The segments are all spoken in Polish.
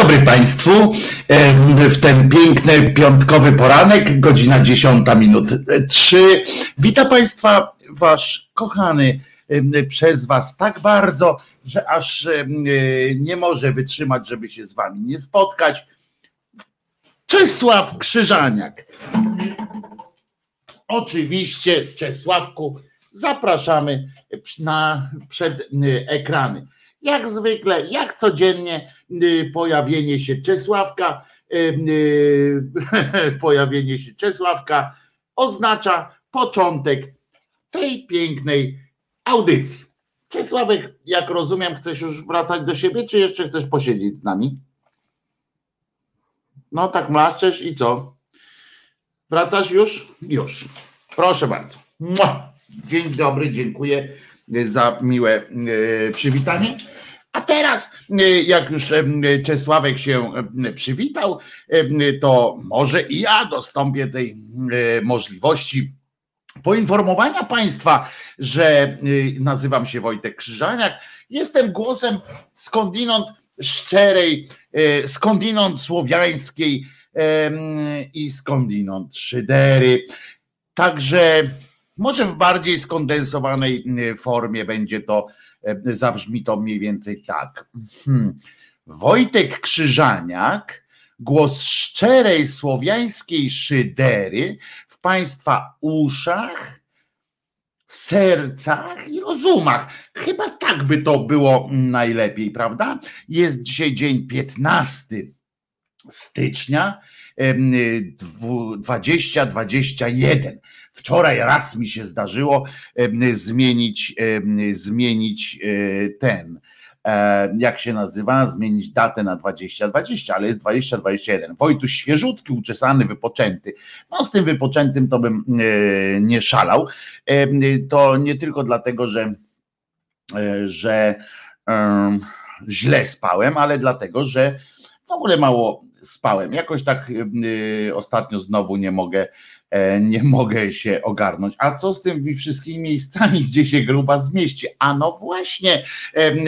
Dobry Państwu. W ten piękny piątkowy poranek, godzina 10 minut 3. Witam Państwa, Wasz kochany przez Was tak bardzo, że aż nie może wytrzymać, żeby się z Wami nie spotkać. Czesław Krzyżaniak. Oczywiście, Czesławku, zapraszamy na, przed ekrany. Jak zwykle, jak codziennie y, pojawienie się Czesławka, y, y, pojawienie się Czesławka oznacza początek tej pięknej audycji. Czesławek, jak rozumiem, chcesz już wracać do siebie, czy jeszcze chcesz posiedzieć z nami? No tak mlaszczesz i co? Wracasz już? Już. Proszę bardzo. Dzień dobry, dziękuję za miłe e, przywitanie. A teraz, e, jak już Czesławek się przywitał, to może i ja dostąpię tej możliwości poinformowania Państwa, że nazywam się Wojtek Krzyżaniak, jestem głosem skądinąd szczerej, skądinąd słowiańskiej i skądinąd szydery. Także może w bardziej skondensowanej formie będzie to, e, zabrzmi to mniej więcej tak. Hmm. Wojtek Krzyżaniak, głos szczerej słowiańskiej szydery w Państwa uszach, sercach i rozumach. Chyba tak by to było najlepiej, prawda? Jest dzisiaj dzień 15 stycznia 2021. Wczoraj raz mi się zdarzyło zmienić, zmienić e, ten, e, jak się nazywa, zmienić datę na 2020, ale jest 2021. Wojtuś świeżutki, uczesany, wypoczęty. No z tym wypoczętym to bym e, nie szalał. To nie tylko dlatego, że, że um, źle spałem, ale dlatego, że w ogóle mało spałem. Jakoś tak y, ostatnio znowu nie mogę, e, nie mogę się ogarnąć. A co z tymi wszystkimi miejscami, gdzie się gruba zmieści? A no właśnie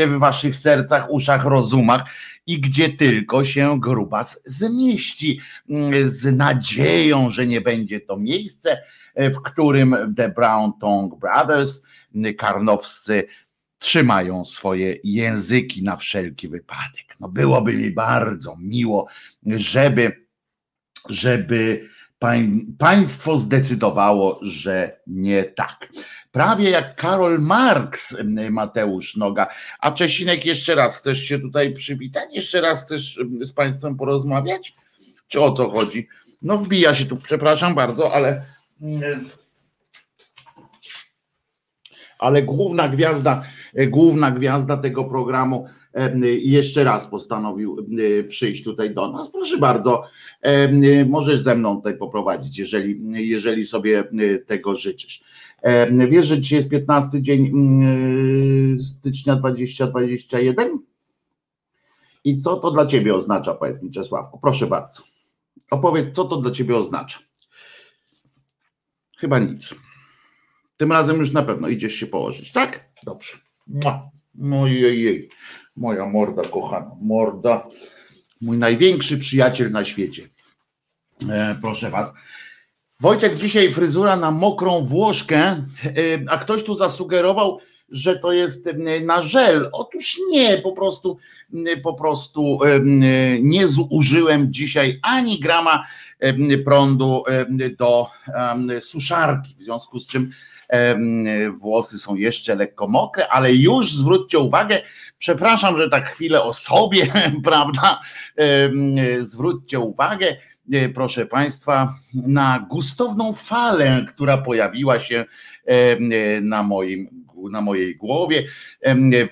w waszych sercach, uszach, rozumach i gdzie tylko się grubas zmieści, mm, z nadzieją, że nie będzie to miejsce, e, w którym The Brown Tongue Brothers, karnowscy trzymają swoje języki na wszelki wypadek. No byłoby mi bardzo miło, żeby, żeby pań, państwo zdecydowało, że nie tak. Prawie jak Karol Marx, Mateusz Noga. A Czesinek, jeszcze raz chcesz się tutaj przywitać? Jeszcze raz chcesz z państwem porozmawiać? Czy o co chodzi? No wbija się tu, przepraszam bardzo, ale ale główna gwiazda, e, główna gwiazda tego programu jeszcze raz postanowił przyjść tutaj do nas. Proszę bardzo, możesz ze mną tutaj poprowadzić, jeżeli, jeżeli sobie tego życzysz. Wiesz, że dzisiaj jest 15 dzień stycznia 2021? I co to dla ciebie oznacza, powiedz mi Czesławku? Proszę bardzo. Opowiedz, co to dla ciebie oznacza. Chyba nic. Tym razem już na pewno idziesz się położyć, tak? Dobrze. No jej, moja morda kochana, morda, mój największy przyjaciel na świecie. E, proszę was. Wojtek, dzisiaj fryzura na mokrą włoszkę, e, a ktoś tu zasugerował, że to jest e, na żel. Otóż nie, po prostu, po prostu e, nie zużyłem dzisiaj ani grama prądu do suszarki, w związku z czym włosy są jeszcze lekko mokre, ale już zwróćcie uwagę, przepraszam, że tak chwilę o sobie, prawda? Zwróćcie uwagę, e, proszę Państwa, na gustowną falę, która pojawiła się na moim na mojej głowie,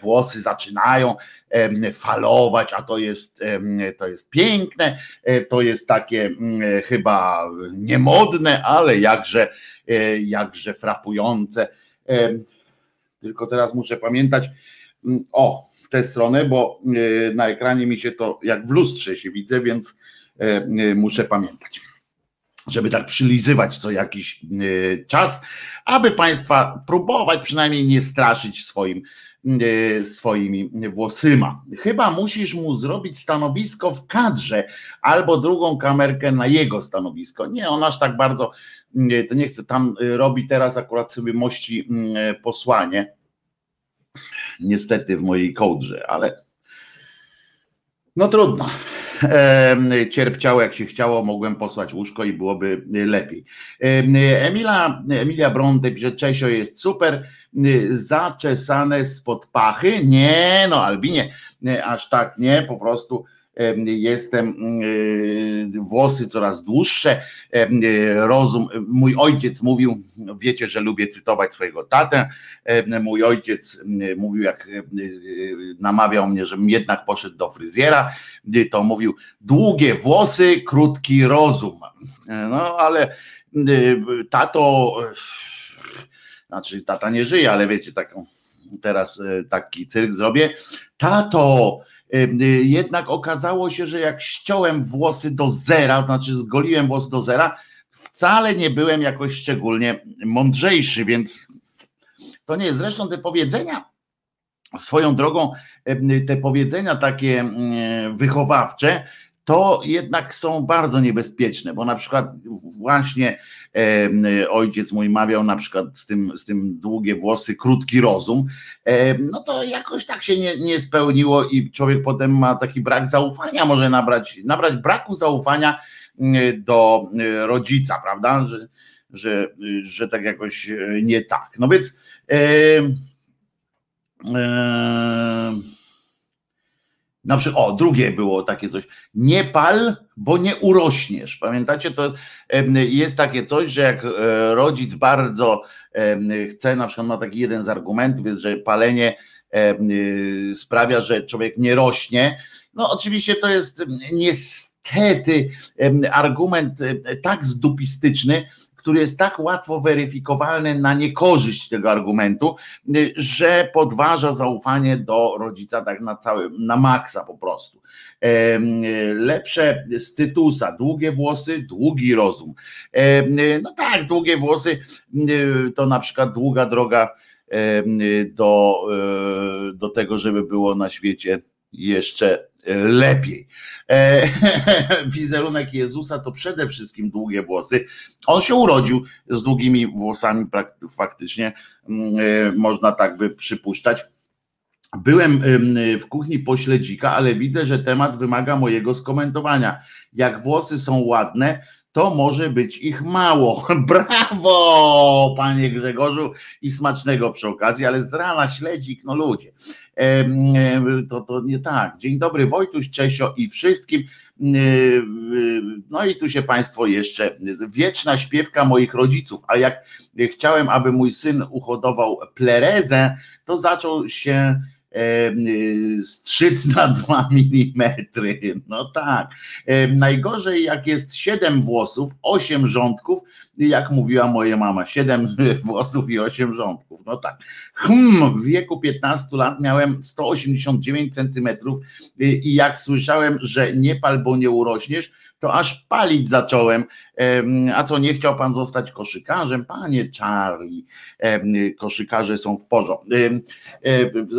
włosy zaczynają falować, a to jest, to jest piękne, e, to jest takie chyba niemodne, ale jakże E, jakże frapujące. E, tylko teraz muszę pamiętać, mm, o, tę stronę, bo e, na ekranie mi się to jak w lustrze się widzę, więc muszę pamiętać żeby tak przylizywać co jakiś czas, aby Państwa próbować przynajmniej nie straszyć swoim swoimi włosyma. Chyba musisz mu zrobić stanowisko w kadrze albo drugą kamerkę na jego stanowisko. Nie, on aż tak bardzo to nie chce, tam robi teraz akurat sobie mości posłanie. Niestety w mojej kołdrze, ale no trudno. Cierpciało jak się chciało, mogłem posłać łóżko i byłoby lepiej. Emila, Emilia Bronte pisze, Czesio jest super, zaczesane spod pachy. Nie, no Albinie, aż tak nie, po prostu jestem, e, włosy coraz dłuższe, e, rozum, mój ojciec mówił, wiecie, że lubię cytować swojego tatę, mój ojciec mówił, jak e, namawiał mnie, żebym jednak poszedł do fryzjera, to mówił, długie włosy, krótki rozum. No ale tato, znaczy tata nie żyje, ale wiecie, taką teraz taki cyrk zrobię. Tato, Y, jednak okazało się, że jak ściąłem włosy do zera, znaczy zgoliłem włos do zera, wcale nie byłem jakoś szczególnie mądrzejszy, więc to nie jest. Zresztą te powiedzenia, swoją drogą, te powiedzenia takie mm, wychowawcze, to jednak są bardzo niebezpieczne, bo na przykład właśnie e, ojciec mój mawiał na przykład z tym, z tym długie włosy, krótki rozum, e, no to jakoś tak się nie, nie spełniło i człowiek potem ma taki brak zaufania, może nabrać, nabrać braku zaufania do e, rodzica, prawda, że, że, że tak jakoś nie tak. No więc e, e, na przykład, o, drugie było takie coś. Nie pal, bo nie urośniesz. Pamiętacie, to jest takie coś, że jak e, rodzic bardzo chce, na przykład ma taki jeden z argumentów, jest, że palenie y, sprawia, że człowiek nie rośnie. No, oczywiście to jest niestety argument e, tak zdupistyczny, który jest tak łatwo weryfikowalny na niekorzyść tego argumentu, y, że podważa zaufanie do rodzica tak na cały, na maksa po prostu. Lepsze z Tytusa, długie włosy, długi rozum. No tak, długie włosy y, to na przykład długa droga do, y, do tego, żeby było na świecie jeszcze lepiej. E, wizerunek Jezusa to przede wszystkim długie włosy. On się urodził z długimi włosami, faktycznie mm, e, można tak by przypuszczać. Byłem w kuchni pośledzika, ale widzę, że temat wymaga mojego skomentowania. Jak włosy są ładne, to może być ich mało. Brawo, panie Grzegorzu, i smacznego przy okazji, ale z rana śledzik, no ludzie. To, to nie tak. Dzień dobry, Wojtuś, Czesio i wszystkim. No i tu się Państwo jeszcze, wieczna śpiewka moich rodziców, a jak chciałem, aby mój syn uhodował plerezę, to zaczął się strzyc na 2 mm. No tak. Najgorzej jak jest 7 włosów, 8 rządków, jak mówiła moja mama, 7 włosów i 8 rządków. No tak. Hmm, w wieku 15 lat miałem 189 centymetrów y, i jak słyszałem, że nie pal, bo nie urośniesz, to aż palić zacząłem. A co, nie chciał pan zostać koszykarzem? Panie Charlie, koszykarze są w porządku,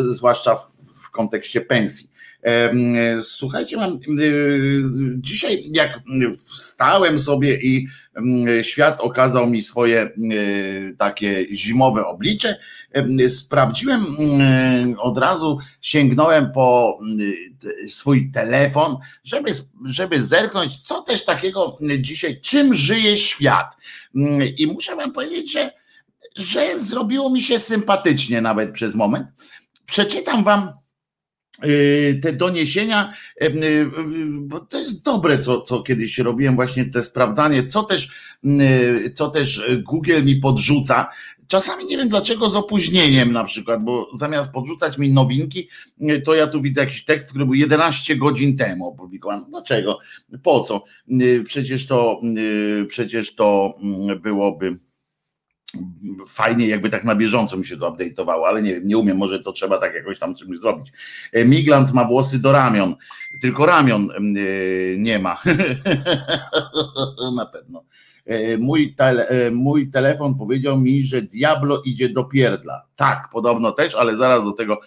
zwłaszcza w kontekście pensji. Słuchajcie, mam y, dzisiaj jak wstałem sobie i świat okazał mi swoje takie zimowe oblicze, sprawdziłem od razu, sięgnąłem po swój telefon, żeby, żeby zerknąć, co też takiego dzisiaj, czym żyje świat. I muszę wam powiedzieć, że, że zrobiło mi się sympatycznie nawet przez moment. Przeczytam wam te doniesienia, y, y, bo to jest dobre, co, co kiedyś robiłem, właśnie te sprawdzanie, co też, co też Google mi podrzuca. Czasami nie wiem dlaczego z opóźnieniem na przykład, bo zamiast podrzucać mi nowinki, to ja tu widzę jakiś tekst, który był 11 godzin temu opublikowany. Dlaczego? Po co? Przecież to, przecież to mm, byłoby fajnie jakby tak na bieżąco mi się to update'owało, ale nie wiem, nie umiem, może to trzeba tak jakoś tam czymś zrobić. E, Miglans ma włosy do ramion, tylko ramion e, nie ma. na pewno. Mój, tele, mój telefon powiedział mi, że Diablo idzie do pierdla. Tak, podobno też, ale zaraz do tego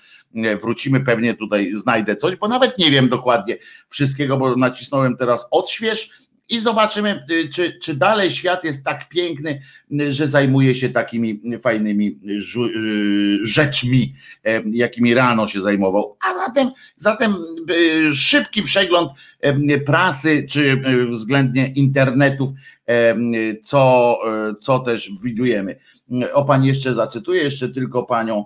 wrócimy. Pewnie tutaj znajdę coś, bo nawet nie wiem dokładnie wszystkiego, bo nacisnąłem teraz odśwież i zobaczymy, y, czy, czy dalej świat jest tak piękny, y, że zajmuje się takimi fajnymi y, rzeczmi, e, jakimi rano się zajmował. A zatem, zatem szybki przegląd e, prasy, czy względnie internetów, e, co, co też widujemy. O pani jeszcze zacytuję, jeszcze tylko panią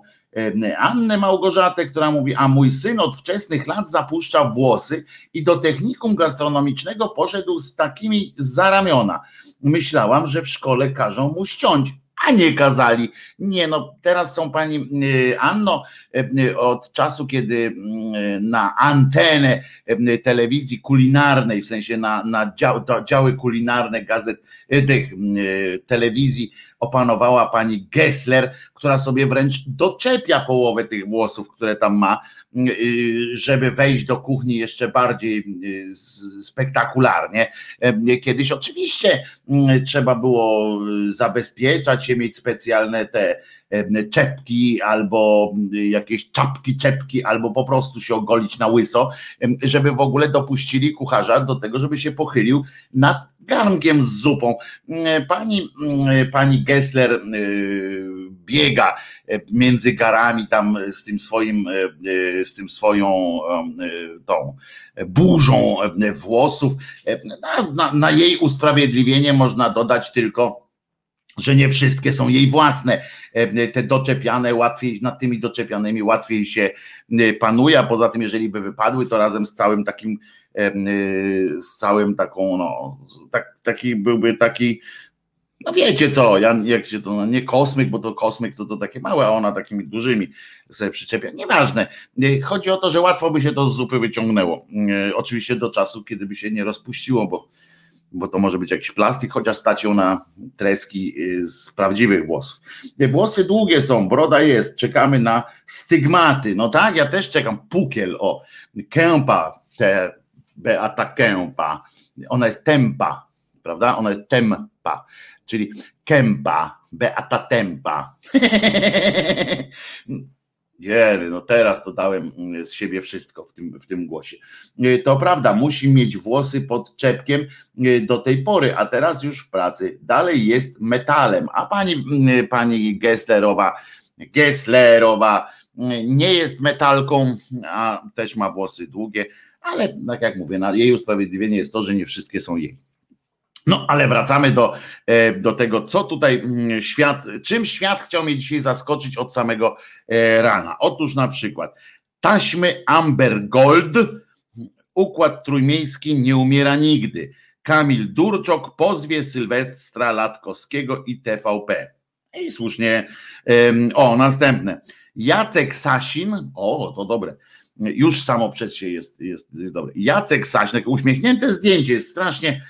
Annę Małgorzatę, która mówi, a mój syn od wczesnych lat zapuszcza włosy i do technikum gastronomicznego poszedł z takimi za ramiona. Myślałam, że w szkole każą mu ściąć, a nie kazali. Nie no, teraz są pani e, Anno, e, od czasu, kiedy mm, na antenę telewizji kulinarnej, w sensie na, na dział, działy kulinarne gazet, tych telewizji opanowała pani Gessler, która sobie wręcz doczepia połowę tych włosów, które tam ma, żeby wejść do kuchni jeszcze bardziej spektakularnie. Kiedyś oczywiście trzeba było zabezpieczać się, mieć specjalne te czepki albo jakieś czapki, czepki, albo po prostu się ogolić na łyso, żeby w ogóle dopuścili kucharza do tego, żeby się pochylił nad garnkiem z zupą. Pani, pani Gessler biega między garami tam z tym swoim, z tym swoją tą burzą włosów. Na, na, na jej usprawiedliwienie można dodać tylko że nie wszystkie są jej własne. Te doczepiane łatwiej, nad tymi doczepianymi łatwiej się e, panuje, a poza tym, jeżeli by wypadły, to razem z całym takim, e, z całym taką, no, tak, taki byłby taki, no wiecie co, ja, jak się to, no nie kosmyk, bo to kosmyk to, to takie małe, a ona takimi dużymi sobie przyczepia. Nieważne. Chodzi o to, że łatwo by się to z zupy wyciągnęło. Oczywiście do czasu, kiedy by się nie rozpuściło, bo bo to może być jakiś plastik, chociaż stać ją na treski y, z prawdziwych włosów. Włosy długie są, broda jest, czekamy na stygmaty. No tak, ja też czekam. Pukiel, o, kępa, te Beata Kępa. Ona jest tempa, prawda? Ona jest tempa, czyli kępa, Beata Tempa. Jedy, no teraz to dałem mm, z siebie wszystko w tym, w tym głosie. E, to prawda, musi mieć włosy pod czepkiem e, do tej pory, a teraz już w pracy. Dalej jest metalem. A pani, mm, pani Gesslerowa, Gesslerowa mm, nie jest metalką, a też ma włosy długie, ale tak jak mówię, jej usprawiedliwienie jest to, że nie wszystkie są jej. No, ale wracamy do, e, do tego, co tutaj mm, świat, czym świat chciał mnie dzisiaj zaskoczyć od samego e, rana. Otóż na przykład taśmy Amber Gold, układ trójmiejski nie umiera nigdy. Kamil Durczok pozwie Sylwestra Latkowskiego i TVP. I słusznie. O, następne. Jacek Sasin, o, to dobre już samo przed się jest, jest, jest dobre. Jacek Saśnek, uśmiechnięte zdjęcie, jest strasznie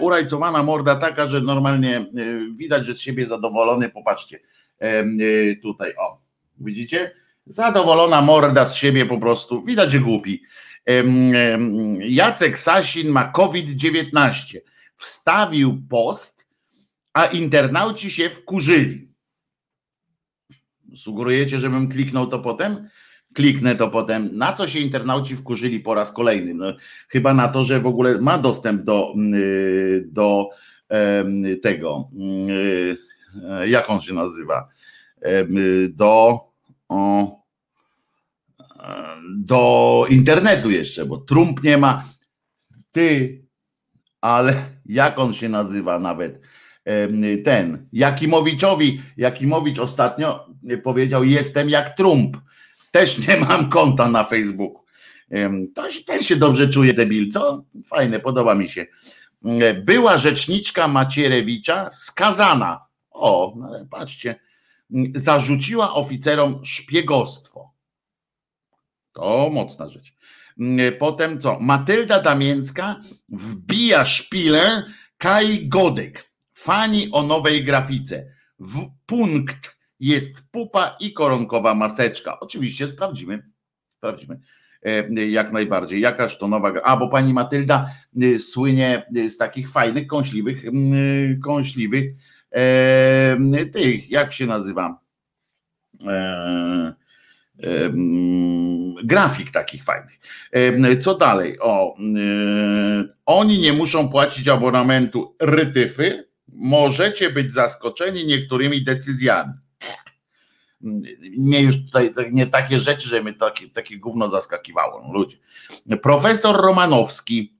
urajcowana morda taka, że normalnie mm, widać, że z siebie zadowolony, popatrzcie y, tutaj, o, widzicie? Zadowolona morda z siebie po prostu, widać, że głupi. Jacek Sasin ma COVID-19. Wstawił post, a internauci się wkurzyli. Sugerujecie, żebym kliknął to potem? Kliknę to potem. Na co się internauci wkurzyli po raz kolejny? No, chyba na to, że w ogóle ma dostęp do, mm, do tego, mm, e, jak on się nazywa? Do, do internetu jeszcze, bo Trump nie ma. Ty, ale jak on się nazywa nawet? Ten, Jakimowiczowi, Jakimowicz ostatnio powiedział, jestem jak Trump też nie mam konta na Facebooku. To ten się dobrze czuje, debil, co? Fajne, podoba mi się. Była rzeczniczka Macierewicza skazana. O, no patrzcie, zarzuciła oficerom szpiegostwo. To mocna rzecz. Potem co? Matylda Damięcka wbija szpilę Kai Godek. Fani o nowej grafice. W punkt jest pupa i koronkowa maseczka. Oczywiście sprawdzimy. Sprawdzimy. jak najbardziej. Jakaż to nowa gra? A, bo pani Matylda słynie z takich fajnych, kąśliwych, kąśliwych tych, jak się nazywa? grafik takich fajnych. Co dalej? O, oni nie muszą płacić abonamentu rytyfy. Możecie być zaskoczeni niektórymi decyzjami. Nie już tutaj nie takie rzeczy, że mnie takie, takie gówno zaskakiwało. No, ludzie. Profesor Romanowski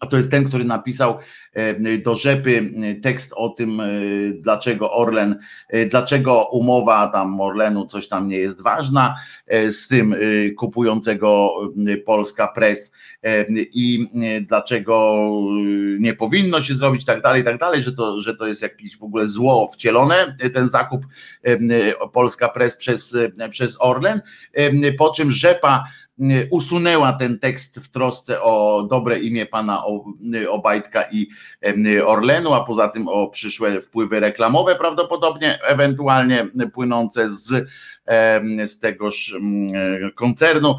a to jest ten, który napisał e, do Rzepy e, tekst o tym, e, dlaczego Orlen, dlaczego umowa tam Orlenu coś tam nie jest ważna z tym kupującego Polska Press i dlaczego nie powinno się zrobić tak dalej, tak dalej, że to, że to jest jakieś w ogóle zło wcielone, ten zakup Polska Press przez, przez Orlen, po czym Rzepa usunęła ten tekst w trosce o dobre imię pana Obajtka i Orlenu, a poza tym o przyszłe wpływy reklamowe prawdopodobnie, ewentualnie płynące z, z tegoż koncernu,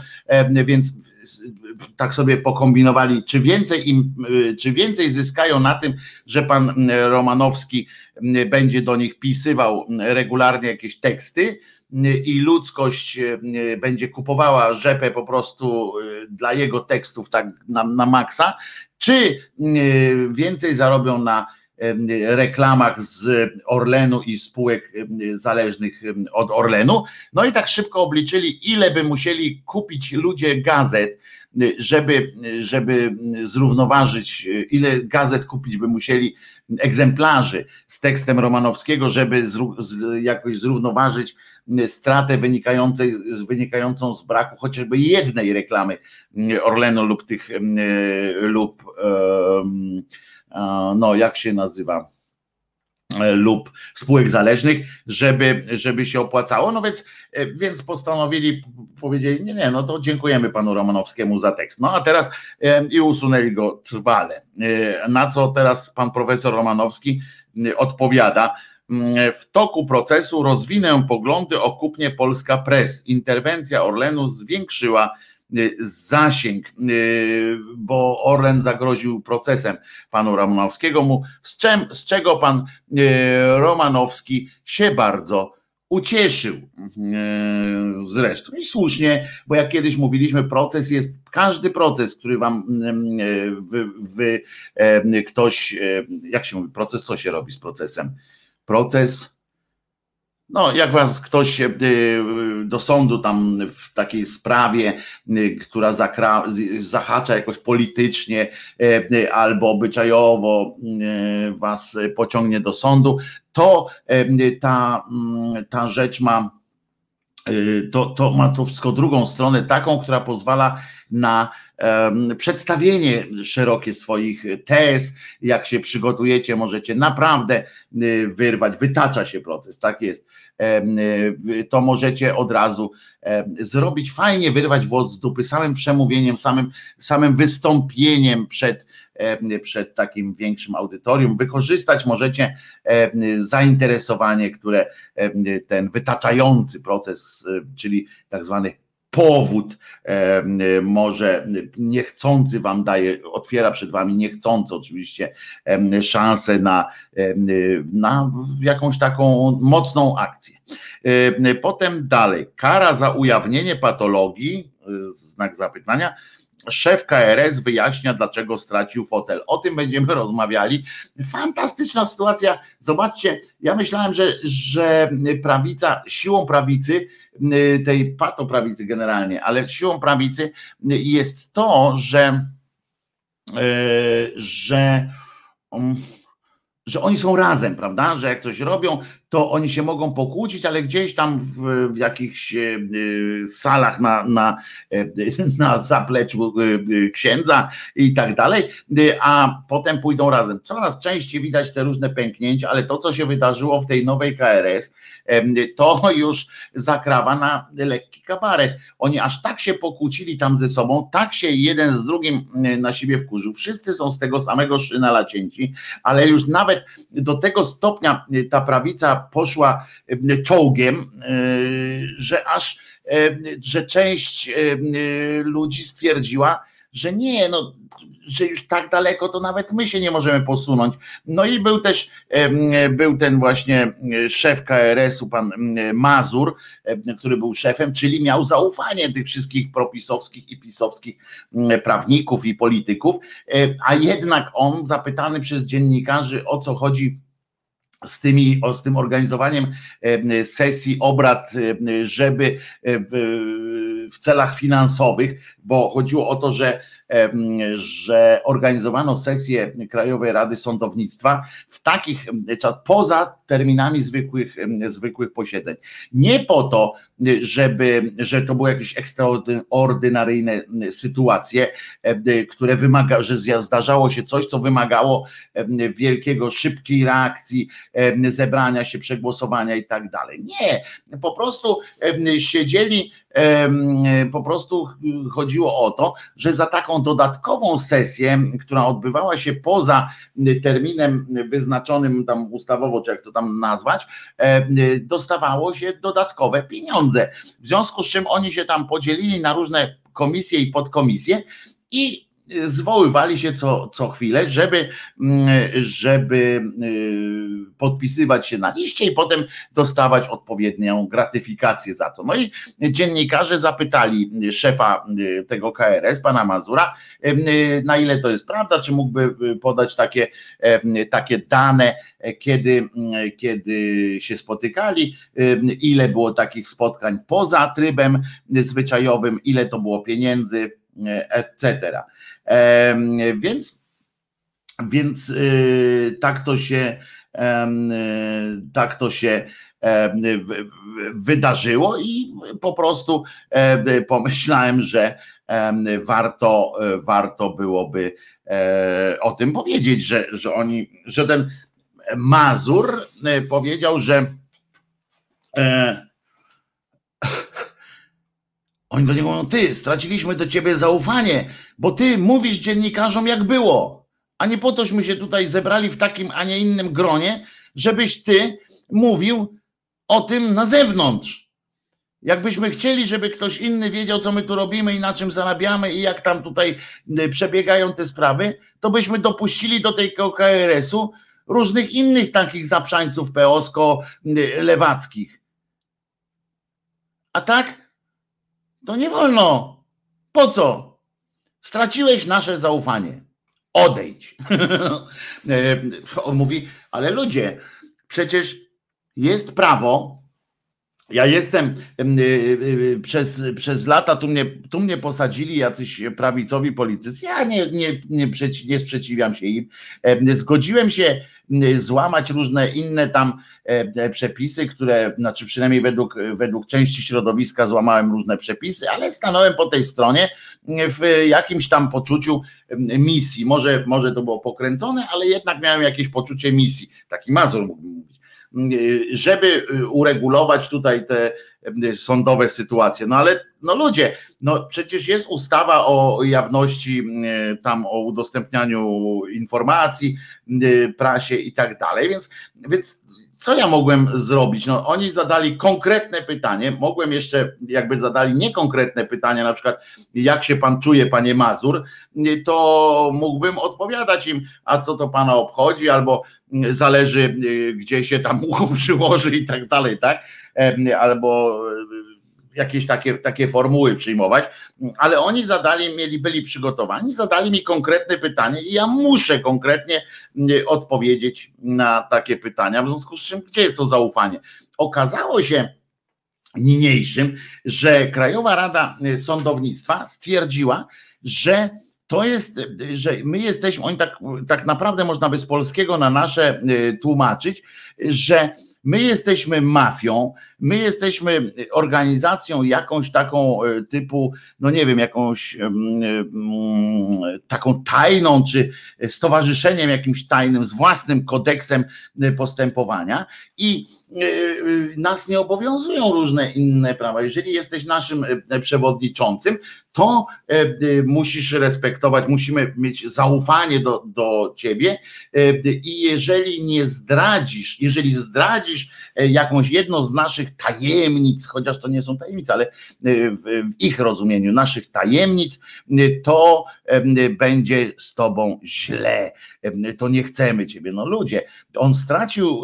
więc tak sobie pokombinowali, czy więcej im, czy więcej zyskają na tym, że pan Romanowski będzie do nich pisywał regularnie jakieś teksty, i ludzkość e, będzie kupowała rzepę po prostu e, dla jego tekstów tak na, na maksa, czy e, więcej zarobią na reklamach z Orlenu i spółek zależnych od Orlenu. No i tak szybko obliczyli, ile by musieli kupić ludzie gazet, żeby, żeby zrównoważyć, ile gazet kupić by musieli egzemplarzy z tekstem Romanowskiego, żeby jakoś zrównoważyć stratę wynikającą z braku chociażby jednej reklamy Orlenu lub tych lub no jak się nazywa lub spółek zależnych, żeby, żeby się opłacało. No więc, więc postanowili, powiedzieli, nie, nie, no to dziękujemy panu Romanowskiemu za tekst. No a teraz i usunęli go trwale. Na co teraz pan profesor Romanowski odpowiada, w toku procesu rozwinę poglądy o kupnie Polska Press. Interwencja Orlenu zwiększyła zasięg, y, bo Orlen zagroził procesem panu Romanowskiemu, z, czym, z czego pan y, Romanowski się bardzo ucieszył zresztą. I słusznie, bo jak kiedyś mówiliśmy, proces jest, każdy proces, który wam wy, wy, ktoś, jak się mówi, proces, co się robi z procesem? proces. No, jak was ktoś y, do sądu tam w takiej sprawie, y, która zakra, zahacza jakoś politycznie albo obyczajowo was pociągnie do sądu, to ta, mm, ta rzecz ma to, to ma to wszystko drugą stronę, taką, która pozwala na um, przedstawienie szerokie swoich tez. Jak się przygotujecie, możecie naprawdę y, wyrwać, wytacza się proces, tak jest. Y, to możecie od razu zrobić fajnie, wyrwać włos z dupy samym przemówieniem, samym, samym wystąpieniem przed, przed takim większym audytorium. Wykorzystać możecie zainteresowanie, które ten wytaczający proces, czyli tak zwany powód może niechcący wam daje, otwiera przed wami niechcący oczywiście szansę na, na jakąś taką mocną akcję. Potem dalej, kara za ujawnienie patologii, znak zapytania, Szef KRS wyjaśnia, dlaczego stracił fotel. O tym będziemy rozmawiali. Fantastyczna sytuacja. Zobaczcie, ja myślałem, że, że prawica, siłą prawicy, tej patoprawicy generalnie, ale siłą prawicy jest to, że, e, że um, że oni są razem, prawda? Że jak coś robią, to oni się mogą pokłócić, ale gdzieś tam w, w jakichś e, e, salach na, na, e, na zapleczu księdza i tak dalej, a potem pójdą razem. Coraz częściej widać te różne pęknięcia, ale to, co się wydarzyło w tej nowej KRS, to już zakrawa na lekki kabaret. Oni aż tak się pokłócili tam ze sobą, tak się jeden z drugim na siebie wkurzył. Wszyscy są z tego samego szyna lacięci, ale już nawet do tego stopnia ta prawica poszła czołgiem, że aż, że część ludzi stwierdziła, że nie, no, że już tak daleko to nawet my się nie możemy posunąć. No i był też, był ten właśnie szef KRS-u, pan Mazur, który był szefem, czyli miał zaufanie tych wszystkich propisowskich i pisowskich prawników i polityków, a jednak on zapytany przez dziennikarzy o co chodzi z, tymi, z tym organizowaniem sesji obrad, żeby w celach finansowych, bo chodziło o to, że że organizowano sesję Krajowej Rady Sądownictwa w takich, poza terminami zwykłych, zwykłych posiedzeń. Nie po to, żeby, że to były jakieś ekstraordynaryjne sytuacje, które wymaga, że zdarzało się coś, co wymagało wielkiego, szybkiej reakcji, zebrania się, przegłosowania i tak dalej. Nie, po prostu siedzieli po prostu chodziło o to, że za taką dodatkową sesję, która odbywała się poza terminem wyznaczonym tam ustawowo, czy jak to tam nazwać, dostawało się dodatkowe pieniądze. W związku z czym oni się tam podzielili na różne komisje i podkomisje i zwoływali się co, co chwilę, żeby, mm, żeby y, podpisywać się na liście i potem dostawać odpowiednią gratyfikację za to. No i dziennikarze zapytali szefa y, tego KRS, pana Mazura, y, na ile to jest prawda, czy mógłby podać takie, takie dane, kiedy, kiedy się spotykali, ile było takich spotkań poza trybem zwyczajowym, ile to było pieniędzy, etc. Więc, więc y, tak to się y, tak to się wydarzyło i po prostu pomyślałem, że warto, warto byłoby e, o tym powiedzieć, że, że oni, że ten Mazur e, powiedział, że e, oni do niego mówią, ty, straciliśmy do ciebie zaufanie, bo ty mówisz dziennikarzom jak było, a nie po tośmy się tutaj zebrali w takim, a nie innym gronie, żebyś ty mówił o tym na zewnątrz. Jakbyśmy chcieli, żeby ktoś inny wiedział, co my tu robimy i na czym zarabiamy i jak tam tutaj y, przebiegają te sprawy, to byśmy dopuścili do tej KRS-u różnych innych takich zaprzańców peosko-lewackich. Y, a tak to nie wolno. Po co? Straciłeś nasze zaufanie. Odejdź. E, on mówi, ale ludzie, przecież jest prawo. Ja jestem e, e, przez, przez lata, tu mnie, tu mnie posadzili jacyś prawicowi politycy. Ja nie, nie, nie, nie sprzeciwiam się im. Zgodziłem się złamać różne inne tam przepisy, które, znaczy przynajmniej według, według części środowiska złamałem różne przepisy, ale stanąłem po tej stronie w jakimś tam poczuciu misji. Może, może to było pokręcone, ale jednak miałem jakieś poczucie misji. Taki Mazur mógłbym mówić żeby uregulować tutaj te sądowe sytuacje. No ale no ludzie, no przecież jest ustawa o jawności, tam o udostępnianiu informacji, prasie i tak dalej, więc, więc co ja mogłem zrobić? No, oni zadali konkretne pytanie, mogłem jeszcze, jakby zadali niekonkretne pytania, na przykład, jak się pan czuje, panie Mazur, to mógłbym odpowiadać im, a co to pana obchodzi, albo zależy, gdzie się tam ucho przyłoży i tak dalej, tak? Albo jakieś takie, takie formuły przyjmować, ale oni zadali, mieli, byli przygotowani, zadali mi konkretne pytanie i ja muszę konkretnie odpowiedzieć na takie pytania, w związku z czym, gdzie jest to zaufanie? Okazało się niniejszym, że Krajowa Rada Sądownictwa stwierdziła, że to jest, że my jesteśmy, oni tak, tak naprawdę można by z polskiego na nasze y, tłumaczyć, że My jesteśmy mafią, my jesteśmy organizacją jakąś taką e, typu, no nie wiem, jakąś taką tajną, czy stowarzyszeniem jakimś tajnym, z własnym kodeksem e, postępowania. I nas nie obowiązują różne inne prawa. Jeżeli jesteś naszym przewodniczącym, to musisz respektować, musimy mieć zaufanie do, do ciebie i jeżeli nie zdradzisz, jeżeli zdradzisz jakąś jedną z naszych tajemnic, chociaż to nie są tajemnice, ale w ich rozumieniu naszych tajemnic, to będzie z tobą źle. To nie chcemy ciebie. No ludzie, on stracił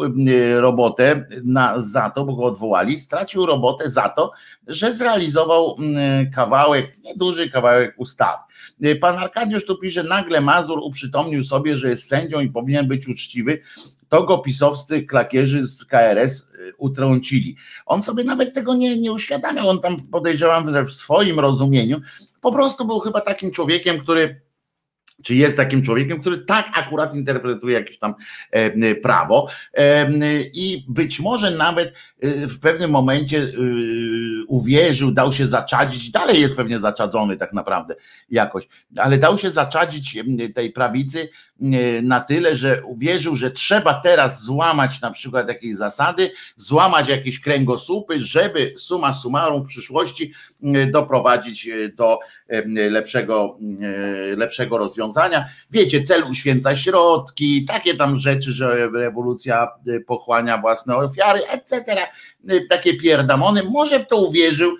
robotę na, za to, bo go odwołali, stracił robotę za to, że zrealizował kawałek, nieduży kawałek ustawy. Pan Arkadiusz tu pisze, nagle Mazur uprzytomnił sobie, że jest sędzią i powinien być uczciwy, to go pisowscy klakierzy z KRS y, utrącili. On sobie nawet tego nie, nie uświadamiał, on tam podejrzewam, że w swoim rozumieniu po prostu był chyba takim człowiekiem, który czy jest takim człowiekiem, który tak akurat interpretuje jakieś tam e, prawo. E, i być może nawet e, w pewnym momencie uwierzył, dał się zaczadzić, dalej jest pewnie zaczadzony tak naprawdę jakoś, ale dał się zaczadzić tej prawicy na tyle, że uwierzył, że trzeba teraz złamać na przykład jakieś zasady, złamać jakieś kręgosłupy, żeby suma summarum w przyszłości doprowadzić do lepszego, lepszego rozwiązania. Wiecie, cel uświęca środki, takie tam rzeczy, że rewolucja pochłania własne ofiary, etc. Takie pierdamony. Może w to uwierzył,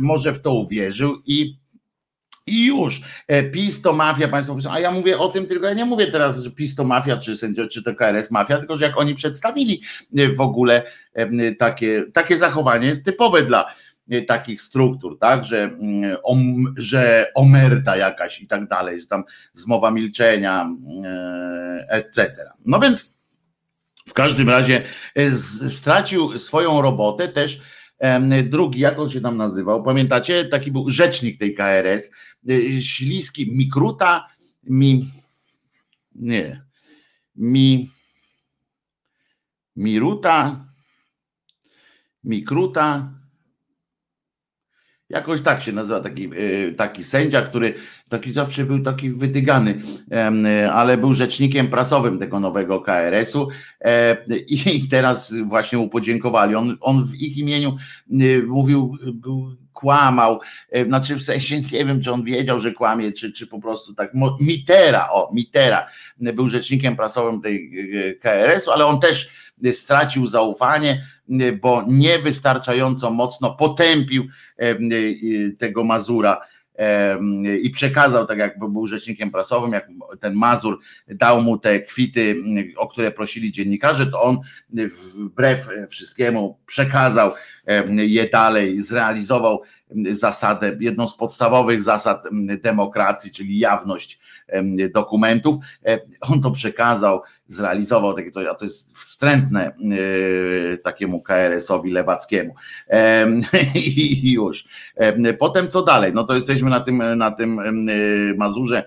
może w to uwierzył i i już. E, PiS to mafia, Państwo piszą, a ja mówię o tym, tylko ja nie mówię teraz, że PiS to mafia, czy sędzio, czy to KRS mafia, tylko że jak oni przedstawili e, w ogóle takie, takie zachowanie jest typowe dla e, takich struktur, tak, że, mm, om, że omerta jakaś i tak dalej, że tam zmowa milczenia, etc. No więc w każdym razie stracił swoją robotę też drugi, jak on się tam nazywał, pamiętacie? Taki był rzecznik tej KRS, y, śliski, Mikruta, mi, nie, mi, Miruta, Mikruta, Jakoś tak się nazywa taki, y, taki sędzia, który taki zawsze był taki wydygany, ale był rzecznikiem prasowym tego nowego KRS-u e, i teraz właśnie mu podziękowali. On, on w ich imieniu mówił, był, kłamał, e, znaczy w sensie nie wiem, czy on wiedział, że kłamie, czy, czy po prostu tak, Mitera, o, Mitera był rzecznikiem prasowym tej e, KRS-u, ale on też stracił zaufanie, bo niewystarczająco mocno potępił tego Mazura i przekazał, tak jak był rzecznikiem prasowym, jak ten Mazur dał mu te kwity, o które prosili dziennikarze, to on wbrew wszystkiemu przekazał je dalej, zrealizował zasadę, jedną z podstawowych zasad demokracji, czyli jawność dokumentów. On to przekazał, zrealizował takie coś, a to jest wstrętne takiemu KRS-owi lewackiemu. I już. Potem co dalej? No to jesteśmy na tym, na tym Mazurze,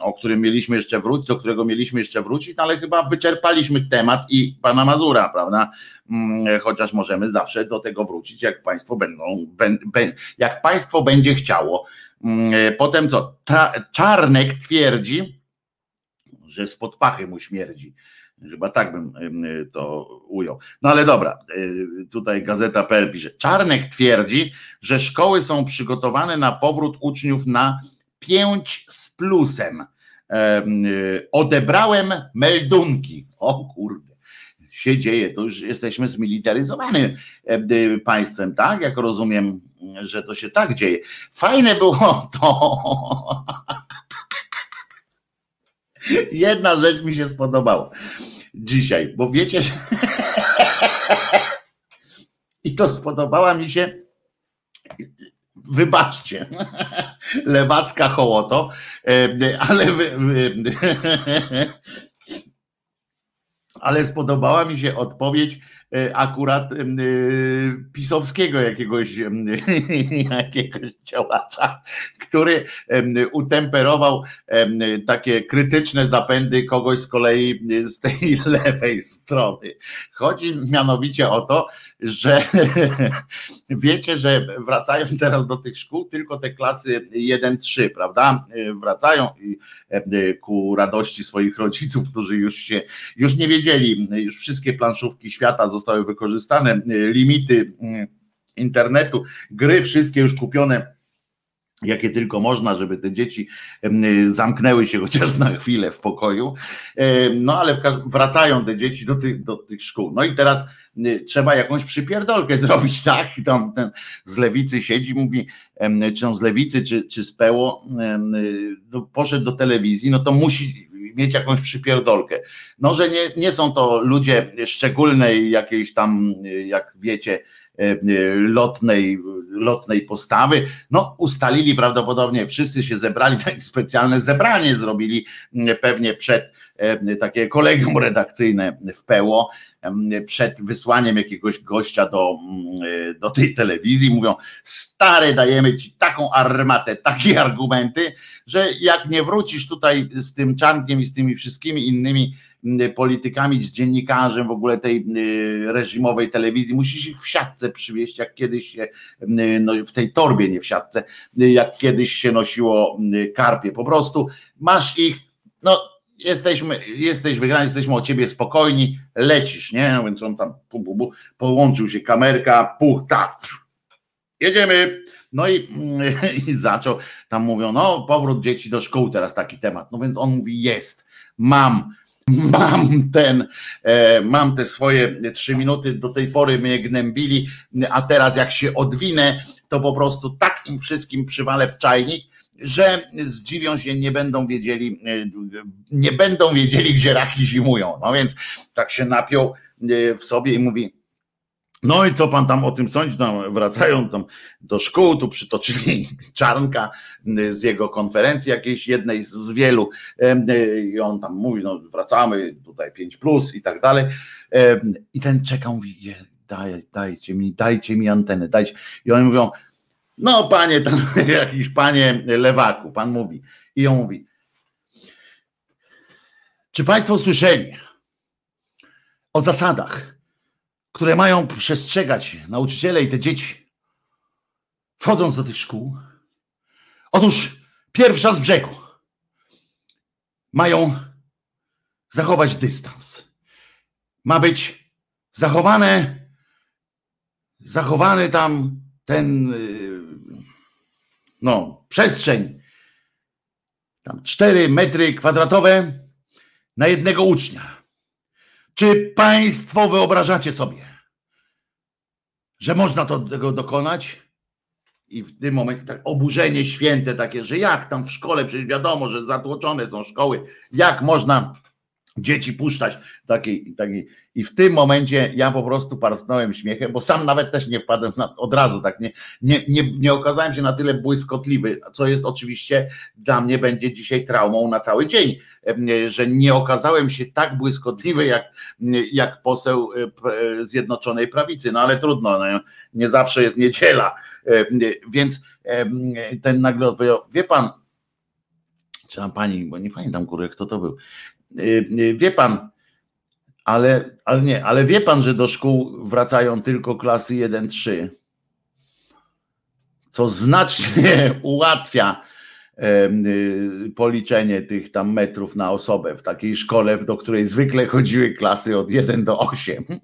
o którym mieliśmy jeszcze wrócić, do którego mieliśmy jeszcze wrócić, no ale chyba wyczerpaliśmy temat i pana Mazura, prawda? Chociaż możemy zawsze do tego wrócić, jak państwo będą, jak państwo będzie chciało. Potem co? Czarnek twierdzi, że spod pachy mu śmierdzi. Chyba tak bym to ujął. No ale dobra, y, tutaj gazeta.pl pisze. Czarnek twierdzi, że szkoły są przygotowane na powrót uczniów na 5 z plusem. Odebrałem meldunki. O kurde się dzieje, to już jesteśmy zmilitaryzowanym y, państwem, tak? Jak rozumiem, że to się tak dzieje. Fajne było to. Jedna rzecz mi się spodobała dzisiaj, bo wiecie, że... i to spodobała mi się, wybaczcie, lewacka hołoto, ale wy, ale spodobała mi się odpowiedź E, akurat e, pisowskiego jakiegoś, jakiegoś działacza, który utemperował takie krytyczne zapędy kogoś z kolei z tej lewej strony. Chodzi mianowicie o to, że wiecie, że wracają teraz do tych szkół tylko te klasy 1-3, prawda? Wracają i ku radości swoich rodziców, którzy już się, już nie wiedzieli, już wszystkie planszówki świata zostały wykorzystane, limity internetu, gry wszystkie już kupione jakie tylko można, żeby te dzieci zamknęły się chociaż na chwilę w pokoju. No ale wracają te dzieci do tych, do tych szkół. No i teraz trzeba jakąś przypierdolkę zrobić, tak? Tam ten z lewicy siedzi, mówi, czy on z lewicy, czy, czy z PEło, no, poszedł do telewizji, no to musi mieć jakąś przypierdolkę. No, że nie, nie są to ludzie szczególnej jakiejś tam, jak wiecie, lotnej, lotnej postawy. No, ustalili prawdopodobnie, wszyscy się zebrali, takie specjalne zebranie zrobili pewnie przed takie kolegium redakcyjne w Peło, przed wysłaniem jakiegoś gościa do, e, do tej telewizji. Mówią, stary, dajemy ci taką armatę, takie argumenty, że jak nie wrócisz tutaj z tym czankiem i z tymi wszystkimi innymi politykami, z dziennikarzem w ogóle tej reżimowej telewizji. Musisz ich w siatce przywieźć, jak kiedyś się, no w tej torbie, nie w siatce, jak kiedyś się nosiło karpie. Po prostu masz ich, no jesteśmy, jesteś wygrany, jesteśmy o ciebie spokojni, lecisz, nie? No więc on tam pu, pu, pu, połączył się kamerka, puch, tak, jedziemy. No i, i zaczął, tam mówią, no powrót dzieci do szkół, teraz taki temat. No więc on mówi, jest, mam mam ten, e, mam te swoje trzy minuty, do tej pory mnie gnębili, a teraz jak się odwinę, to po prostu tak im wszystkim przywalę w czajnik, że zdziwią się, nie będą wiedzieli, e, nie będą wiedzieli, gdzie raki zimują. No więc tak się napiął e, w sobie i mówi, no i co pan tam o tym sądzi? No, wracają tam do szkół, tu przytoczyli Czarnka z jego konferencji jakiejś jednej z wielu i on tam mówi, no wracamy tutaj 5 plus i tak dalej i ten czeka, mówi daj, dajcie mi, dajcie mi antenę, dajcie i oni mówią, no panie tam, jakiś panie lewaku, pan mówi i on mówi czy państwo słyszeli o zasadach które mają przestrzegać nauczyciele i te dzieci, wchodząc do tych szkół. Otóż pierwsza z brzegu mają zachować dystans. Ma być zachowane, zachowany tam ten, y, no, przestrzeń, tam 4 metry kwadratowe na jednego ucznia. Czy Państwo wyobrażacie sobie, że można to, tego dokonać? I w tym momencie tak oburzenie święte takie, że jak tam w szkole, przecież wiadomo, że zatłoczone są szkoły, jak można dzieci puszczać takiej, takiej. I w tym momencie ja po prostu parsknąłem śmiechem, bo sam nawet też nie wpadłem na, od razu, tak nie, nie, nie, nie okazałem się na tyle błyskotliwy, co jest oczywiście dla mnie będzie dzisiaj traumą na cały dzień, że nie okazałem się tak błyskotliwy jak, jak poseł e, Zjednoczonej Prawicy, no ale trudno, no, nie zawsze jest niedziela, więc ten nagle odpowiedział, wie pan, czy tam pani, bo nie pamiętam kurę, kto to był, wie pan, ale, ale nie, ale wie pan, że do szkół wracają tylko klasy 1-3, co znacznie ułatwia y, policzenie tych tam metrów na osobę w takiej szkole, do której zwykle chodziły klasy od 1 do 8.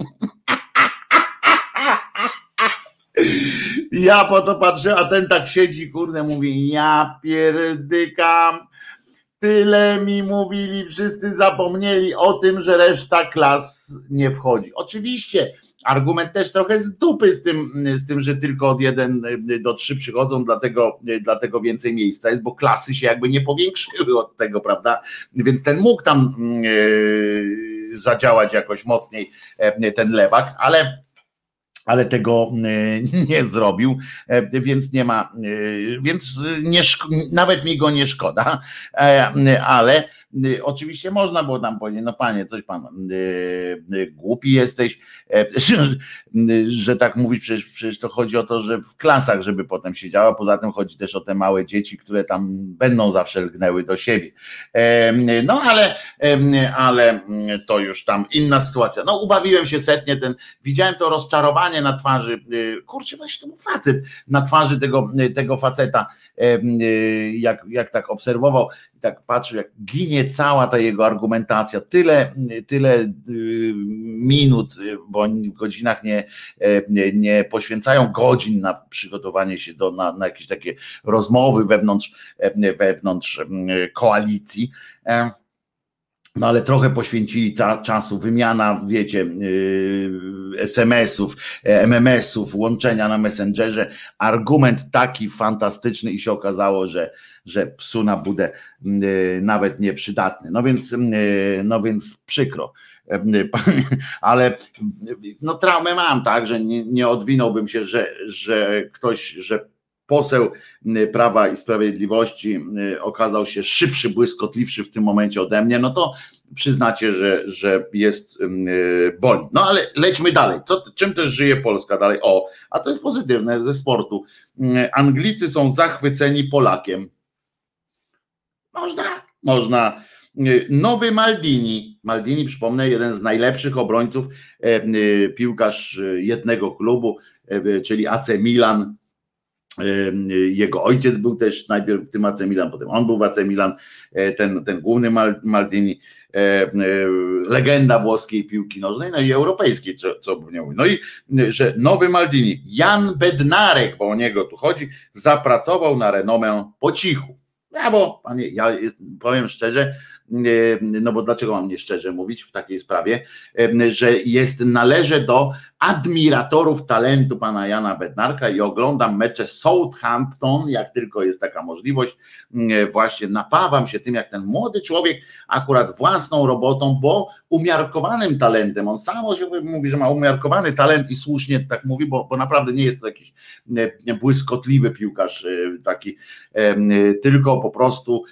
Ja po to patrzę, a ten tak siedzi, kurde, mówi, ja pierdykam, Tyle mi mówili, wszyscy zapomnieli o tym, że reszta klas nie wchodzi. Oczywiście, argument też trochę z dupy z tym, z tym że tylko od 1 do 3 przychodzą, dlatego, dlatego więcej miejsca jest, bo klasy się jakby nie powiększyły od tego, prawda? Więc ten mógł tam yy, zadziałać jakoś mocniej, yy, ten lewak, ale ale tego e, nie zrobił, e, więc nie ma, e, więc nie, nawet mi go nie szkoda, ale oczywiście można było tam powiedzieć, no panie, coś pan y, y, głupi jesteś, że tak mówić, przecież, przecież to chodzi o to, że w klasach, żeby potem się działo, poza tym chodzi też o te małe dzieci, które tam będą zawsze lgnęły do siebie. No ale, ale to już tam inna sytuacja. No ubawiłem się setnie, ten, widziałem to rozczarowanie na twarzy, kurczę, właśnie to był facet, na twarzy tego, tego faceta, jak, jak tak obserwował, tak patrzył, jak ginie cała ta jego argumentacja, tyle, tyle minut, bo oni w godzinach nie, nie, nie poświęcają godzin na przygotowanie się do, na, na jakieś takie rozmowy wewnątrz, wewnątrz koalicji. No ale trochę poświęcili czasu, wymiana, wiecie, yy, SMS-ów, MMS-ów, łączenia na Messengerze. Argument taki fantastyczny i się okazało, że, że psu na budę yy, nawet nieprzydatny. No więc, yy, no więc przykro. Ale no traumę mam, tak, że nie, nie odwinąłbym się, że, że ktoś, że poseł Prawa i Sprawiedliwości okazał się szybszy, błyskotliwszy w tym momencie ode mnie, no to przyznacie, że, że jest boli. No ale lećmy dalej. Co, czym też żyje Polska dalej? O, a to jest pozytywne ze sportu. Anglicy są zachwyceni Polakiem. Można, można. Nowy Maldini. Maldini, przypomnę, jeden z najlepszych obrońców, piłkarz jednego klubu, czyli AC Milan, jego ojciec był też najpierw w tym AC Milan, potem on był w AC Milan, e, ten, ten główny Maldini, e, e, legenda włoskiej piłki nożnej, no i europejskiej, co, co by nie mówił. No i że nowy Maldini, Jan Bednarek, bo o niego tu chodzi, zapracował na renomę po cichu. Brawo, panie, ja jest, powiem szczerze, no bo dlaczego mam nie szczerze mówić w takiej sprawie, że jest, należy do admiratorów talentu pana Jana Bednarka i oglądam mecze Southampton, jak tylko jest taka możliwość, właśnie napawam się tym, jak ten młody człowiek akurat własną robotą, bo umiarkowanym talentem, on sam o mówi, że ma umiarkowany talent i słusznie tak mówi, bo, bo naprawdę nie jest to jakiś błyskotliwy piłkarz e, taki, tylko po prostu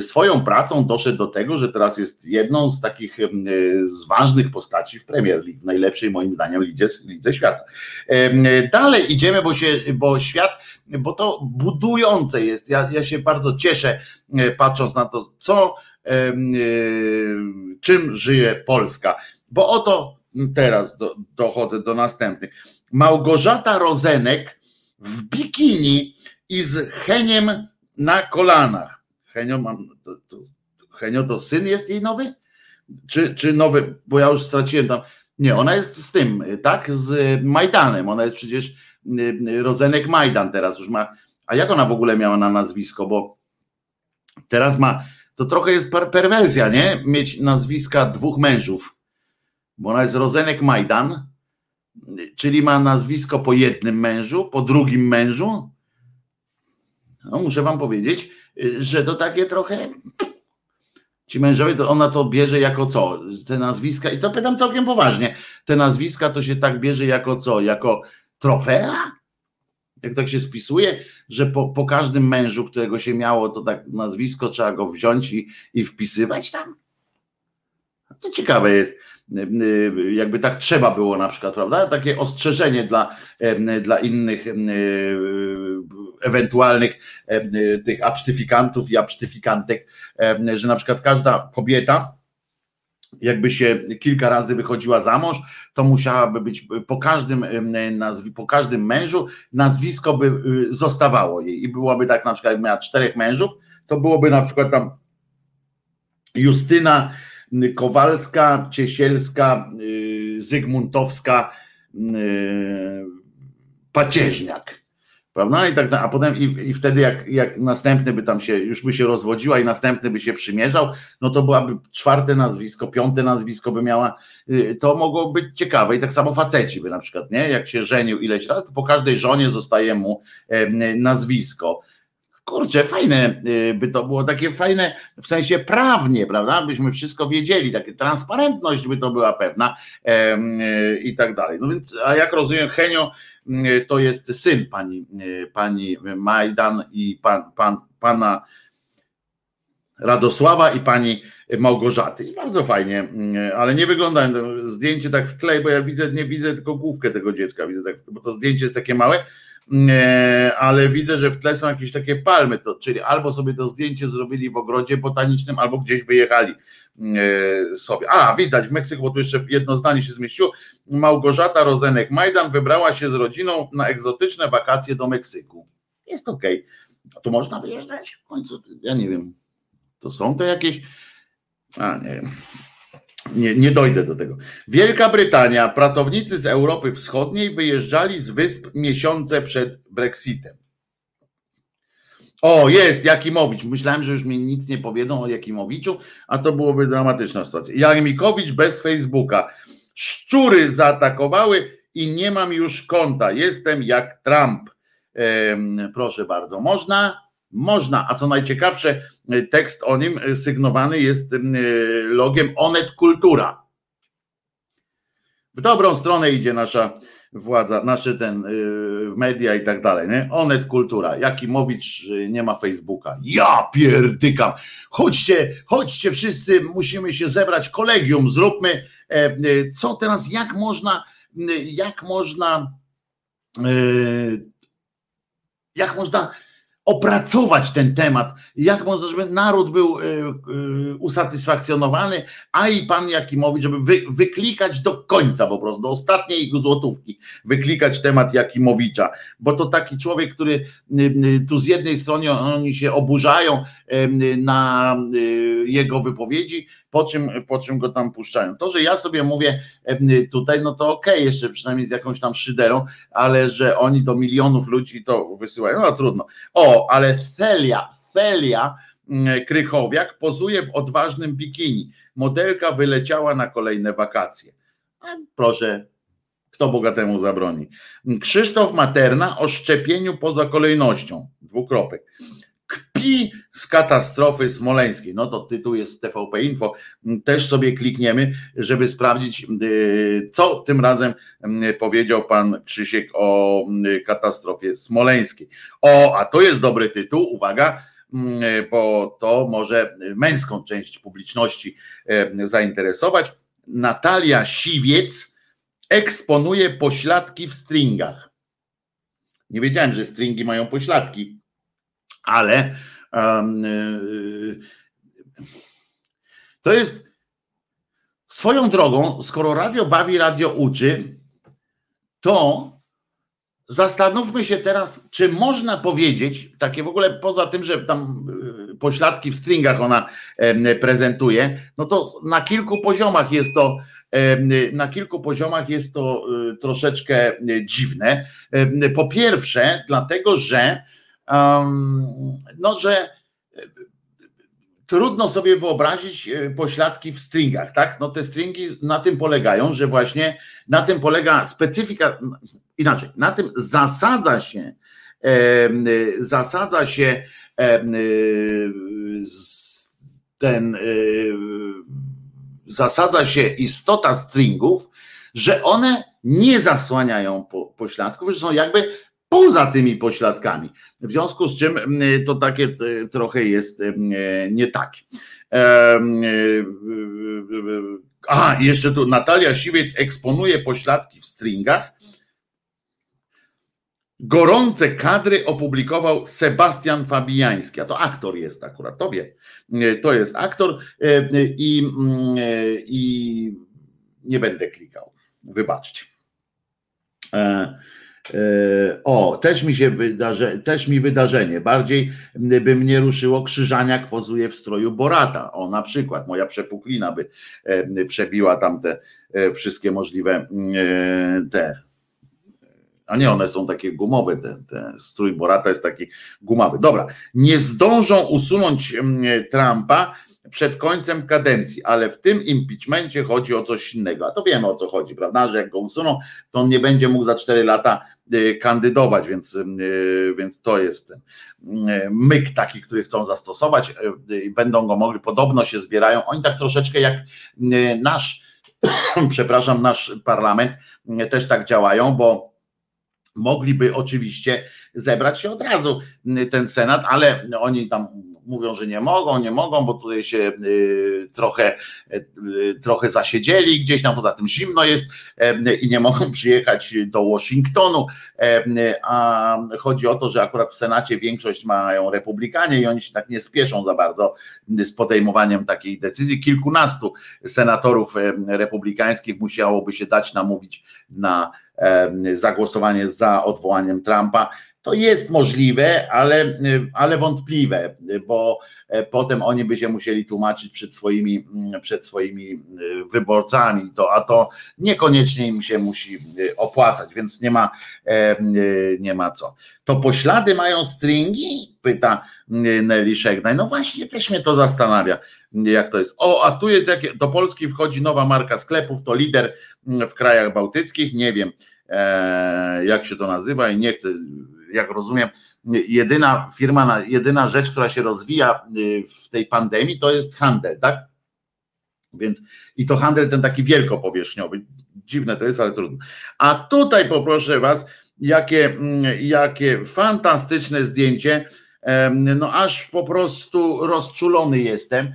swoją pracą doszedł do tego, że teraz jest jedną z takich y, z ważnych postaci w Premier League, najlepszej moim zdaniem lidze, lidze świata. Dalej idziemy, bo się, bo świat, bo to budujące jest. Ja, ja się bardzo cieszę, y, patrząc na to, co, czym żyje Polska. Bo oto teraz do, dochodzę do następnych. Małgorzata Rozenek w bikini i z heniem na kolanach. Henio, mam, to, to, Henio to syn jest jej nowy? Czy, czy nowy, bo ja już straciłem tam. Nie, ona jest z tym, tak? Z Majdanem. Ona jest przecież y, Rozenek Majdan teraz już ma. A jak ona w ogóle miała na nazwisko? Bo teraz ma. To trochę jest per perwersja, nie? Mieć nazwiska dwóch mężów. Bo ona jest Rozenek Majdan, czyli ma nazwisko po jednym mężu, po drugim mężu. No, muszę wam powiedzieć, że to takie trochę ci mężowie, to ona to bierze jako co? Te nazwiska, i to pytam całkiem poważnie, te nazwiska to się tak bierze jako co? Jako trofea? Jak tak się spisuje, że po, po każdym mężu, którego się miało, to tak nazwisko trzeba go wziąć i, i wpisywać tam? To ciekawe jest jakby tak trzeba było na przykład, prawda? Takie ostrzeżenie dla, dla innych ewentualnych tych absztyfikantów i absztyfikantek, że na przykład każda kobieta, jakby się kilka razy wychodziła za mąż, to musiałaby być po każdym, nazwi, po każdym mężu nazwisko by zostawało jej. I byłoby tak na przykład, jak miała czterech mężów, to byłoby na przykład tam Justyna Kowalska, Ciesielska, Zygmuntowska, Pacieźniak prawda? I tak, a potem i, i wtedy jak, jak następny by tam się, już by się rozwodziła i następny by się przymierzał, no to byłaby czwarte nazwisko, piąte nazwisko by miała, y, to mogło być ciekawe i tak samo faceci by na przykład, nie? Jak się żenił ileś lat, to po każdej żonie zostaje mu nazwisko. Kurczę, fajne y, by to było, takie fajne w sensie prawnie, prawda? Byśmy wszystko wiedzieli, takie transparentność by to była pewna y, i tak dalej. No więc, a jak rozumiem, Henio to jest syn pani, pani Majdan i pan, pan, pana Radosława i pani Małgorzaty. I bardzo fajnie, mm, ale nie wygląda zdjęcie tak w tle, bo ja widzę, nie widzę tylko główkę tego dziecka, widzę tak, bo to zdjęcie jest takie małe, mm, e, ale widzę, że w tle są jakieś takie palmy, to, czyli albo sobie to zdjęcie zrobili w ogrodzie botanicznym, albo gdzieś wyjechali mm, e, sobie. A, widać w Meksyku, bo tu jeszcze jedno zdanie się zmieściło. Małgorzata Rozenek Majdan wybrała się z rodziną na egzotyczne wakacje do Meksyku. Jest okej. Okay. To można wyjeżdżać w końcu? Ja nie wiem. To są to jakieś a nie wiem. Nie, nie dojdę do tego. Wielka Brytania, pracownicy z Europy Wschodniej wyjeżdżali z wysp miesiące przed Brexitem. O, jest Jakimowicz. Myślałem, że już mi nic nie powiedzą o Jakimowiczu, a to byłoby dramatyczna sytuacja. Jakimowicz bez Facebooka. Szczury zaatakowały i nie mam już konta. Jestem jak Trump. Ehm, proszę bardzo. Można? Można, a co najciekawsze, tekst o nim sygnowany jest e, logiem Onet Kultura. W dobrą stronę idzie nasza władza, nasze ten e, media i tak dalej. Nie? Onet Kultura. Jakimowicz nie ma Facebooka. Ja pierdykam. Chodźcie, chodźcie wszyscy, musimy się zebrać, kolegium zróbmy. E, co teraz, jak można, jak można, jak można opracować ten temat, jak można, żeby naród był e, e, usatysfakcjonowany, a i pan Jakimowicz, żeby wy, wyklikać do końca po prostu, do ostatniej złotówki, wyklikać temat Jakimowicza, bo to taki człowiek, który tu z jednej strony oni się oburzają na jego wypowiedzi, po czym, po czym go tam puszczają. To, że ja sobie mówię tutaj, no to okej, okay, jeszcze przynajmniej z jakąś tam szyderą, ale że oni do milionów ludzi to wysyłają, no trudno. O, ale Celia, Celia mm, Krychowiak pozuje w odważnym bikini. Modelka wyleciała na kolejne wakacje. Proszę, kto bogatemu zabroni? Krzysztof Materna o szczepieniu poza kolejnością. Dwukropek kpi z katastrofy smoleńskiej. No to tytuł jest TVP Info. Też sobie klikniemy, żeby sprawdzić, y, co tym razem y, powiedział pan Krzysiek o y, katastrofie smoleńskiej. O, a to jest dobry tytuł, uwaga, bo to może męską część publiczności zainteresować. Natalia Siwiec eksponuje pośladki w stringach. Nie wiedziałem, że stringi mają pośladki ale um, to jest swoją drogą, skoro radio bawi, radio uczy, to zastanówmy się teraz, czy można powiedzieć, takie w ogóle poza tym, że tam y, pośladki w stringach ona prezentuje, no to na kilku poziomach jest to na kilku poziomach jest to y, troszeczkę dziwne. Po pierwsze, dlatego, że no, że e, trudno sobie wyobrazić e, pośladki w stringach, tak? No te stringi na tym polegają, że właśnie na tym polega specyfika, inaczej, na tym zasadza się, zasadza się ten, zasadza się istota stringów, że one nie zasłaniają pośladków, że są jakby poza tymi pośladkami. W związku z czym mm, to takie e, trochę jest e, nie takie. E, a, jeszcze tu Natalia Siwiec eksponuje pośladki w stringach. Gorące kadry opublikował Sebastian Fabiański, a to aktor jest akurat, to wie. To jest aktor i, mm, i nie będę klikał. Wybaczcie. E, o, też mi się wydarzy, też mi wydarzenie. Bardziej by mnie ruszyło Krzyżaniak pozuje w stroju Borata. O, na przykład moja przepuklina by e, przebiła tam te e, wszystkie możliwe te. A nie, one są takie gumowe, te, te strój Borata jest taki gumowy. Dobra, nie zdążą usunąć Trumpa przed końcem kadencji, ale w tym impeachmencie chodzi o coś innego. A to wiemy o co chodzi, prawda? Że jak go usuną, to on nie będzie mógł za 4 lata kandydować, więc, y, więc to jest ten y, myk taki, który chcą zastosować i będą go mogli, podobno się zbierają, oni tak troszeczkę jak nasz, przepraszam, nasz parlament też tak działają, bo mogliby oczywiście zebrać się od razu ten Senat, ale oni tam mówią, że nie mogą, nie mogą, bo tutaj się trochę, trochę zasiedzieli gdzieś tam, poza tym zimno jest i nie mogą przyjechać do Waszyngtonu, a chodzi o to, że akurat w Senacie większość mają republikanie i oni się tak nie spieszą za bardzo z podejmowaniem takiej decyzji. Kilkunastu senatorów republikańskich musiałoby się dać namówić na zagłosowanie za odwołaniem Trumpa. To jest możliwe, ale, ale wątpliwe, bo e, potem oni by się musieli tłumaczyć przed swoimi, mm, przed swoimi e, wyborcami, to, a to niekoniecznie im się musi e, opłacać, więc nie ma, nie ma co. To poślady mają stringi? Pyta Nelly Szegnaj. No właśnie, też mnie to zastanawia, jak to jest. O, a tu jest, jakie, do Polski wchodzi nowa marka sklepów, to lider w krajach bałtyckich, nie wiem jak się to nazywa i nie chcę jak rozumiem, jedyna firma, jedyna rzecz, która się rozwija y, w tej pandemii, to jest handel, tak? Więc i to handel ten taki wielkopowierzchniowy. Dziwne to jest, ale trudno. A tutaj poproszę Was, jakie, mm, jakie fantastyczne zdjęcie. No aż po prostu rozczulony jestem.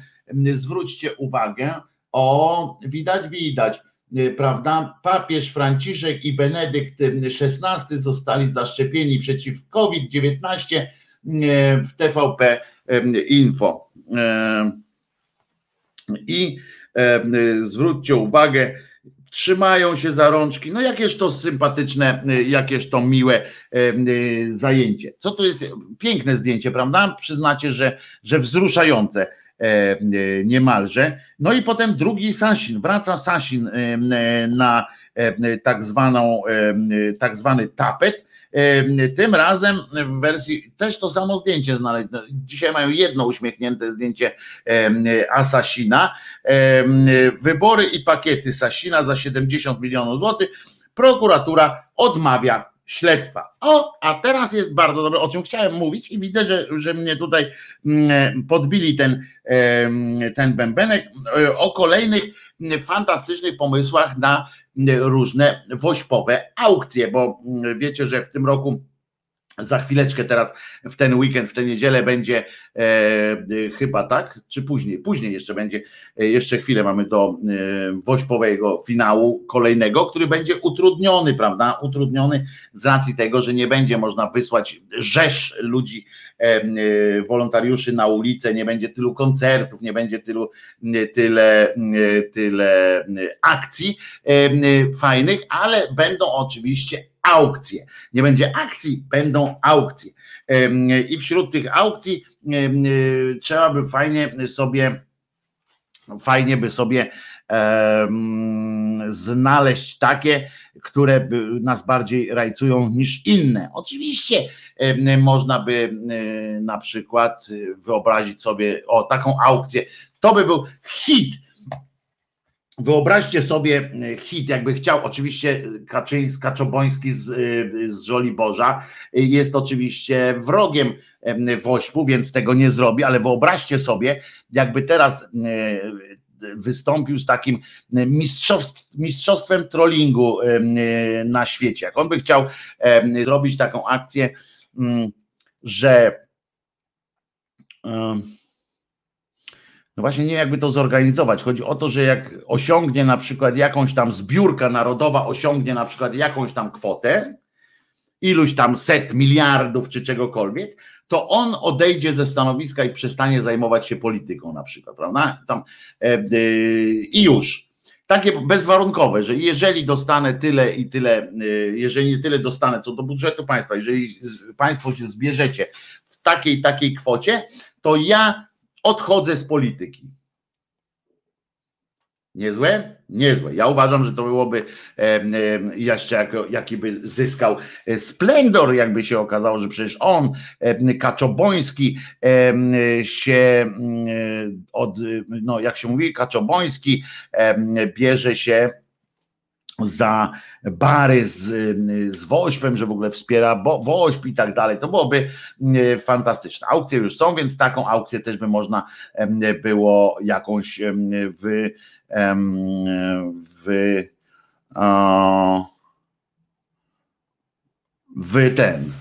Zwróćcie uwagę. O, widać, widać. Y, prawda, papież Franciszek i Benedykt XVI zostali zaszczepieni przeciw COVID-19 y, w TVP Info. I zwróćcie uwagę, trzymają się za rączki. No jakież to sympatyczne, y, jakież to miłe zajęcie. Co to jest? Piękne zdjęcie, prawda? Przyznacie, że, że wzruszające niemalże. No i potem drugi Sasin, wraca Sasin e, na tak zwaną, tak zwany tapet. Tym razem w wersji też to samo zdjęcie znaleźć. No, dzisiaj mają jedno uśmiechnięte zdjęcie Asasina. Wybory i pakiety Sasina za 70 milionów złotych. Prokuratura odmawia śledztwa. O, a teraz jest bardzo dobre, o czym chciałem mówić i widzę, że, że mnie tutaj mm, podbili ten, ten bębenek e, o kolejnych fantastycznych pomysłach na różne wośpowe aukcje, bo mm, wiecie, że w tym roku za chwileczkę teraz w ten weekend, w tę niedzielę będzie e, e, chyba tak, czy później, później jeszcze będzie, e, jeszcze chwilę mamy do e, wośpowego finału kolejnego, który będzie utrudniony, prawda, utrudniony z racji tego, że nie będzie można wysłać rzesz ludzi, e, e wolontariuszy na ulicę, nie będzie tylu koncertów, nie będzie tylu, tyle, tyle akcji fajnych, ale będą oczywiście aukcje. Nie będzie akcji, będą aukcje. I wśród tych aukcji y, trzeba by fajnie sobie, fajnie by sobie znaleźć takie, które nas bardziej rajcują niż inne. Oczywiście można by na przykład wyobrazić sobie o taką aukcję. To by był hit Wyobraźcie sobie e, hit, jakby chciał, oczywiście Kaczyński, Kaczoboński z, e, z Żoliborza jest oczywiście wrogiem Wośpu, więc tego nie zrobi, ale wyobraźcie sobie, jakby teraz e, wystąpił z takim mistrzostw, mistrzostwem trollingu na świecie. Jak on by chciał zrobić taką akcję, że no właśnie nie jakby to zorganizować. Chodzi o to, że jak osiągnie na przykład jakąś tam zbiórka narodowa, osiągnie na przykład jakąś tam kwotę, iluś tam set miliardów czy czegokolwiek, to on odejdzie ze stanowiska i przestanie zajmować się polityką na przykład, prawda? Tam, e, e, I już. Takie bezwarunkowe, że jeżeli dostanę tyle i tyle, e, jeżeli nie tyle dostanę co do budżetu państwa, jeżeli państwo się zbierzecie w takiej takiej kwocie, to ja odchodzę z polityki. Niezłe? Niezłe. Ja uważam, że to byłoby jeszcze jak, jaki by zyskał e, splendor, jakby się okazało, że przecież on, Kaczoboński się mm, od, no jak się mówi, Kaczoboński bierze się za bary z, z Wośpem, że w ogóle wspiera bo, Wośp i tak dalej. To byłoby mm, fantastyczne. Aukcje już są, więc taką aukcję też by można było jakąś w, w, w ten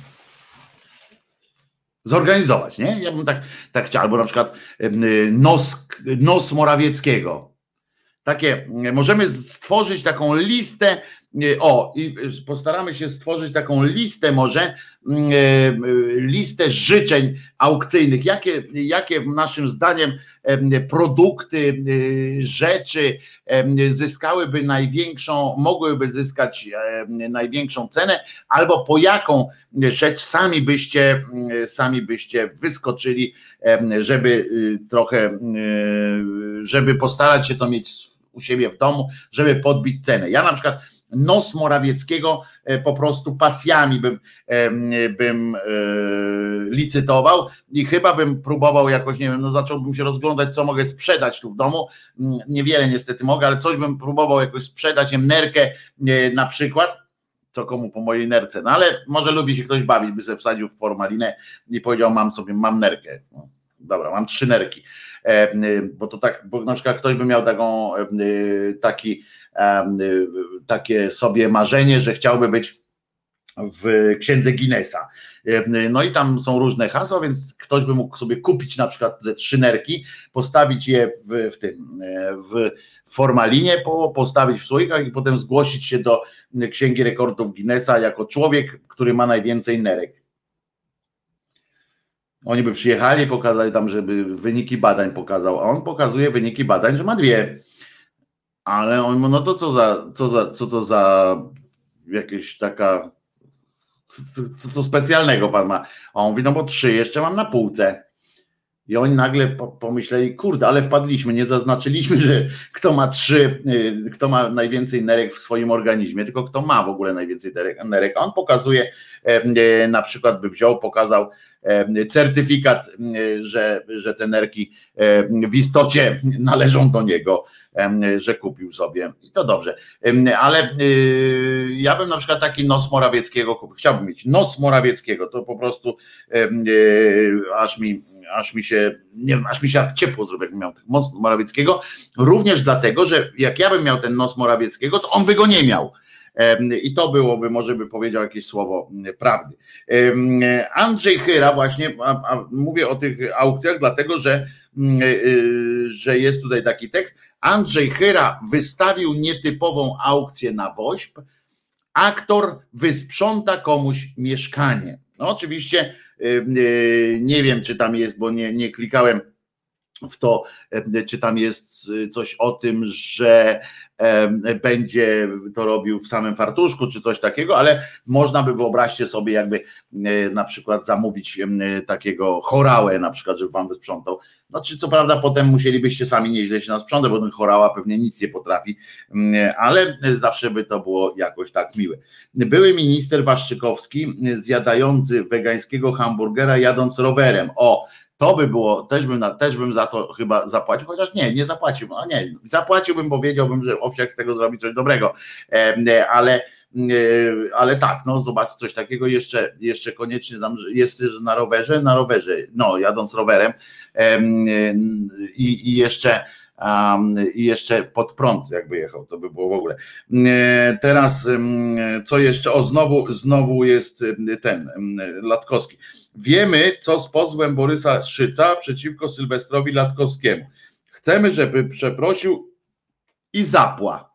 Zorganizować, nie? Ja bym tak, tak chciał, albo na przykład nos, nos Morawieckiego. Takie, możemy stworzyć taką listę o, i postaramy się stworzyć taką listę może, mm, e, listę życzeń aukcyjnych, jakie, jakie naszym zdaniem produkty, e, rzeczy zyskałyby największą, mogłyby zyskać największą cenę, albo po jaką rzecz sami byście, sami byście wyskoczyli, żeby y, trochę, żeby postarać się to mieć u siebie w domu, żeby podbić cenę. Ja na przykład nos Morawieckiego e, po prostu pasjami bym, bym e, licytował i chyba bym próbował jakoś, nie wiem, no zacząłbym się rozglądać, co mogę sprzedać tu w domu. Mm, niewiele niestety mogę, ale coś bym próbował jakoś sprzedać, nie nerkę e, na przykład, co komu po mojej nerce, no ale może lubi się ktoś bawić, by sobie wsadził w formalinę i powiedział, mam sobie, mam nerkę. No, dobra, mam trzy nerki, bo to tak, bo na przykład ktoś by miał taką, taki Y, takie sobie marzenie, że chciałby być w księdze Guinnessa. No i tam są różne hasła, więc ktoś by mógł sobie kupić na przykład ze trzy nerki, postawić je w, w tym w formalinie, postawić w słoikach i potem zgłosić się do księgi rekordów Guinnessa jako człowiek, który ma najwięcej nerek. Oni by przyjechali, pokazali tam, żeby wyniki badań pokazał, a on pokazuje wyniki badań, że ma dwie. Ale on no to co za, co za, co to za jakieś taka, co, co to specjalnego pan ma? A on mówi, no bo trzy jeszcze mam na półce. I oni nagle pomyśleli, kurde, ale wpadliśmy, nie zaznaczyliśmy, że kto ma trzy, y, kto ma najwięcej nerek w swoim organizmie, tylko kto ma w ogóle najwięcej nerek. A on pokazuje, e, na przykład by wziął, pokazał certyfikat, że, że te nerki w istocie należą do niego, że kupił sobie i to dobrze. Ale y, ja bym na przykład taki nos Morawieckiego kupił. Chciałbym mieć nos Morawieckiego, to po prostu y, aż mi aż mi się, nie wiem, aż mi się ciepło zrobi, jakbym miał nos Morawieckiego, również dlatego, że jak ja bym miał ten nos Morawieckiego, to on by go nie miał i to byłoby, może by powiedział jakieś słowo prawdy. Andrzej Chyra właśnie, a, a mówię o tych aukcjach, dlatego że, y, że jest tutaj taki tekst. Andrzej Chyra wystawił nietypową aukcję na WOŚP. Aktor wysprząta komuś mieszkanie. No oczywiście y, nie wiem, czy tam jest, bo nie, nie klikałem w to, czy tam jest coś o tym, że będzie to robił w samym fartuszku, czy coś takiego, ale można by wyobraźcie sobie, jakby na przykład zamówić takiego chorałę, na przykład, żeby wam wysprzątał. No, czy co prawda potem musielibyście sami nieźle się nas sprzątać, bo ten chorała pewnie nic nie potrafi, ale zawsze by to było jakoś tak miłe. Były minister Waszczykowski zjadający wegańskiego hamburgera jadąc rowerem. O, to by było, też bym, też bym za to chyba zapłacił, chociaż nie, nie zapłaciłbym, a nie, zapłaciłbym, bo wiedziałbym, że Owsiak z tego zrobi coś dobrego, e, ale e, ale tak, no zobacz coś takiego jeszcze, jeszcze koniecznie tam jest na rowerze, na rowerze, no jadąc rowerem i, i jeszcze i jeszcze pod prąd jakby jechał, to by było w ogóle. E, teraz co jeszcze? O, znowu, znowu jest ten Latkowski. Wiemy, co z pozwem Borysa Szyca przeciwko Sylwestrowi Latkowskiemu. Chcemy, żeby przeprosił i zapła.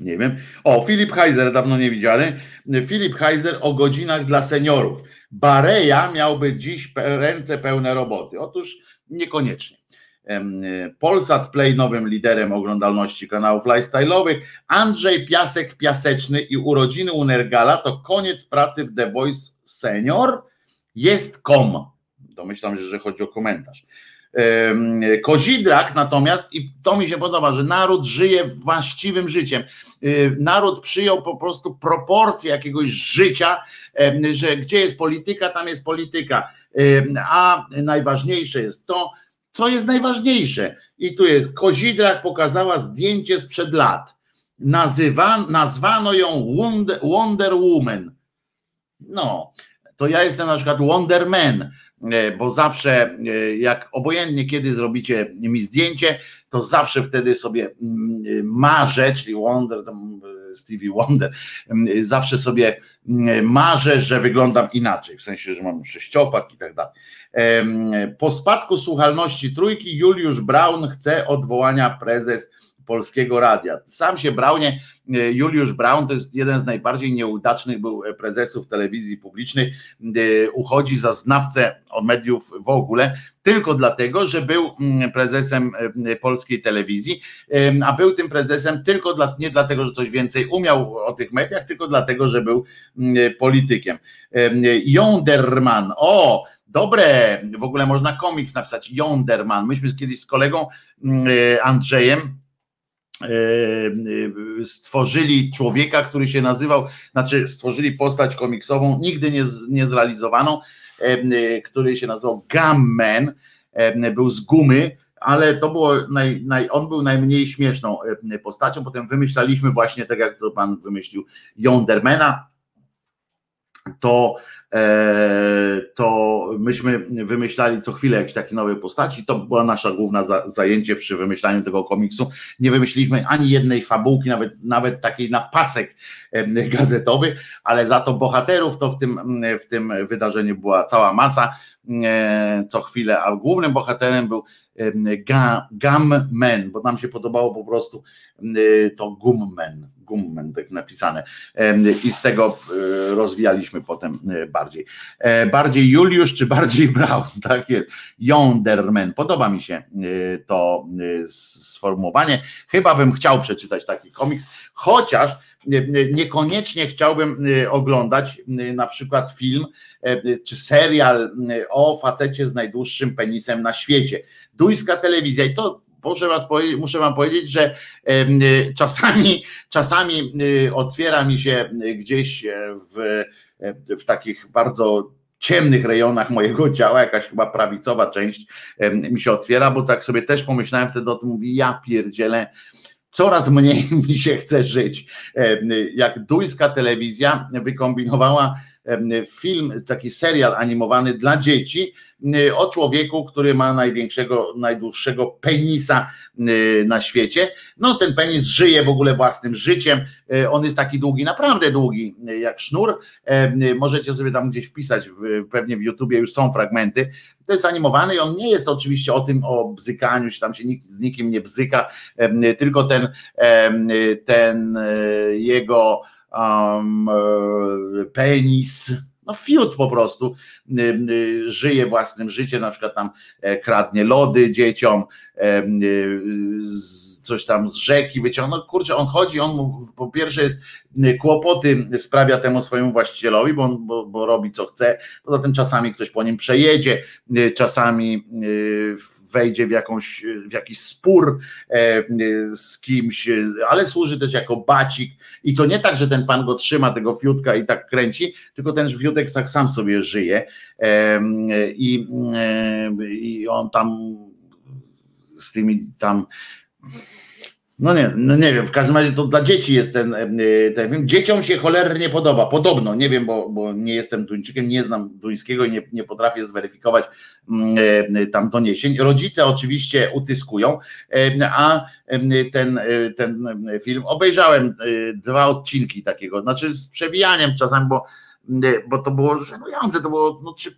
Nie wiem. O, Filip Heiser, dawno nie widziany. Filip Heiser o godzinach dla seniorów. Bareja miałby dziś ręce pełne roboty. Otóż niekoniecznie. Polsat Play nowym liderem oglądalności kanałów lifestyle'owych. Andrzej Piasek Piaseczny i urodziny Unergala to koniec pracy w The Voice Senior jest kom. Domyślam się, że chodzi o komentarz. Kozidrak natomiast, i to mi się podoba, że naród żyje właściwym życiem. Naród przyjął po prostu proporcje jakiegoś życia, że gdzie jest polityka, tam jest polityka. A najważniejsze jest to, co jest najważniejsze. I tu jest, Kozidrak pokazała zdjęcie sprzed lat. Nazywa, nazwano ją Wonder, Wonder Woman. No, to ja jestem na przykład Wonderman, e, bo zawsze e, jak obojętnie kiedy zrobicie mi zdjęcie, to zawsze wtedy sobie mm, marzę, czyli Wonder, Stevie Wonder. Zawsze sobie marzę, że wyglądam inaczej, w sensie, że mam sześciopak i tak dalej. Po spadku słuchalności trójki Juliusz Braun chce odwołania prezes Polskiego Radia. Sam się Braunie, e, Juliusz Braun to jest jeden z najbardziej nieudacznych był prezesów telewizji publicznej, e, uchodzi za znawcę mediów w ogóle, tylko dlatego, że był mm, prezesem e, polskiej telewizji, a był tym prezesem tylko dla, nie dlatego, że coś więcej umiał o tych mediach, tylko dlatego, że był mm, politykiem. Jonderman, o, dobre, w ogóle można komiks napisać, Jonderman. Myśmy kiedyś z kolegą mm, Andrzejem, E, e, stworzyli człowieka, który się nazywał, znaczy stworzyli postać komiksową, nigdy nie, nie zrealizowaną, e, który się nazywał Gumman, był z gumy, ale to było naj, naj, on był najmniej śmieszną postacią. Potem wymyślaliśmy właśnie, tak jak to pan wymyślił, Yondermana. To E, to myśmy wymyślali co chwilę jakieś takie nowe postaci. To była nasza główna zajęcie przy wymyślaniu tego komiksu. Nie wymyśliliśmy ani jednej fabułki, nawet, nawet takiej na pasek gazetowy, ale za to bohaterów to w tym, w tym wydarzeniu była cała masa e, co chwilę, a głównym bohaterem był Gumman, bo nam się podobało po prostu to Gumman Gummen, tak napisane. I z tego e, rozwijaliśmy potem e, bardziej. E, bardziej Juliusz czy bardziej Braun, tak jest. Jonderman. Podoba mi się to sformułowanie. Chyba bym chciał przeczytać taki komiks, chociaż niekoniecznie chciałbym oglądać na przykład film czy serial o facecie z najdłuższym penisem na świecie. Duńska telewizja i to muszę, was muszę wam powiedzieć, że czasami, czasami y, otwiera mi się gdzieś w, w takich bardzo ciemnych rejonach mojego ciała, jakaś chyba prawicowa część mi się otwiera, bo tak sobie też pomyślałem wtedy o tym, mówię, ja pierdzielę, coraz mniej mi się chce żyć. Jak duńska telewizja wykombinowała film, taki serial animowany dla dzieci o człowieku, który ma największego, najdłuższego penisa na świecie. No ten penis żyje w ogóle własnym życiem. Y, on jest taki długi, naprawdę długi, jak sznur. Możecie sobie tam gdzieś wpisać, pewnie w YouTubie już są fragmenty. To jest animowany i on nie jest oczywiście o tym, o bzykaniu się, tam się nikt z nikim nie bzyka, tylko ten, ten jego um, penis, no fiut po prostu żyje własnym życiem, na przykład tam e, kradnie lody dzieciom, coś tam z rzeki wyciąga, no kurczę, on chodzi, on po pierwsze jest kłopoty sprawia temu swojemu właścicielowi, bo, on, bo, bo robi co chce, poza tym czasami ktoś po nim przejedzie, czasami wejdzie w, jakąś, w jakiś spór e, z kimś, ale służy też jako bacik. I to nie tak, że ten pan go trzyma, tego fiutka i tak kręci, tylko ten fiutek tak sam sobie żyje. I, i on tam z tymi tam no nie, no nie wiem, w każdym razie to dla dzieci jest ten, e, ten film. Dzieciom się cholernie podoba, podobno, nie wiem, bo, bo nie jestem Duńczykiem, nie znam duńskiego i nie, nie potrafię zweryfikować mm, e, tam doniesień. Rodzice oczywiście utyskują, e, a ten, ten film obejrzałem dwa odcinki takiego, znaczy z przewijaniem czasami, bo, bo to było żenujące, to było, no, czy,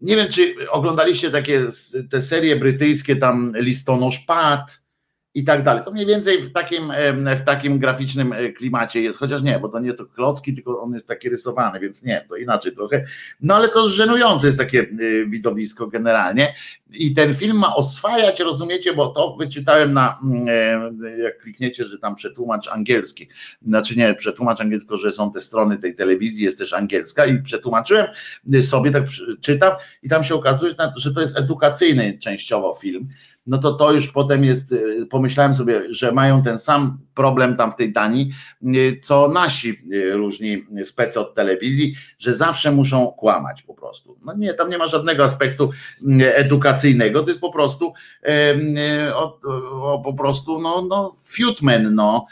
nie wiem, czy oglądaliście takie te serie brytyjskie, tam Listonosz Pat, i tak dalej. To mniej więcej w takim, w takim graficznym e, klimacie jest, chociaż nie, bo to nie to klocki, tylko on jest taki rysowany, więc nie, to inaczej trochę. No ale to żenujące jest takie e, widowisko generalnie. I ten film ma oswajać, rozumiecie, bo to wyczytałem na, mm, e, jak klikniecie, że tam przetłumacz angielski, znaczy nie przetłumacz angielski, że są te strony tej telewizji, jest też angielska i przetłumaczyłem sobie, tak czytam i tam się okazuje, że to jest edukacyjny częściowo film no to to już potem jest, y, pomyślałem sobie, że mają ten sam problem tam w tej Danii, y, co nasi y, różni specy od telewizji, że zawsze muszą kłamać po prostu. No nie, tam nie ma żadnego aspektu edukacyjnego, to jest po prostu o, o, po prostu no, no fiutmen, no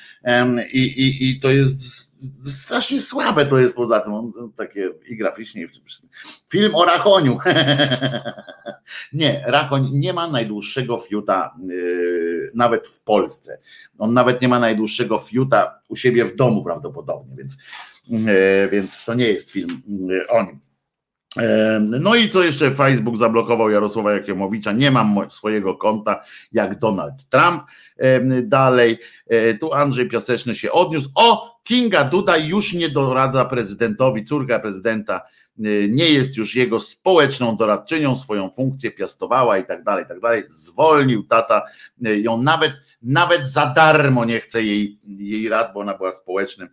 i, i, i to jest strasznie słabe to jest poza tym, on, takie i graficznie. Film o Rachoniu. nie, Rachoń nie ma najdłuższego fiuta yy, nawet w Polsce. On nawet nie ma najdłuższego fiuta u siebie w domu prawdopodobnie, więc, yy, więc to nie jest film yy, o nim. No i co jeszcze Facebook zablokował Jarosława Jakiemowicza, nie mam swojego konta jak Donald Trump. Dalej, e, tu Andrzej Piaseczny się odniósł. O, Kinga Duda już nie doradza prezydentowi, córka prezydenta e, nie jest już jego społeczną doradczynią, swoją funkcję piastowała i tak dalej, i tak dalej. Zwolnił tata e, ją nawet, nawet za darmo nie chce jej, jej rad, bo ona była społecznym,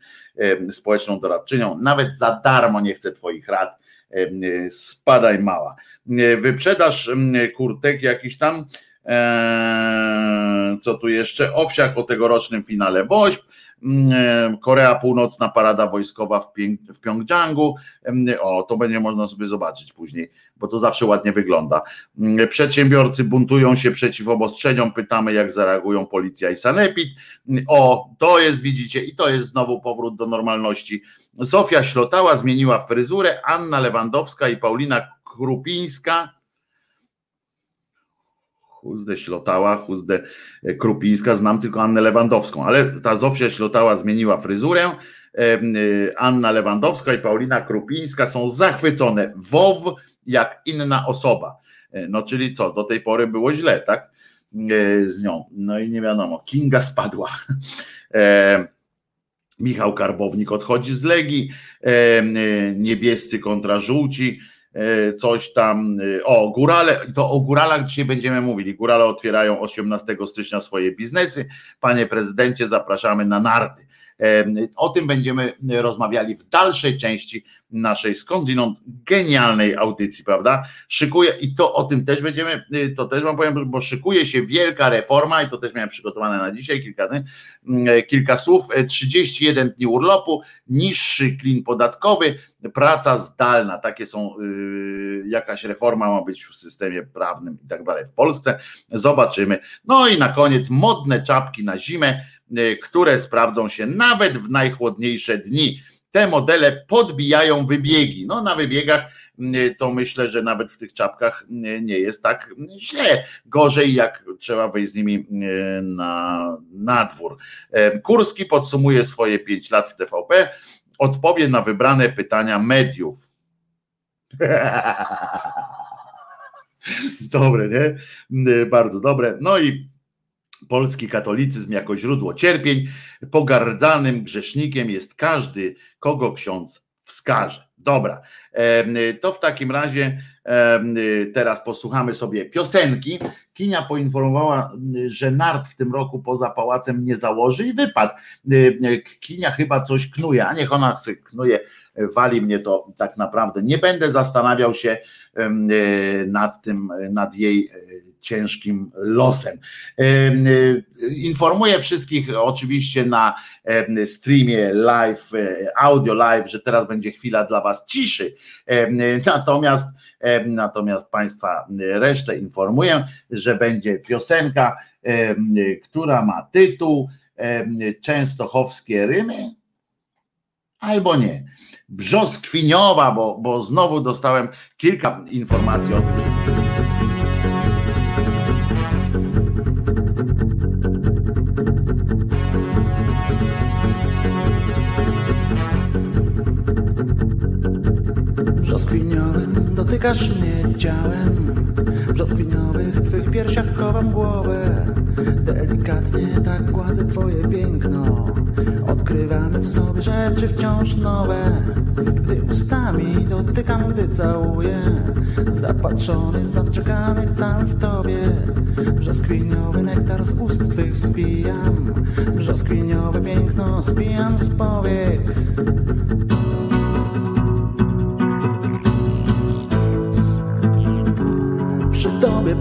społeczną doradczynią, nawet za darmo nie chce twoich rad. Spadaj mała. Wyprzedaż kurtek jakiś tam, e, co tu jeszcze, Owsiak o tegorocznym finale WOŚP, Korea Północna parada wojskowa w, w Pjongjangu. O, to będzie można sobie zobaczyć później, bo to zawsze ładnie wygląda. Przedsiębiorcy buntują się przeciw obostrzeniom. Pytamy, jak zareagują policja i sanepid. O, to jest, widzicie, i to jest znowu powrót do normalności. Zofia Ślotała zmieniła fryzurę, Anna Lewandowska i Paulina Krupińska Chuzdę Ślotała, Chuzdę Krupińska, znam tylko Annę Lewandowską, ale ta Zofia Ślotała zmieniła fryzurę, y, Anna Lewandowska i Paulina Krupińska są zachwycone WOW jak inna osoba. E, no czyli co, do tej pory było źle, tak? E, z nią. No i nie wiadomo, Kinga spadła. E, Michał Karbownik odchodzi z Legii, niebiescy kontra żółci, coś tam, e, o górale, to o góralach dzisiaj będziemy mówili. Górale otwierają 18 stycznia swoje biznesy. Panie prezydencie, zapraszamy na narty. E, o tym będziemy rozmawiali w dalszej części naszej skądinąd genialnej audycji, prawda? Szykuje i to o tym też będziemy, to też wam powiem, bo szykuje się wielka reforma i to też miałem przygotowane na dzisiaj kilka, kilka słów. 31 dni urlopu, niższy klin podatkowy, praca zdalna, takie są, yy, jakaś reforma ma być w systemie prawnym i tak dalej w Polsce. Zobaczymy. No i na koniec modne czapki na zimę, które sprawdzą się nawet w najchłodniejsze dni. Te modele podbijają wybiegi. No na wybiegach yy, to myślę, że nawet w tych czapkach yy, nie jest tak źle. Gorzej jak trzeba wyjść z nimi na, na dwór. Kurski podsumuje swoje 5 lat w TVP odpowie na wybrane pytania mediów. dobre, nie? Bardzo dobre. No i polski katolicyzm jako źródło cierpień. Pogardzanym grzesznikiem jest każdy, kogo ksiądz wskaże. Dobra, to w takim razie teraz posłuchamy sobie piosenki. Kinia poinformowała, że nart w tym roku poza pałacem nie założy i wypadł. Kinia chyba coś knuje, a niech ona knuje, wali mnie to tak naprawdę. Nie będę zastanawiał się nad tym, nad jej ciężkim losem. Informuję wszystkich oczywiście na streamie live, audio live, że teraz będzie chwila dla Was ciszy. Natomiast natomiast Państwa resztę informuję, że będzie piosenka, która ma tytuł Częstochowskie Rymy albo nie. Brzoskwiniowa, bo, bo znowu dostałem kilka informacji o tym, że dotykasz mnie ciałem. W brzoskwiniowych twych piersiach chowam głowę. Delikatnie tak gładzę twoje piękno. Odkrywamy w sobie rzeczy wciąż nowe. Gdy ustami dotykam, gdy całuję. Zapatrzony, zaczekany tam w tobie. Brzoskwiniowy nektar z ust twych spijam. Brzoskwiniowe piękno spijam z powiek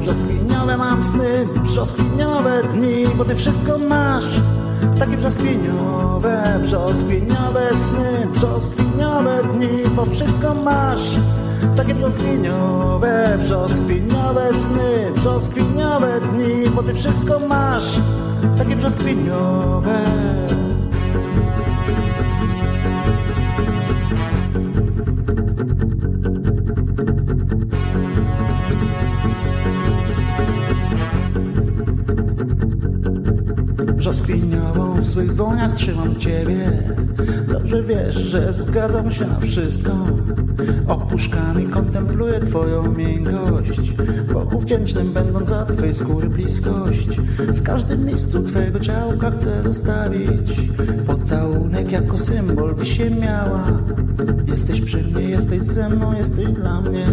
brzoskwiniowe mam sny, brzoskwiniowe dni, bo ty wszystko masz. Takie brzoskwiniowe, brzoskwiniowe sny, brzoskwiniowe dni, bo wszystko masz. Takie brzoskwiniowe, brzoskwiniowe sny, brzoskwiniowe dni, bo ty wszystko masz. Takie brzoskwiniowe. Swych dłoniach trzymam ciebie. Dobrze wiesz, że zgadzam się na wszystko. Opuszkami kontempluję twoją miękkość Bogu wdzięcznym będąc za twej skóry bliskość. W każdym miejscu twojego ciałka chcę zostawić. Pocałunek jako symbol by się miała. Jesteś przy mnie, jesteś ze mną, jesteś dla mnie.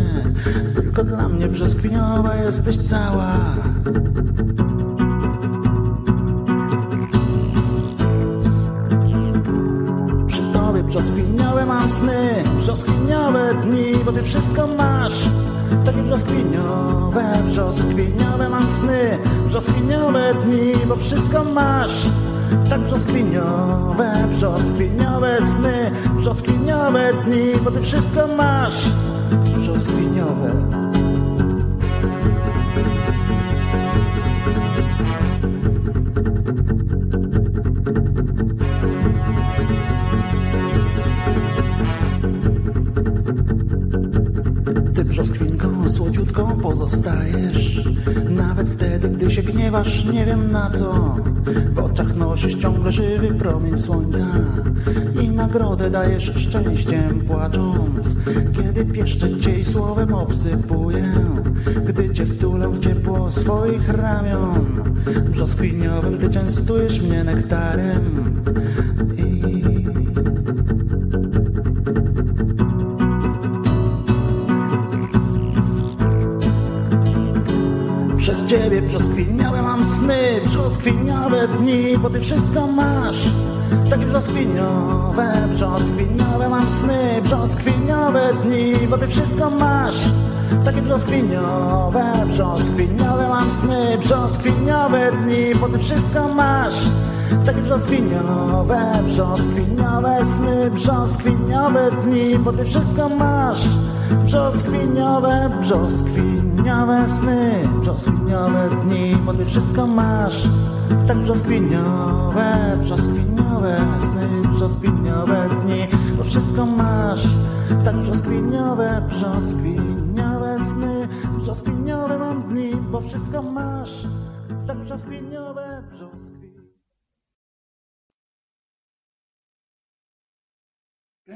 Tylko dla mnie brzoskwiniowa jesteś cała brzoskwiniowe mam sny. Brzoskwiniowe dni, bo ty wszystko masz. Takie brzoskwiniowe, brzoskwiniowe mam sny. Brzoskwiniowe dni, bo wszystko masz. Tak brzoskwiniowe, brzoskwiniowe sny. Brzoskwiniowe dni, bo ty wszystko masz. Brzoskwiniowe pozostajesz Nawet wtedy, gdy się gniewasz, nie wiem na co. W oczach nosisz ciągle żywy promień słońca I nagrodę dajesz szczęściem płacząc. Kiedy pieszczę cię i słowem obsypuję Gdy cię wtulę w ciepło swoich ramion. Brzoskwiniowym ty częstujesz mnie nektarem brzoskwiniałe mam sny, brzoskwiniałe dni, bo ty wszystko masz. Takie brzoskwiniowe, brzoskwiniowe mam sny, brzoskwiniowe dni, bo ty wszystko masz. Takie brzoskwiniowe, brzoskwiniowe mam sny, brzoskwiniowe dni, bo ty wszystko masz. Takie brzoskwiniowe, brzoskwiniowe sny, brzoskwiniowe dni, bo ty wszystko masz. Brzoskwiniowe, brzoskwiniowe sny, brzoskwiniowe dni, bo ty wszystko masz. Tak brzoskwiniowe, brzoskwiniowe sny, brzoskwiniowe dni, bo wszystko masz. Tak brzoskwiniowe, brzoskwiniowe sny, brzoskwiniowe mam dni, bo wszystko masz. Tak brzoskwiniowe.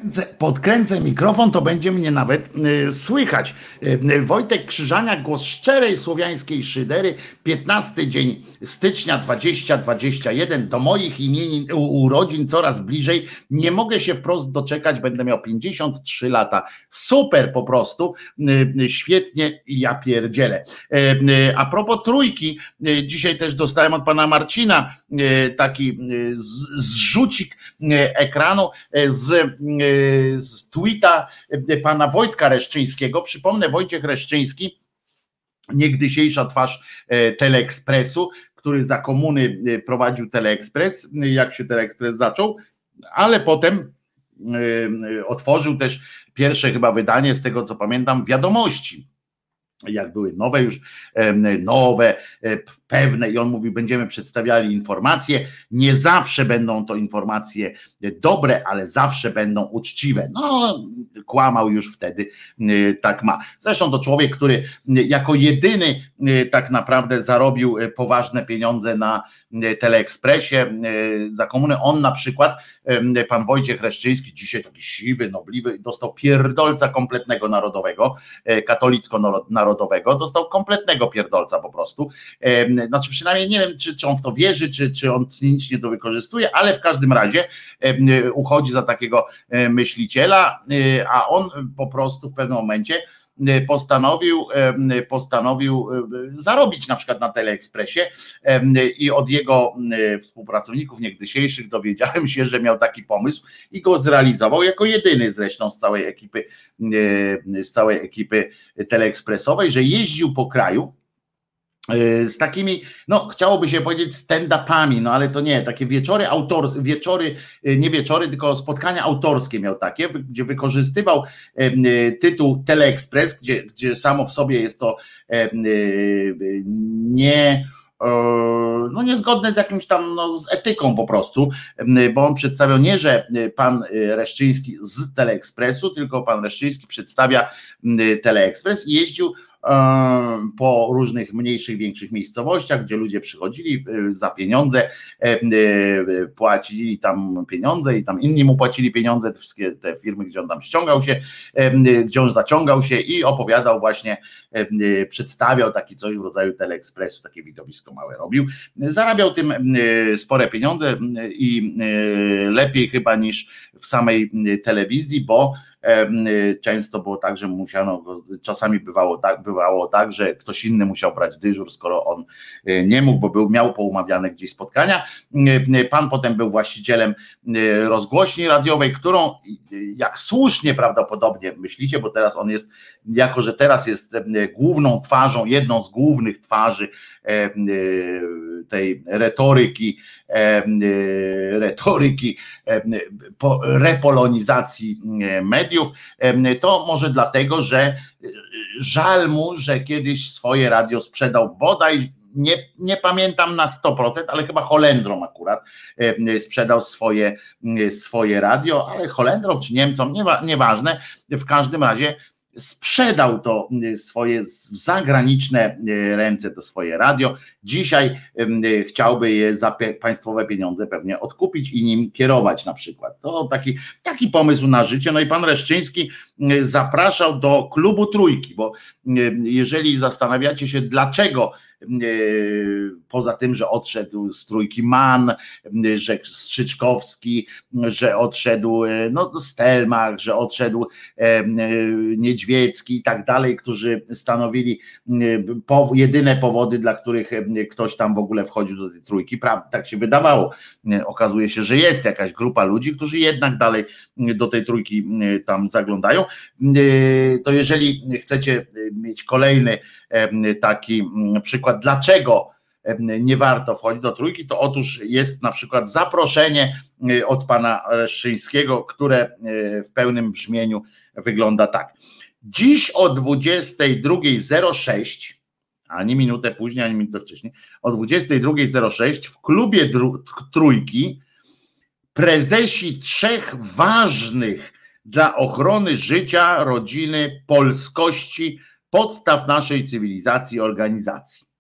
Kręcę, podkręcę mikrofon, to będzie mnie nawet y, słychać. Y, Wojtek Krzyżaniak, głos szczerej słowiańskiej szydery, 15 dzień stycznia 2021, do moich imienin, u, urodzin coraz bliżej. Nie mogę się wprost doczekać, będę miał 53 lata. Super po prostu, y, y, świetnie ja pierdzielę. Y, y, A propos trójki, y, dzisiaj też dostałem od pana Marcina y, taki y, zrzucik y, ekranu y, z y, z tweeta y, pana Wojtka Reszczyńskiego. Przypomnę, Wojciech Reszczyński, niegdysiejsza twarz e, Teleekspresu, który za komuny e, prowadził Teleekspres, e, jak się Teleekspres zaczął, ale potem e, e, otworzył też pierwsze chyba wydanie, z tego co pamiętam, wiadomości. Jak były nowe już, nowe, e, pewne, i on mówi, będziemy przedstawiali informacje. Nie zawsze będą to informacje dobre, ale zawsze będą uczciwe. No, kłamał już wtedy, tak ma. Zresztą to człowiek, który jako jedyny tak naprawdę zarobił y, poważne pieniądze na Teleekspresie y, za komunę. On na przykład, y, pan Wojciech Reszczyński, dzisiaj taki siwy, nobliwy, dostał pierdolca kompletnego narodowego, e, katolicko-narodowego, dostał kompletnego pierdolca po prostu. E, Znaczy przynajmniej nie wiem, czy, czy on w to wierzy, czy, czy on cynicznie to wykorzystuje, ale w każdym razie e, uchodzi za takiego e, myśliciela, e, a on po prostu w pewnym momencie e, postanowił, e, postanowił e, zarobić na przykład na Teleekspresie i od jego współpracowników niegdysiejszych dowiedziałem się, że miał taki pomysł i go zrealizował jako jedyny zresztą z całej ekipy, z całej ekipy teleekspresowej, że jeździł po kraju z takimi, no chciałoby się powiedzieć stand-upami, no ale to nie, takie wieczory autorskie, wieczory, e, nie wieczory, tylko spotkania autorskie miał takie, gdzie wykorzystywał e, tytuł Teleexpress, gdzie, gdzie samo w sobie jest to nie no niezgodne z jakimś tam, no, z etyką po prostu, bo on przedstawiał nie, że pan Reszczyński z Teleekspresu, tylko pan Reszczyński przedstawia Teleekspres i jeździł po różnych mniejszych, większych miejscowościach, gdzie ludzie przychodzili za pieniądze, płacili tam pieniądze i tam inni mu płacili pieniądze, te wszystkie te firmy, gdzie on tam ściągał się, gdzie on zaciągał się i opowiadał właśnie, przedstawiał taki coś w rodzaju teleekspresu, takie widowisko małe robił. Zarabiał tym spore pieniądze i lepiej chyba niż w samej telewizji, bo Często było tak, że musiano go, czasami bywało tak, bywało tak, że ktoś inny musiał brać dyżur, skoro on e, nie mógł, bo był, miał poumawiane gdzieś spotkania. Pan potem był właścicielem rozgłośni radiowej, którą jak słusznie prawdopodobnie myślicie, bo teraz on jest, jako że teraz jest główną twarzą, jedną z głównych twarzy tej retoryki, retoryki repolonizacji mediów, to może dlatego, że żal mu, że kiedyś swoje radio sprzedał bodaj nie, nie pamiętam na 100%, ale chyba Holendrom akurat sprzedał swoje, swoje radio, ale Holendrom czy Niemcom, nieważne, w każdym razie sprzedał to y, swoje zagraniczne y, ręce, to swoje radio. Dzisiaj y, chciałby je za państwowe pieniądze pewnie odkupić i nim kierować na przykład. To taki, taki pomysł na życie. No i pan Reszczyński zapraszał do klubu trójki, bo jeżeli zastanawiacie się, dlaczego poza tym, że odszedł z trójki Man, że Strzyczkowski, że odszedł no, Stelmach, że odszedł Niedźwiecki i tak dalej, którzy stanowili jedyne powody, dla których ktoś tam w ogóle wchodził do tej trójki. Tak się wydawało. Okazuje się, że jest jakaś grupa ludzi, którzy jednak dalej do tej trójki tam zaglądają. To jeżeli chcecie mieć kolejny taki przykład, dlaczego nie warto wchodzić do trójki, to otóż jest na przykład zaproszenie e, od pana Reszczyńskiego, które e, w pełnym brzmieniu wygląda tak. Dziś o 22.06, ani minutę później, ani minutę wcześniej, o 22.06 w klubie trójki prezesi trzech ważnych dla ochrony życia, rodziny, polskości, podstaw naszej cywilizacji organizacji.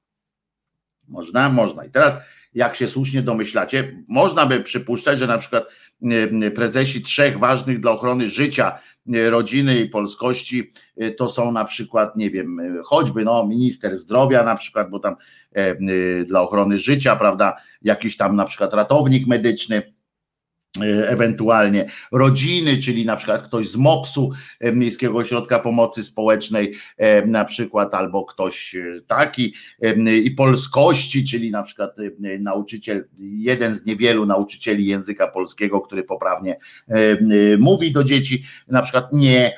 Można, można. I teraz, jak się słusznie domyślacie, można by przypuszczać, że na przykład prezesi trzech ważnych dla ochrony życia, rodziny i polskości e, to są na przykład, nie wiem, e, choćby no, minister zdrowia na przykład, bo tam e, dla ochrony życia, prawda, jakiś tam na przykład ratownik medyczny, E, ewentualnie rodziny, czyli na przykład ktoś z MOPS-u, e, Miejskiego Ośrodka Pomocy Społecznej, e, na przykład, albo ktoś taki, i polskości, czyli na przykład nauczyciel, jeden z niewielu nauczycieli języka polskiego, który poprawnie mówi do dzieci, na przykład nie,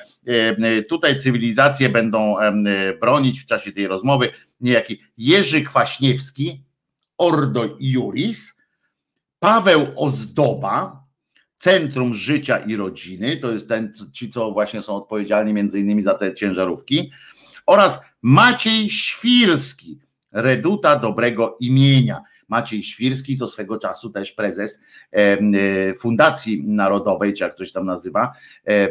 tutaj cywilizacje będą bronić w czasie tej rozmowy. Niejaki Jerzy Kwaśniewski, Ordo Juris, Paweł Ozdoba, Centrum Życia i Rodziny, to jest ten, ci, co właśnie są odpowiedzialni między innymi za te ciężarówki, oraz Maciej Świrski, Reduta Dobrego Imienia. Maciej Świrski to swego czasu też prezes e, Fundacji Narodowej, czy jak ktoś tam nazywa, e,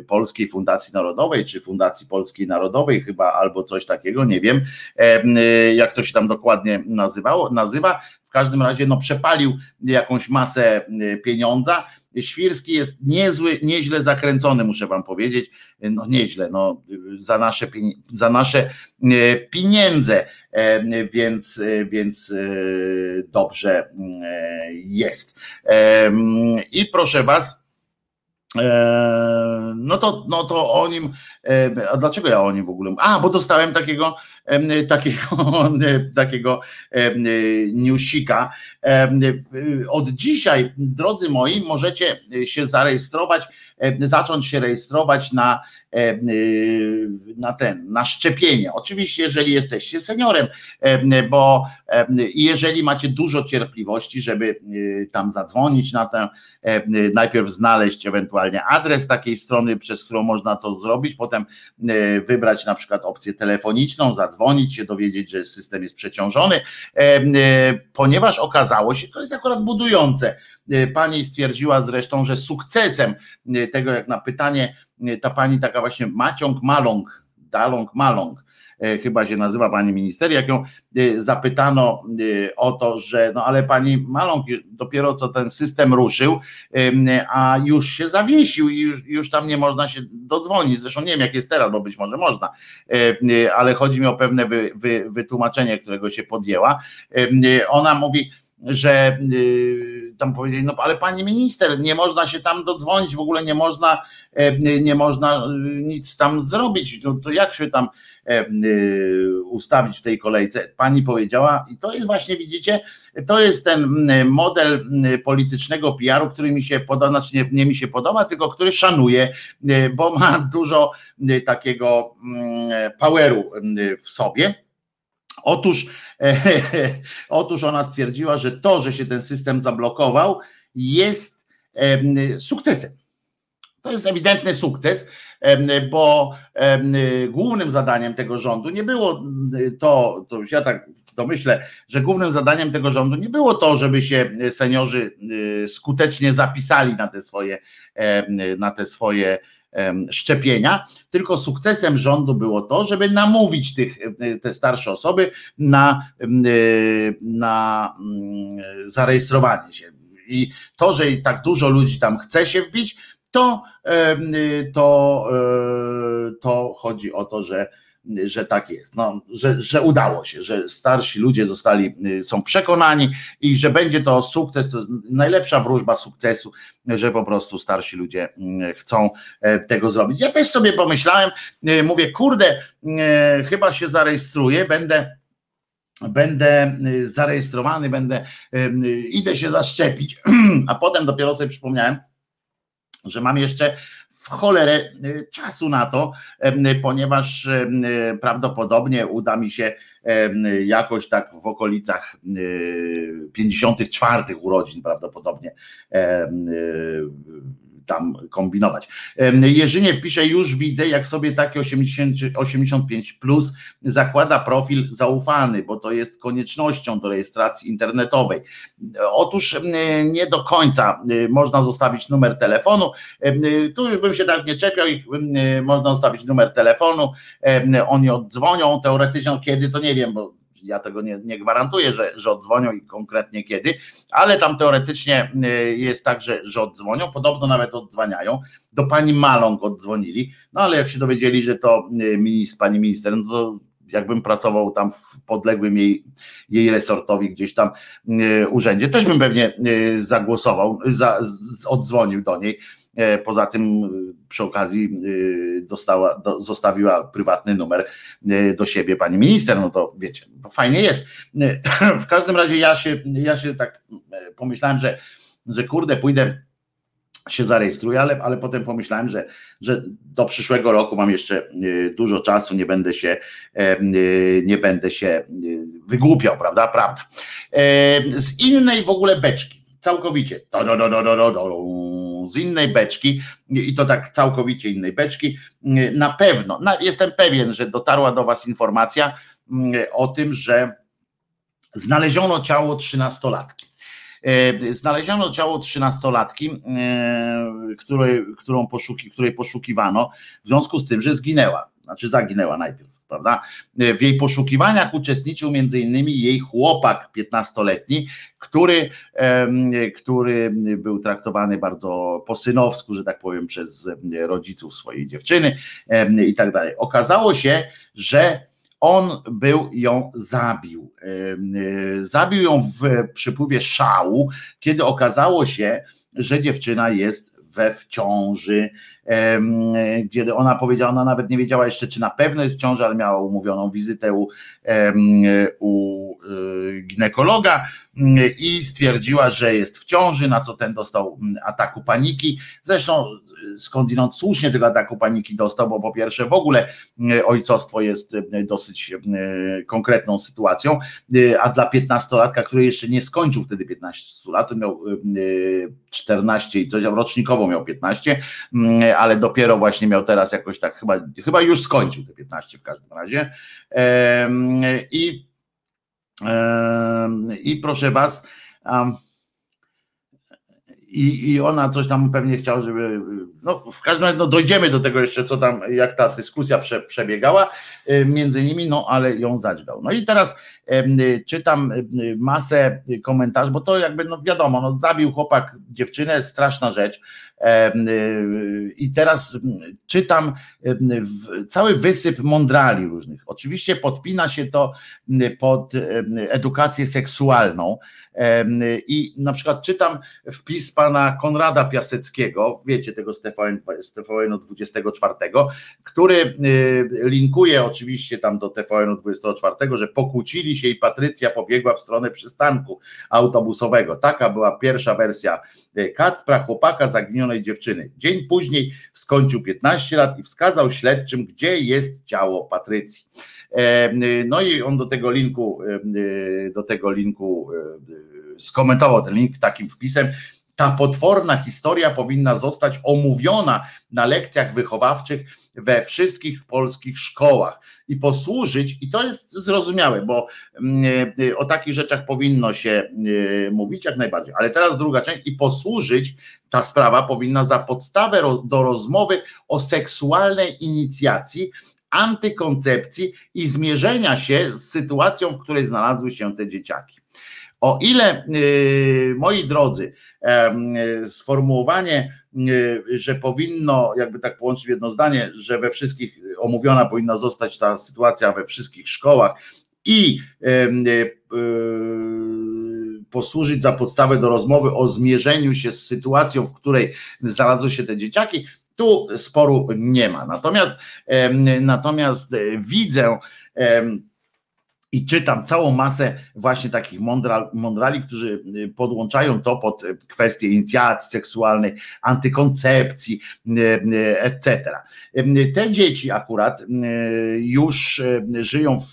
Polskiej Fundacji Narodowej, czy Fundacji Polskiej Narodowej chyba, albo coś takiego, nie wiem, e, jak to się tam dokładnie nazywało, nazywa. W każdym razie no, przepalił jakąś masę pieniądza, Świrski jest niezły, nieźle zakręcony, muszę wam powiedzieć. No nieźle, no, za nasze, za nasze e, pieniądze, e, więc, e, więc dobrze jest. I proszę was, no to, no to o nim, e, a dlaczego ja o nim w ogóle? A, bo dostałem takiego, takiego, takiego newsika. Od dzisiaj, drodzy moi, możecie się zarejestrować, zacząć się rejestrować na E, y, na ten, na szczepienie. Oczywiście, jeżeli jesteście seniorem, e, bo e, jeżeli macie dużo cierpliwości, żeby tam zadzwonić na tę, najpierw znaleźć ewentualnie adres takiej strony, przez którą można to zrobić, potem wybrać na przykład opcję telefoniczną, zadzwonić się, dowiedzieć, że system jest przeciążony, ponieważ okazało się, to jest akurat budujące. Pani stwierdziła zresztą, że sukcesem tego, jak na pytanie, ta pani taka właśnie Maciąg Maląg, Daląg Maląg, chyba się nazywa pani minister, jak ją zapytano o to, że no ale pani Maląg dopiero co ten system ruszył, a już się zawiesił i już, już tam nie można się dodzwonić. Zresztą nie wiem, jak jest teraz, bo być może można, ale chodzi mi o pewne wy, wy, wytłumaczenie, którego się podjęła. Ona mówi, że y, tam powiedzieli, no ale pani minister, nie można się tam dodzwonić, w ogóle nie można, e, nie można y, nic tam zrobić, to, to jak się tam e, y, ustawić w tej kolejce? Pani powiedziała i to jest właśnie, widzicie, to jest ten model politycznego PR-u, który mi się podoba, znaczy nie, nie mi się podoba, tylko który szanuje, bo ma dużo takiego poweru w sobie Otóż, e, otóż ona stwierdziła, że to, że się ten system zablokował, jest sukcesem. To jest ewidentny sukces, bo głównym zadaniem tego rządu nie było to, to już ja tak domyślę, że głównym zadaniem tego rządu nie było to, żeby się seniorzy e, skutecznie zapisali na te swoje, na te swoje szczepienia, tylko sukcesem rządu było to, żeby namówić tych, te starsze osoby na, na mm, zarejestrowanie się. I to, że tak dużo ludzi tam chce się wbić, to, to, e, to chodzi o to, że że tak jest, no, że, że udało się, że starsi ludzie zostali, y, są przekonani i że będzie to sukces, to jest najlepsza wróżba sukcesu, że po prostu starsi ludzie mm, chcą e, tego zrobić. Ja też sobie pomyślałem, y, mówię, kurde, y, chyba się zarejestruję, będę będę zarejestrowany, będę, idę się zaszczepić, a potem dopiero sobie przypomniałem, że mam jeszcze w cholerę y, czasu na to, ponieważ prawdopodobnie uda mi się jakoś tak w okolicach 54 y, urodzin prawdopodobnie y, tam kombinować. Jerzynie wpisze, już widzę, jak sobie taki 80, 85 plus zakłada profil zaufany, bo to jest koniecznością do rejestracji internetowej. Otóż nie do końca można zostawić numer telefonu. Tu już bym się tak nie czepiał, ich można zostawić numer telefonu, oni oddzwonią teoretycznie, kiedy to nie wiem, bo ja tego nie, nie gwarantuję, że, że oddzwonią i konkretnie kiedy, ale tam teoretycznie y, jest tak, że, że oddzwonią, podobno nawet oddzwaniają. Do pani Maląg oddzwonili, no ale jak się dowiedzieli, że to y, ministr, pani minister, no to jakbym pracował tam w podległym jej, jej resortowi gdzieś tam y, urzędzie, też bym pewnie zagłosował, za, oddzwonił do niej poza tym e, przy okazji e, dostała, do, zostawiła prywatny numer do siebie pani minister, no to wiecie, to fajnie jest. W każdym razie ja się, ja się tak pomyślałem, że, że kurde, pójdę się zarejestruję, ale, ale potem pomyślałem, że, że do przyszłego roku mam jeszcze dużo czasu, nie będę się nie będę się wygłupiał, prawda? Prawda. Z innej w ogóle beczki, całkowicie z innej beczki i to tak całkowicie innej beczki. Na pewno, jestem pewien, że dotarła do Was informacja mm, o tym, że znaleziono ciało trzynastolatki. E, znaleziono ciało trzynastolatki, e, której, którą poszuki, której poszukiwano w związku z tym, że zginęła, znaczy zaginęła najpierw prawda? W jej poszukiwaniach uczestniczył między innymi jej chłopak 15-letni, który, który był traktowany bardzo po synowsku, że tak powiem, przez rodziców swojej dziewczyny i tak dalej. Okazało się, że on był ją zabił. Zabił ją w przypływie szału, kiedy okazało się, że dziewczyna jest we w ciąży, gdzie ona powiedziała, ona nawet nie wiedziała jeszcze, czy na pewno jest w ciąży, ale miała umówioną wizytę u, u y, ginekologa i stwierdziła, że jest w ciąży, na co ten dostał ataku paniki. Zresztą skądinąd słusznie tego ataku paniki dostał, bo po pierwsze w ogóle ojcostwo jest dosyć konkretną sytuacją, a dla 15-latka, który jeszcze nie skończył wtedy 15 lat, miał 14 i coś, rocznikowo miał 15, ale dopiero właśnie miał teraz jakoś tak, chyba, chyba już skończył te 15 w każdym razie. I, i proszę Was, i, i ona coś tam pewnie chciała, żeby. No, w każdym razie no, dojdziemy do tego jeszcze, co tam, jak ta dyskusja prze, przebiegała między nimi, no ale ją zadźgał. No i teraz czytam masę komentarzy, bo to jakby, no wiadomo, no, zabił chłopak dziewczynę, straszna rzecz. Y, I teraz czytam cały wysyp mądrali różnych. Oczywiście podpina się to pod edukację seksualną. I na przykład czytam wpis pana Konrada Piaseckiego, wiecie tego z TVN, z TVN 24, który y, linkuje oczywiście tam do TVN 24, że pokłócili się i Patrycja pobiegła w stronę przystanku autobusowego. Taka była pierwsza wersja y, Kacpra, chłopaka zaginionej dziewczyny. Dzień później skończył 15 lat i wskazał śledczym, gdzie jest ciało Patrycji. No i on do tego linku, do tego linku skomentował ten link takim wpisem. Ta potworna historia powinna zostać omówiona na lekcjach wychowawczych we wszystkich polskich szkołach i posłużyć, i to jest zrozumiałe, bo o takich rzeczach powinno się mówić jak najbardziej. Ale teraz druga część, i posłużyć, ta sprawa powinna za podstawę do rozmowy o seksualnej inicjacji antykoncepcji i zmierzenia się z sytuacją, w której znalazły się te dzieciaki. O ile, y, moi drodzy, sformułowanie, y, że powinno, jakby tak połączyć w jedno zdanie, że we wszystkich omówiona powinna zostać ta sytuacja we wszystkich szkołach i y, posłużyć za podstawę do rozmowy o zmierzeniu się z sytuacją, w której znalazły się te dzieciaki, tu sporu nie ma. Natomiast, natomiast widzę, i czytam całą masę właśnie takich mądral, mądrali, którzy y, podłączają to pod y, kwestię inicjacji seksualnej, antykoncepcji, y, etc. Te dzieci akurat już żyją w,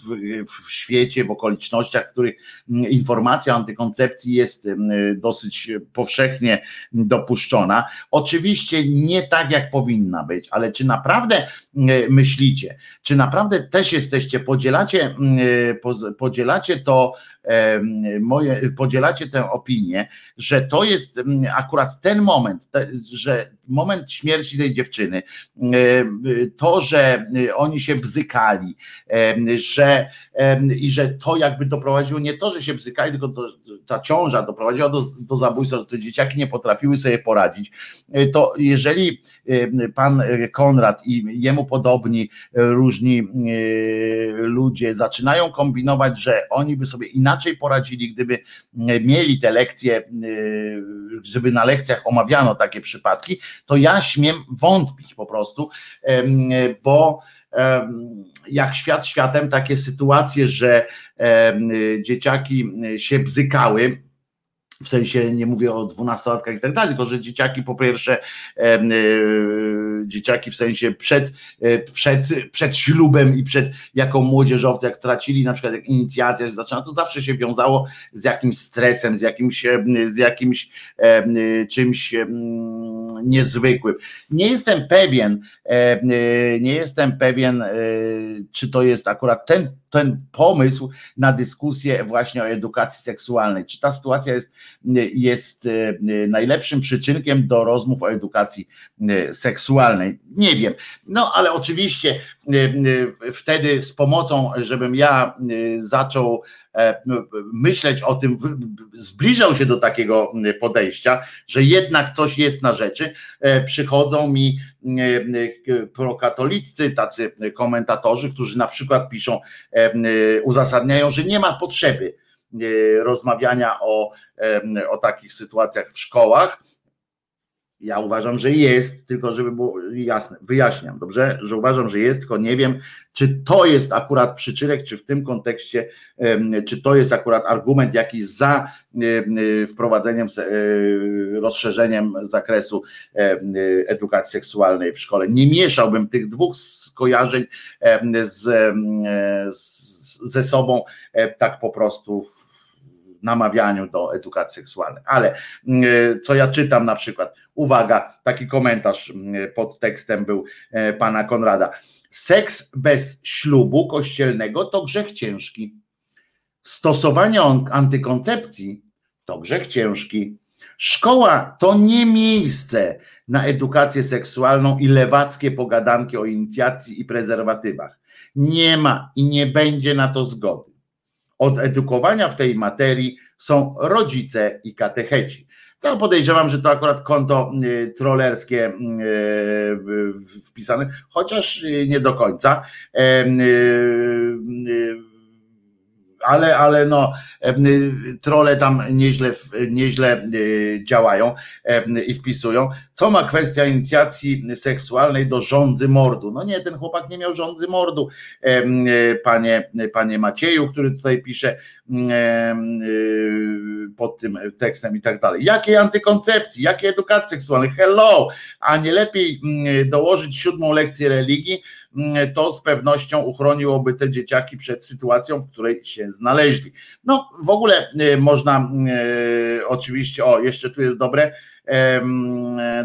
w świecie, w okolicznościach, w których informacja o antykoncepcji jest dosyć powszechnie dopuszczona. Oczywiście nie tak, jak powinna być, ale czy naprawdę myślicie, czy naprawdę też jesteście, podzielacie, podzielacie to, moje, podzielacie tę opinię, że to jest akurat ten moment, że moment śmierci tej dziewczyny, to, że oni się bzykali, że i że to jakby doprowadziło nie to, że się bzykali, tylko to, ta ciąża doprowadziła do, do zabójstwa, że te dzieciaki nie potrafiły sobie poradzić, to jeżeli pan Konrad i jemu podobni różni ludzie zaczynają kombinować, że oni by sobie inaczej poradzili, gdyby mieli te lekcje, żeby na lekcjach omawiano takie przypadki, to ja śmiem wątpić po prostu, bo jak świat światem takie sytuacje, że dzieciaki się bzykały, w sensie nie mówię o dwunastolatkach i tak dalej, tylko że dzieciaki po pierwsze, e, dzieciaki w sensie przed, e, przed, przed ślubem i przed jako młodzieżowcy, jak tracili na przykład jak inicjacja się zaczyna, to zawsze się wiązało z jakimś stresem, z jakimś, z jakimś e, czymś niezwykłym. Nie jestem pewien, nie jestem pewien, czy to jest akurat ten ten pomysł na dyskusję właśnie o edukacji seksualnej. Czy ta sytuacja jest, jest e, najlepszym przyczynkiem do rozmów o edukacji e, seksualnej? Nie wiem. No ale oczywiście e, wtedy z pomocą, żebym ja zaczął myśleć o tym, zbliżał się do takiego podejścia, że jednak coś jest na rzeczy, przychodzą mi prokatoliccy, tacy komentatorzy, którzy na przykład piszą, uzasadniają, że nie ma potrzeby rozmawiania o, o takich sytuacjach w szkołach, ja uważam, że jest, tylko żeby było jasne, wyjaśniam, dobrze, że uważam, że jest, tylko nie wiem, czy to jest akurat przyczynek, czy w tym kontekście, czy to jest akurat argument jakiś za wprowadzeniem, e, rozszerzeniem zakresu edukacji seksualnej w szkole. Nie mieszałbym tych dwóch skojarzeń z, ze sobą e, tak po prostu namawianiu do edukacji seksualnej. Ale mm, co ja czytam na przykład, uwaga, taki komentarz mm, pod tekstem był e, pana Konrada. Seks bez ślubu kościelnego to grzech ciężki. Stosowanie antykoncepcji to grzech ciężki. Szkoła to nie miejsce na edukację seksualną i lewackie pogadanki o inicjacji i prezerwatywach. Nie ma i nie będzie na to zgody. Od edukowania w tej materii są rodzice i katecheci. To podejrzewam, że to akurat konto y, trollerskie y, wpisane, chociaż nie do końca ale, ale no, trole tam nieźle, nieźle działają i wpisują. Co ma kwestia inicjacji seksualnej do rządzy mordu? No nie, ten chłopak nie miał rządzy mordu, panie, panie Macieju, który tutaj pisze pod tym tekstem i tak dalej. Jakiej antykoncepcji, jakiej edukacji seksualnej? Hello! A nie lepiej dołożyć siódmą lekcję religii, Mm, to z pewnością uchroniłoby te dzieciaki przed sytuacją, w której się znaleźli. No w ogóle y, można y, oczywiście, o jeszcze tu jest dobre,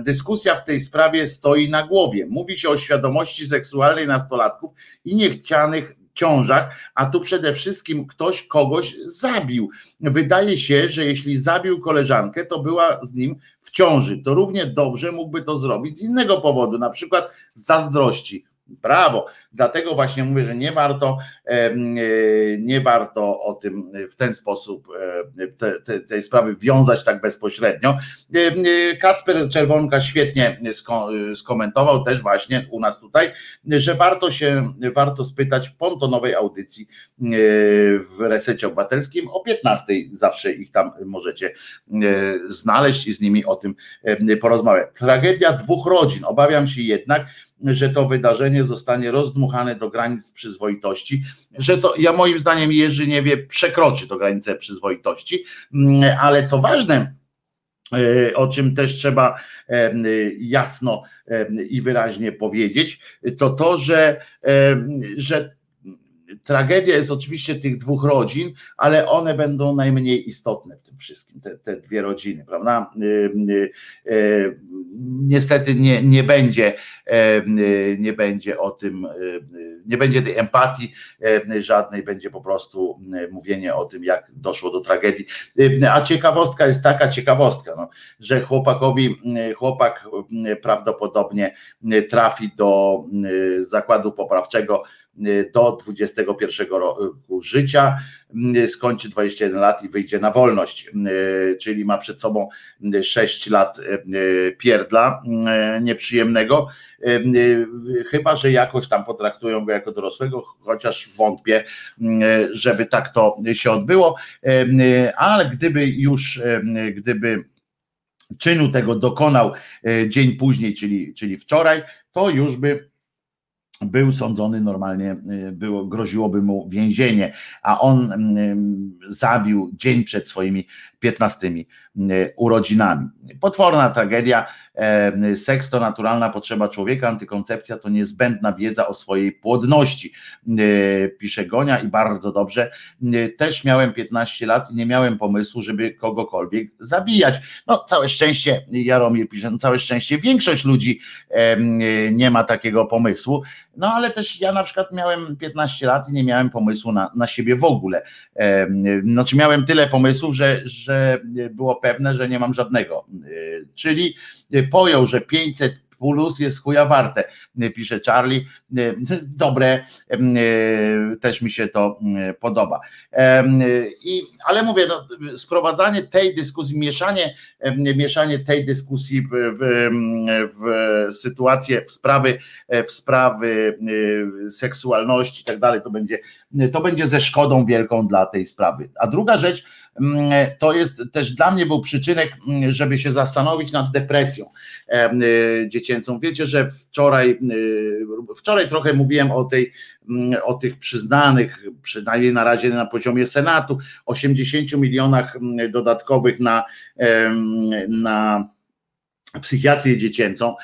dyskusja w tej sprawie stoi na głowie. Mówi się o świadomości seksualnej nastolatków i niechcianych ciążach, a tu przede wszystkim ktoś kogoś zabił. Wydaje się, że jeśli zabił koleżankę, to była z nim w ciąży. To równie dobrze mógłby to zrobić z innego powodu, na przykład zazdrości Brawo. Dlatego właśnie mówię, że nie warto, e, nie warto o tym w ten sposób e, te, te, tej sprawy wiązać tak bezpośrednio. E, Kacper Czerwonka świetnie skomentował też właśnie u nas tutaj, że warto się, warto spytać w pontonowej audycji w resecie obywatelskim o 15 zawsze ich tam możecie znaleźć i z nimi o tym porozmawiać. Tragedia dwóch rodzin. Obawiam się jednak, że to wydarzenie zostanie rozdmuchane do granic przyzwoitości, że to, ja moim zdaniem Jerzy nie wie, przekroczy to granicę przyzwoitości, mm, ale co ważne, e, o czym też trzeba e, jasno e, i wyraźnie powiedzieć, to to, że, że tragedia jest oczywiście tych dwóch rodzin, ale one będą najmniej istotne w tym wszystkim, te, te dwie rodziny, prawda? Y, y, y, niestety nie, nie będzie, nie będzie o tym, nie będzie tej empatii żadnej, będzie po prostu mówienie o tym, jak doszło do tragedii. A ciekawostka jest taka ciekawostka, no, że chłopakowi, chłopak prawdopodobnie trafi do zakładu poprawczego do 21 roku życia, skończy 21 lat i wyjdzie na wolność, czyli ma przed sobą 6 lat pierdla nieprzyjemnego, chyba że jakoś tam potraktują go jako dorosłego, chociaż wątpię, żeby tak to się odbyło, ale gdyby już, gdyby czynu tego dokonał dzień później, czyli, czyli wczoraj, to już by był sądzony normalnie, y, było, groziłoby mu więzienie, a on mm, zabił dzień przed swoimi 15 y, urodzinami. Potworna tragedia. E, seks to naturalna potrzeba człowieka, antykoncepcja to niezbędna wiedza o swojej płodności. E, pisze Gonia i bardzo dobrze. E, też miałem 15 lat i nie miałem pomysłu, żeby kogokolwiek zabijać. No, całe szczęście, Jaromir pisze, no, całe szczęście, większość ludzi nie ma takiego pomysłu. No, ale też ja na przykład miałem 15 lat i nie miałem pomysłu na, na siebie w ogóle. Znaczy, miałem tyle pomysłów, że, że było pewne, że nie mam żadnego. Czyli pojął, że 500 plus jest chuja warte, pisze Charlie. Dobre, też mi się to podoba. I, ale mówię, no, sprowadzanie tej dyskusji, mieszanie, mieszanie tej dyskusji w, w, w sytuację, w sprawy, w sprawy seksualności i tak dalej, to będzie, to będzie ze szkodą wielką dla tej sprawy. A druga rzecz, to jest też dla mnie był przyczynek, żeby się zastanowić nad depresją dziecięcą. Wiecie, że wczoraj, wczoraj trochę mówiłem o tej, o tych przyznanych, przynajmniej na razie na poziomie Senatu, 80 milionach dodatkowych na, na psychiatrię dziecięcą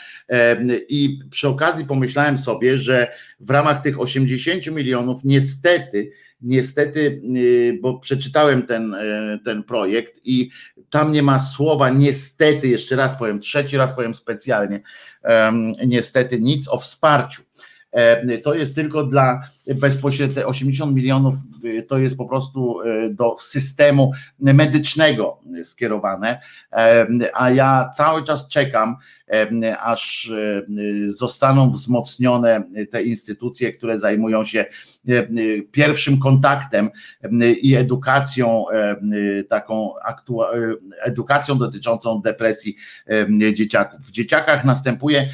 i przy okazji pomyślałem sobie, że w ramach tych 80 milionów niestety niestety, y, bo przeczytałem ten, y, ten projekt i tam nie ma słowa niestety, jeszcze raz powiem, trzeci raz powiem specjalnie, niestety nic o wsparciu. To jest tylko dla bezpośrednio 80 milionów to jest po prostu do systemu medycznego skierowane, a ja cały czas czekam, aż zostaną wzmocnione te instytucje, które zajmują się pierwszym kontaktem i edukacją taką edukacją dotyczącą depresji dzieciaków. W dzieciakach następuje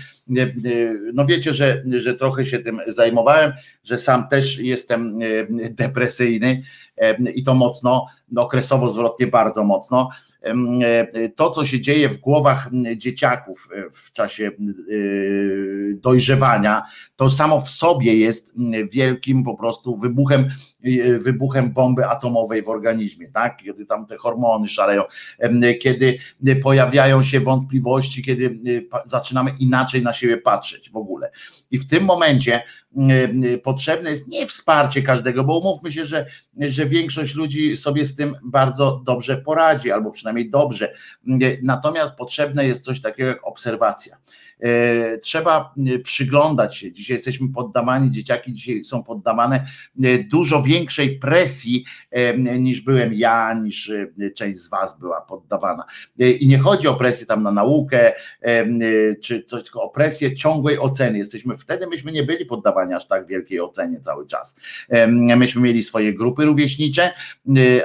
no wiecie, że, że trochę się tym zajmowałem, że sam też jestem depresyjny i to mocno, okresowo zwrotnie bardzo mocno. E, to, co się dzieje w głowach dzieciaków e, w czasie e, dojrzewania, to samo w sobie jest wielkim po prostu wybuchem, wybuchem bomby atomowej w organizmie, tak? Kiedy tam te hormony szaleją, kiedy pojawiają się wątpliwości, kiedy zaczynamy inaczej na siebie patrzeć w ogóle. I w tym momencie potrzebne jest nie wsparcie każdego, bo umówmy się, że, że większość ludzi sobie z tym bardzo dobrze poradzi, albo przynajmniej dobrze. Natomiast potrzebne jest coś takiego jak obserwacja. E, trzeba e, przyglądać się. Dzisiaj jesteśmy poddawani, dzieciaki dzisiaj są poddawane e, dużo większej presji niż byłem ja, niż część z Was była poddawana. I nie chodzi o presję tam na naukę, czy coś, tylko o presję ciągłej oceny. Jesteśmy wtedy, myśmy nie byli poddawani aż tak wielkiej ocenie cały czas. Myśmy mieli swoje grupy rówieśnicze,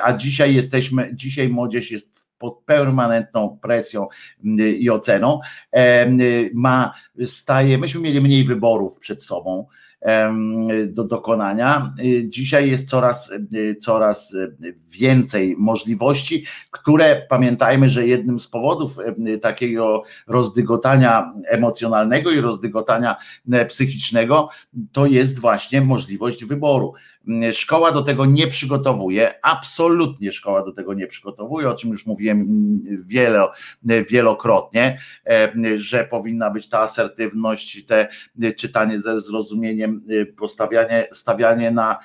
a dzisiaj jesteśmy, dzisiaj młodzież jest pod permanentną presją mm, i oceną, ma, staje, myśmy mieli mniej wyborów przed sobą, do dokonania. Dzisiaj jest coraz, coraz więcej możliwości, które pamiętajmy, że jednym z powodów takiego rozdygotania emocjonalnego i rozdygotania psychicznego to jest właśnie możliwość wyboru. Szkoła do tego nie przygotowuje, absolutnie szkoła do tego nie przygotowuje, o czym już mówiłem wiele, wielokrotnie, że powinna być ta asertywność, te czytanie ze zrozumieniem, postawianie, stawianie na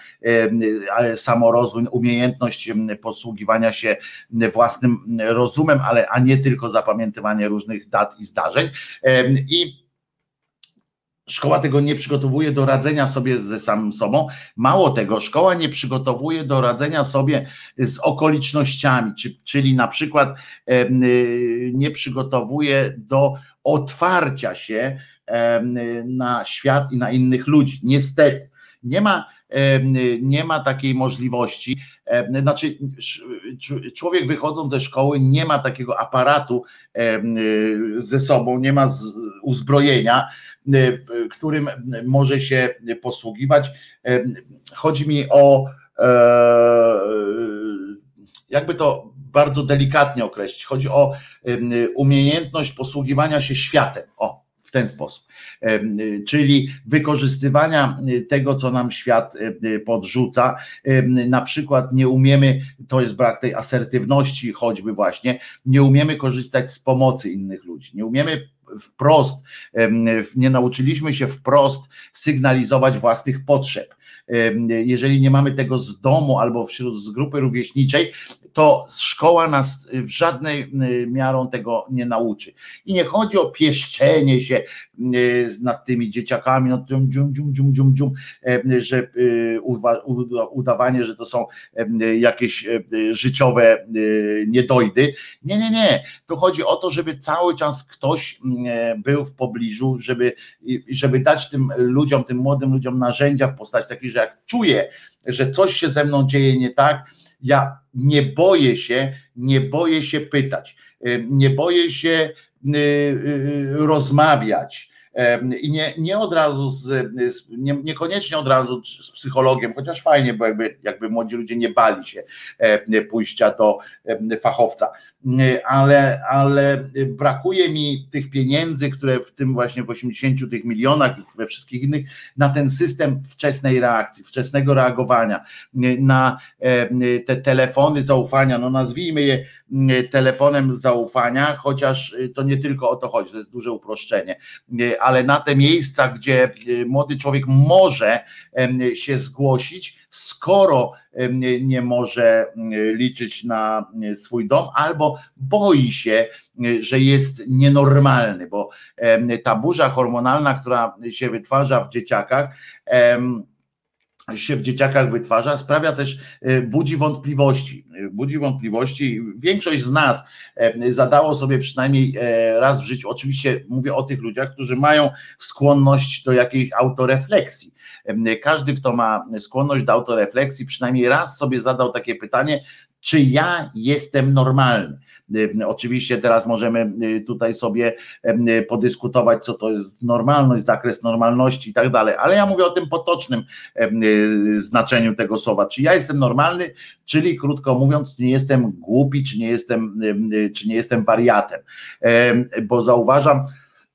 samorozwój, umiejętność posługiwania się własnym rozumem, ale a nie tylko zapamiętywanie różnych dat i zdarzeń. I Szkoła tego nie przygotowuje do radzenia sobie ze samym sobą. Mało tego, szkoła nie przygotowuje do radzenia sobie z okolicznościami, czyli na przykład nie przygotowuje do otwarcia się na świat i na innych ludzi. Niestety, nie ma nie ma takiej możliwości. Znaczy, człowiek wychodząc ze szkoły nie ma takiego aparatu ze sobą, nie ma uzbrojenia, którym może się posługiwać. Chodzi mi o e, jakby to bardzo delikatnie określić. Chodzi o umiejętność posługiwania się światem. O, w ten sposób. Czyli wykorzystywania tego, co nam świat podrzuca. Na przykład nie umiemy, to jest brak tej asertywności, choćby właśnie, nie umiemy korzystać z pomocy innych ludzi, nie umiemy wprost, nie nauczyliśmy się wprost sygnalizować własnych potrzeb. Jeżeli nie mamy tego z domu albo wśród z grupy rówieśniczej, to szkoła nas w żadnej miarą tego nie nauczy. I nie chodzi o pieszczenie się nad tymi dzieciakami, nad tym dzium, dzium, dzium, dzium, dzium, że udawanie, że to są jakieś życiowe niedojdy. Nie, nie, nie. To chodzi o to, żeby cały czas ktoś był w pobliżu, żeby, żeby dać tym ludziom, tym młodym ludziom narzędzia w postaci takiej, że jak czuję, że coś się ze mną dzieje nie tak, ja nie boję się, nie boję się pytać, nie boję się y, y, rozmawiać. I nie, nie od razu, z, nie, niekoniecznie od razu z psychologiem, chociaż fajnie, bo jakby, jakby młodzi ludzie nie bali się pójścia do fachowca ale, ale brakuje mi tych pieniędzy, które w tym właśnie w 80 tych milionach i we wszystkich innych, na ten system wczesnej reakcji, wczesnego reagowania, na e, te telefony zaufania, no nazwijmy je telefonem zaufania, chociaż to nie tylko o to chodzi, to jest duże uproszczenie, ale na te miejsca, gdzie młody człowiek może się zgłosić, skoro nie może liczyć na swój dom, albo boi się, że jest nienormalny, bo ta burza hormonalna, która się wytwarza w dzieciakach, się w dzieciakach wytwarza, sprawia też, e, budzi wątpliwości. E, budzi wątpliwości. Większość z nas e, zadało sobie przynajmniej raz w życiu, oczywiście mówię o tych ludziach, którzy mają skłonność do jakiejś autorefleksji. Każdy, kto ma skłonność do autorefleksji, przynajmniej raz sobie zadał takie pytanie, czy ja jestem normalny. Y, oczywiście teraz możemy y, tutaj sobie y, podyskutować, co to jest normalność, zakres normalności i tak dalej, ale ja mówię o tym potocznym znaczeniu tego słowa. Czy ja jestem normalny, czyli krótko mówiąc, nie jestem głupi, czy nie jestem, czy nie jestem wariatem, bo zauważam,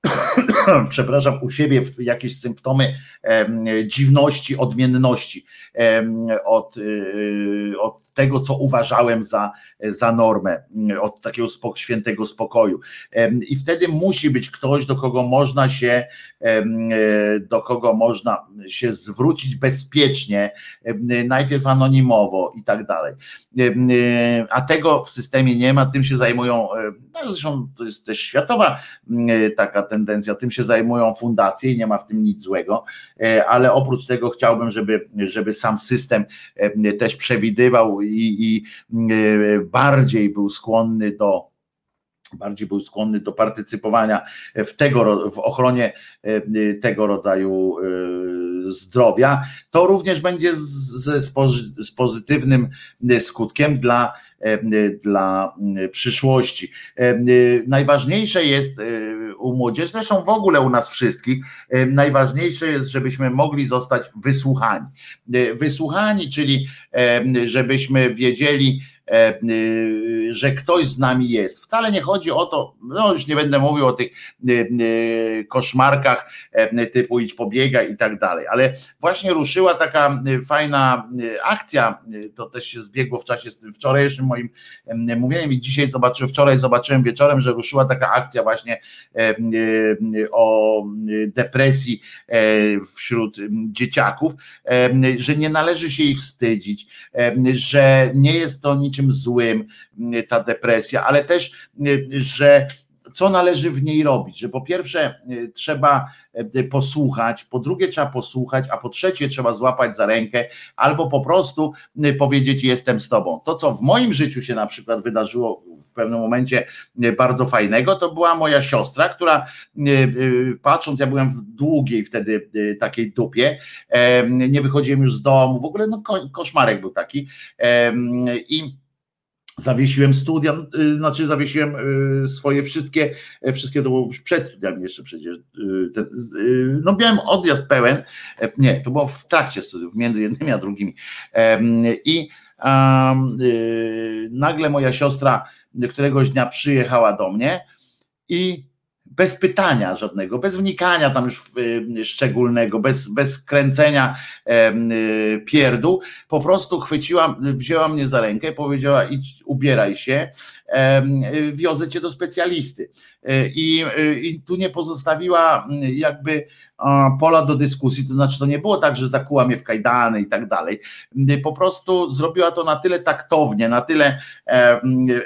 przepraszam, u siebie jakieś symptomy dziwności, odmienności od, od tego, co uważałem za, za normę, od takiego świętego spokoju. I wtedy musi być ktoś, do kogo można się, do kogo można się zwrócić bezpiecznie, najpierw anonimowo i tak dalej. A tego w systemie nie ma, tym się zajmują, no zresztą to jest też światowa taka tendencja, tym się zajmują fundacje i nie ma w tym nic złego, e, ale oprócz tego chciałbym, żeby, żeby sam system też przewidywał i, i e, bardziej był skłonny do bardziej był skłonny do partycypowania w, tego, w ochronie e, tego rodzaju e, zdrowia, to również będzie z, z, z pozytywnym skutkiem dla dla przyszłości. Najważniejsze jest u młodzieży, zresztą w ogóle u nas wszystkich, najważniejsze jest, żebyśmy mogli zostać wysłuchani. Wysłuchani, czyli żebyśmy wiedzieli, E, że ktoś z nami jest. Wcale nie chodzi o to, no już nie będę mówił o tych y, koszmarkach e, typu idź pobiega i tak dalej, ale właśnie ruszyła taka fajna akcja, to też się zbiegło w czasie wczorajszym moim mówieniem i dzisiaj zobaczyłem, wczoraj zobaczyłem wieczorem, że ruszyła taka akcja właśnie e, o depresji wśród dzieciaków, że nie należy się jej wstydzić, że nie jest to nic niczym złym mm, ta depresja, ale też, y, że co należy w niej robić, że po pierwsze y, trzeba y, posłuchać, po drugie trzeba posłuchać, a po trzecie trzeba złapać za rękę albo po prostu powiedzieć jestem z tobą. To co w moim życiu się na przykład wydarzyło w pewnym momencie bardzo fajnego, to była moja siostra, która patrząc, ja byłem w długiej wtedy takiej dupie, nie wychodziłem już z domu, w ogóle no koszmarek był taki i Zawiesiłem studia, y, znaczy zawiesiłem y, swoje wszystkie, e, wszystkie to było przed studiami jeszcze przecież. Y, no miałem odjazd pełen, e, nie, to było w trakcie studiów, między jednymi a drugimi. I nagle moja siostra któregoś dnia przyjechała do mnie i bez pytania żadnego, bez wnikania tam już y, szczególnego, bez, bez kręcenia y, pierdół, po prostu chwyciła, wzięła mnie za rękę, powiedziała idź, ubieraj się, wiozę cię do specjalisty. E, I, I tu nie pozostawiła jakby pola do dyskusji, to znaczy to nie było tak, że zakuła mnie w kajdany i tak dalej. Po prostu zrobiła to na tyle taktownie, na tyle,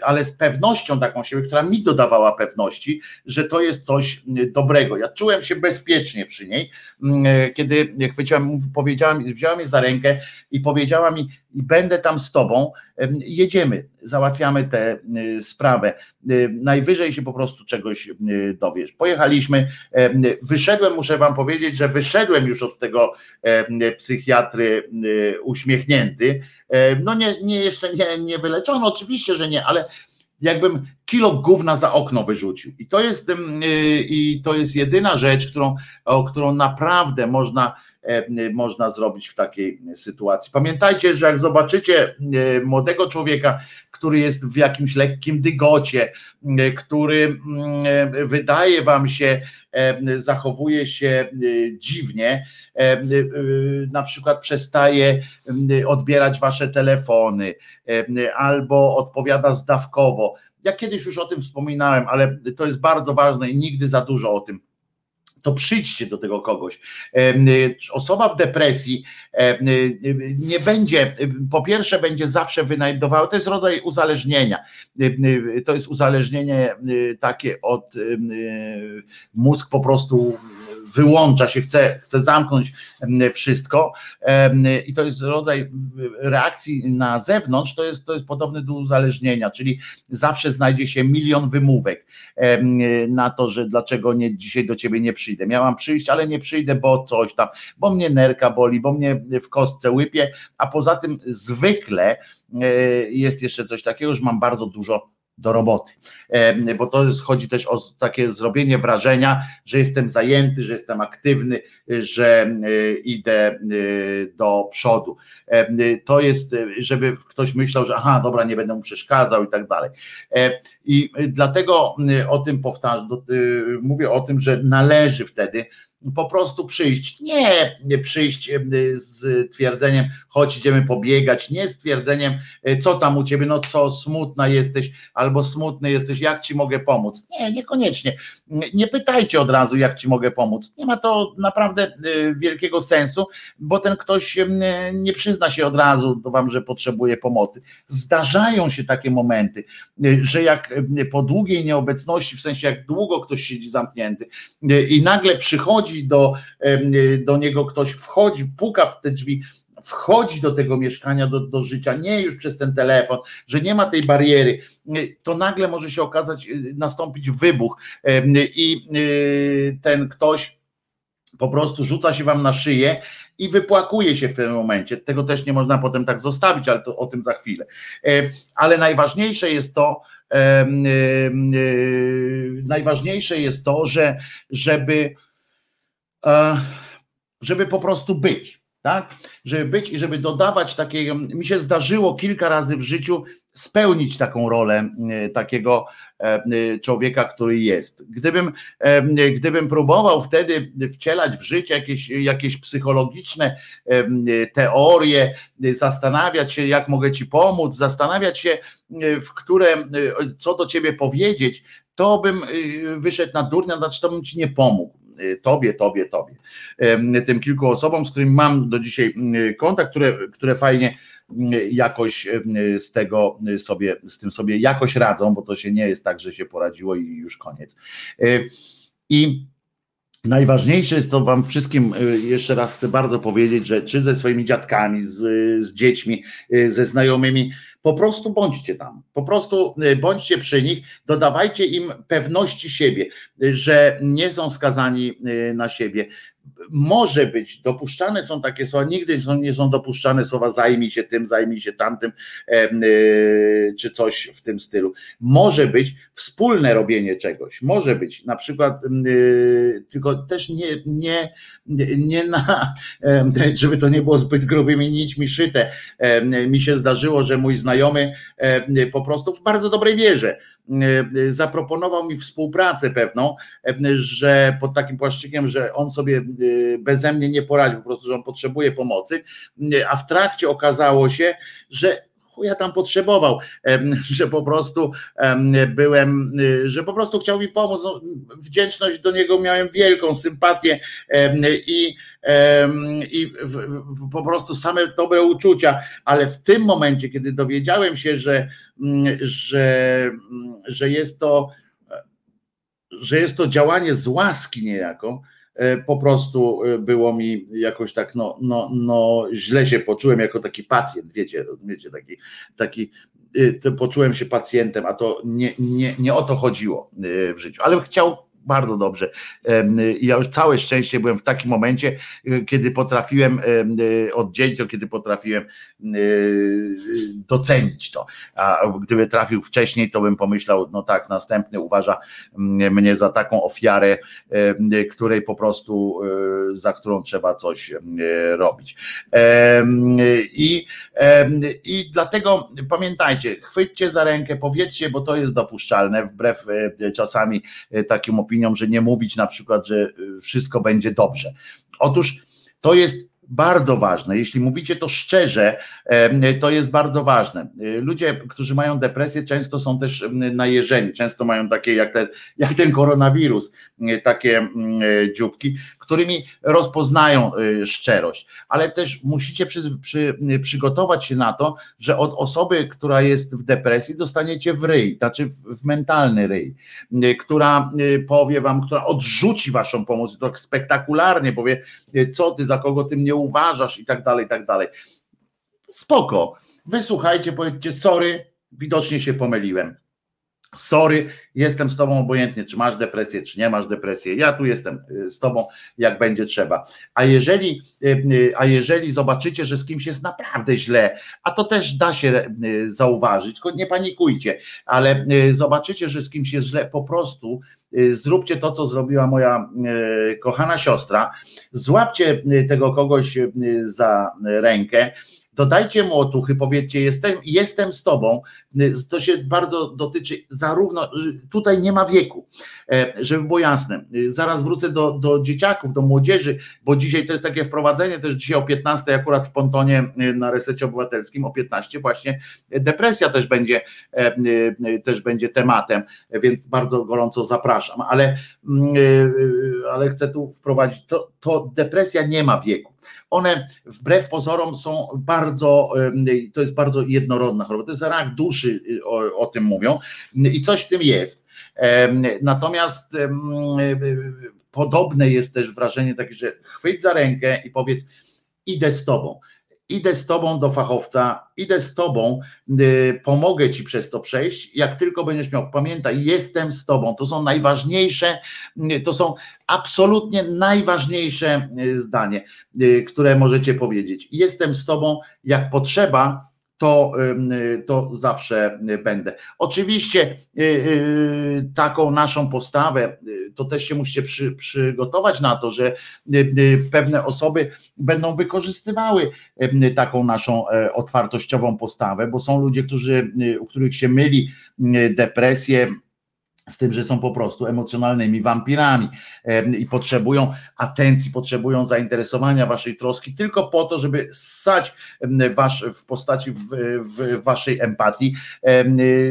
ale z pewnością taką siebie, która mi dodawała pewności, że to jest coś dobrego. Ja czułem się bezpiecznie przy niej, kiedy chwyciłam, powiedziałam, wzięła mnie za rękę i powiedziała mi, i będę tam z tobą, jedziemy, załatwiamy tę sprawę. Najwyżej się po prostu czegoś dowiesz. Pojechaliśmy, wyszedłem, muszę wam powiedzieć, że wyszedłem już od tego psychiatry uśmiechnięty. No nie, nie jeszcze nie, nie wyleczono, oczywiście, że nie, ale jakbym kilo gówna za okno wyrzucił. I to jest, i to jest jedyna rzecz, którą, o którą naprawdę można można zrobić w takiej sytuacji. Pamiętajcie, że jak zobaczycie e, młodego człowieka, który jest w jakimś lekkim dygocie, e, który mm, wydaje wam się, zachowuje się dziwnie, na przykład przestaje odbierać wasze telefony albo odpowiada zdawkowo. Ja kiedyś już o tym wspominałem, ale to jest bardzo ważne i nigdy za dużo o tym to przyjdźcie do tego kogoś. Osoba w depresji nie będzie, po pierwsze, będzie zawsze wynajdowała, to jest rodzaj uzależnienia. To jest uzależnienie takie od mózg po prostu wyłącza się, chce, chce zamknąć wszystko i to jest rodzaj reakcji na zewnątrz, to jest, to jest podobny do uzależnienia, czyli zawsze znajdzie się milion wymówek na to, że dlaczego nie, dzisiaj do ciebie nie przyjdę. Miałam przyjść, ale nie przyjdę, bo coś tam, bo mnie nerka boli, bo mnie w kostce łypie, a poza tym zwykle e, jest jeszcze coś takiego, że mam bardzo dużo do roboty, bo to jest, chodzi też o takie zrobienie wrażenia, że jestem zajęty, że jestem aktywny, że e, idę e, do przodu. To jest, żeby ktoś myślał, że aha, dobra, nie będę mu przeszkadzał i tak dalej. I dlatego o tym powtarzam, mówię o tym, że należy wtedy po prostu przyjść. Nie, nie przyjść z twierdzeniem, chodź, idziemy pobiegać, nie z twierdzeniem, e, co tam u ciebie, no co, smutna jesteś, albo smutny jesteś, jak ci mogę pomóc. Nie, niekoniecznie. Nie pytajcie od razu, jak ci mogę pomóc. Nie ma to naprawdę e, wielkiego sensu, bo ten ktoś nie przyzna się od razu do wam, że potrzebuje pomocy. Zdarzają się takie momenty, e, że jak po długiej nieobecności, w sensie jak długo ktoś siedzi zamknięty i nagle przychodzi do, do niego ktoś, wchodzi, puka w te drzwi, wchodzi do tego mieszkania, do, do życia, nie już przez ten telefon, że nie ma tej bariery, to nagle może się okazać, y, nastąpić wybuch i ten ktoś po prostu rzuca się wam na szyję i wypłakuje się w tym momencie. Tego też nie można potem tak zostawić, ale to o tym za chwilę. Ale najważniejsze jest to, najważniejsze jest to, że żeby e, żeby po prostu być tak? Żeby być i żeby dodawać takiego. Mi się zdarzyło kilka razy w życiu spełnić taką rolę e, takiego e, człowieka, który jest. Gdybym, e, gdybym próbował wtedy wcielać w życie jakieś, jakieś psychologiczne teorie, zastanawiać się, jak mogę ci pomóc, zastanawiać się, w które, co do ciebie powiedzieć, to bym wyszedł na durnia, znaczy to bym ci nie pomógł Y, tobie, tobie, tobie. Tym kilku osobom, z którymi mam do dzisiaj y, kontakt, które, które fajnie y, jakoś z tego sobie, z tym sobie jakoś radzą, bo to się nie jest tak, że się poradziło i już koniec. I Najważniejsze jest to Wam wszystkim, jeszcze raz chcę bardzo powiedzieć, że czy ze swoimi dziadkami, z, z dziećmi, ze znajomymi, po prostu bądźcie tam, po prostu y, bądźcie przy nich, dodawajcie im pewności siebie, y, że nie są skazani y, na siebie, może być, dopuszczane są takie słowa, nigdy są, nie są dopuszczane słowa zajmij się tym, zajmij się tamtym, e, czy coś w tym stylu. Może być wspólne robienie czegoś, może być na przykład, e, tylko też nie, nie, nie na, żeby to nie było zbyt grubymi nićmi szyte. Mi się zdarzyło, że mój znajomy po prostu w bardzo dobrej wierze zaproponował mi współpracę pewną, że pod takim płaszczykiem, że on sobie beze mnie nie poradzi, po prostu, że on potrzebuje pomocy, a w trakcie okazało się, że ja tam potrzebował, że po prostu byłem, że po prostu chciał mi pomóc. No, wdzięczność do niego miałem wielką, sympatię i, i po prostu same dobre uczucia, ale w tym momencie, kiedy dowiedziałem się, że, że, że jest to że jest to działanie z łaski niejako, po prostu e, było mi jakoś tak, no, no, no źle się poczułem jako taki pacjent, wiecie, wiecie taki, taki e, poczułem się pacjentem, a to nie, nie, nie o to chodziło w życiu, ale chciał bardzo dobrze. Ja już całe szczęście byłem w takim momencie, kiedy potrafiłem oddzielić to, kiedy potrafiłem docenić to. A gdyby trafił wcześniej, to bym pomyślał, no tak, następny uważa mnie za taką ofiarę, której po prostu, za którą trzeba coś robić. I, i dlatego pamiętajcie, chwyćcie za rękę, powiedzcie, bo to jest dopuszczalne, wbrew czasami takim opiniom, opinią, że nie mówić na przykład, że y, wszystko będzie dobrze. Otóż to jest bardzo ważne. Jeśli mówicie to szczerze, to jest bardzo ważne. Ludzie, którzy mają depresję, często są też najeżeni, często mają takie jak ten, jak ten koronawirus, takie dzióbki, którymi rozpoznają szczerość, ale też musicie przy, przy, przygotować się na to, że od osoby, która jest w depresji, dostaniecie w ryj, znaczy w mentalny ryj, która powie wam, która odrzuci waszą pomoc, to spektakularnie powie, co ty, za kogo ty mnie uważasz i tak dalej, i tak dalej. Spoko, wysłuchajcie, powiedzcie sorry, widocznie się pomyliłem. Sorry, jestem z tobą obojętnie, czy masz depresję, czy nie masz depresję. Ja tu jestem y, z tobą, jak będzie trzeba. A jeżeli, y, y, a jeżeli zobaczycie, że z kimś jest naprawdę źle, a to też da się zauważyć, tylko nie panikujcie, ale zobaczycie, że z kimś jest źle, po prostu zróbcie to, co zrobiła moja kochana siostra. Złapcie tego kogoś za rękę dodajcie mu otuchy, powiedzcie, jestem, jestem z tobą. To się bardzo dotyczy zarówno, tutaj nie ma wieku, e, żeby było jasne. Zaraz wrócę do, do dzieciaków, do młodzieży, bo dzisiaj to jest takie wprowadzenie, też dzisiaj o 15 akurat w Pontonie e, na resecie obywatelskim o 15 właśnie depresja też będzie, e, też będzie tematem, więc bardzo gorąco zapraszam, ale, mm, ale chcę tu wprowadzić, to, to depresja nie ma wieku one wbrew pozorom są bardzo, to jest bardzo jednorodna choroba, to jest rak duszy, y, o, o tym mówią. I coś w tym jest. Natomiast podobne jest też wrażenie takie, że chwyć za rękę i powiedz, idę z tobą idę z tobą do fachowca, idę z tobą, y, pomogę ci przez to przejść, jak tylko będziesz miał, pamiętaj, jestem z tobą, to są najważniejsze, y, to są absolutnie najważniejsze y, zdanie, które możecie powiedzieć. Jestem z tobą, jak potrzeba, to, to zawsze będę. Oczywiście y, y, taką naszą postawę, y, to też się musicie przy, przygotować na to, że pewne osoby będą wykorzystywały taką naszą e, otwartościową postawę, bo są ludzie, którzy, u których się myli depresję, z tym, że są po prostu emocjonalnymi wampirami i potrzebują atencji, potrzebują zainteresowania waszej troski tylko po to, żeby ssać wasz, w postaci w, w waszej empatii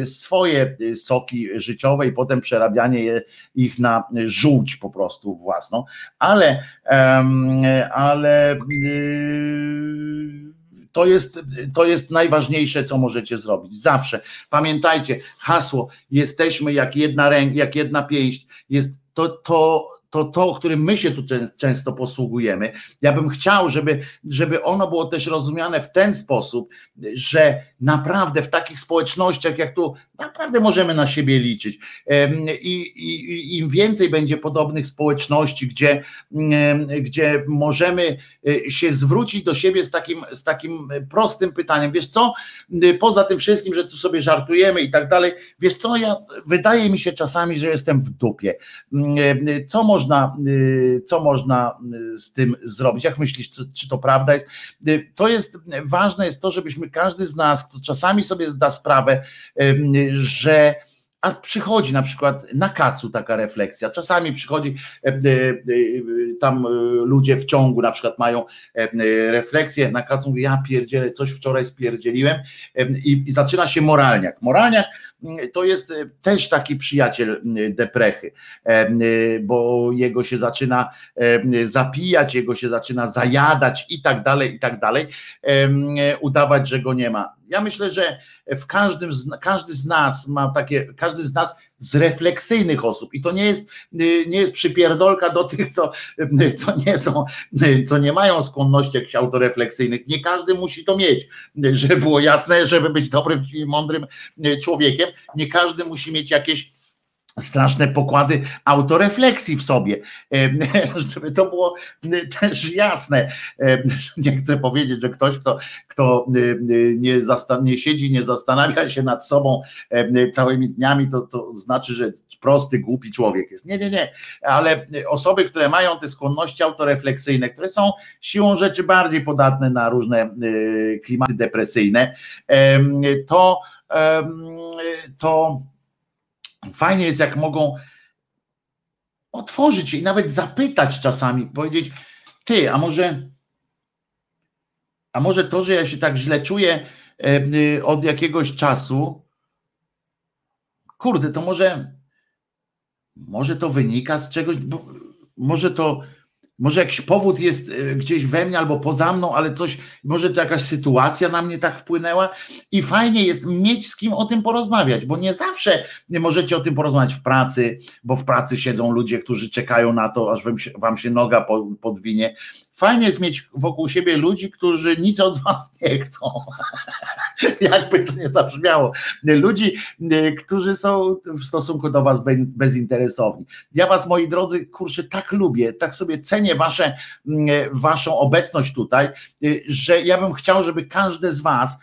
swoje soki życiowe i potem przerabianie je, ich na żółć po prostu własną, ale ale yy, to jest, to jest najważniejsze, co możecie zrobić. Zawsze. Pamiętajcie, hasło jesteśmy jak jedna ręka, jak jedna pięść. Jest to, to, to, to, którym my się tu często posługujemy. Ja bym chciał, żeby, żeby ono było też rozumiane w ten sposób, że naprawdę w takich społecznościach, jak tu, naprawdę możemy na siebie liczyć. I, i im więcej będzie podobnych społeczności, gdzie, gdzie możemy e, się zwrócić do siebie z takim, z takim prostym pytaniem, wiesz co, poza tym wszystkim, że tu sobie żartujemy i tak dalej, wiesz co, ja wydaje mi się czasami, że jestem w dupie. Co można, co można z tym zrobić? Jak myślisz, czy to prawda jest? To jest ważne jest to, żebyśmy każdy z nas, kto czasami sobie zda sprawę, że a przychodzi na przykład na kacu taka refleksja. Czasami przychodzi tam ludzie w ciągu na przykład mają refleksję na kacu, mówi ja pierdzielę, coś wczoraj spierdzieliłem i, i zaczyna się moralniak. Moralniak to jest też taki przyjaciel deprechy, bo jego się zaczyna zapijać, jego się zaczyna zajadać i tak dalej, i tak dalej, udawać, że go nie ma. Ja myślę, że w każdym, każdy z nas ma takie, każdy z nas z refleksyjnych osób i to nie jest, nie jest przypierdolka do tych, co, co nie są, co nie mają skłonności jakichś autorefleksyjnych. Nie każdy musi to mieć, żeby było jasne, żeby być dobrym i mądrym człowiekiem. Nie każdy musi mieć jakieś straszne pokłady autorefleksji w sobie, żeby to było też jasne. Nie chcę powiedzieć, że ktoś, kto, kto nie, zastan- nie siedzi, nie zastanawia się nad sobą całymi dniami, to, to znaczy, że prosty, głupi człowiek jest. Nie, nie, nie, ale osoby, które mają te skłonności autorefleksyjne, które są siłą rzeczy bardziej podatne na różne klimaty depresyjne, to to Fajnie jest, jak mogą otworzyć się i nawet zapytać czasami, powiedzieć, ty, a może, a może to, że ja się tak źle czuję od jakiegoś czasu, kurde, to może, może to wynika z czegoś, może to może jakiś powód jest e, gdzieś we mnie albo poza mną, ale coś, może to jakaś sytuacja na mnie tak wpłynęła i fajnie jest mieć z kim o tym porozmawiać, bo nie zawsze nie możecie o tym porozmawiać w pracy, bo w pracy siedzą ludzie, którzy czekają na to, aż wam się, wam się noga podwinie. Fajnie jest mieć wokół siebie ludzi, którzy nic od was nie chcą. Jakby to nie zabrzmiało. Ludzi, e, którzy są w stosunku do was bezinteresowni. Ja was, moi drodzy, kurczę, tak lubię, tak sobie cenię wasze, mm, e, waszą obecność tutaj, e, że ja bym chciał, żeby każde z was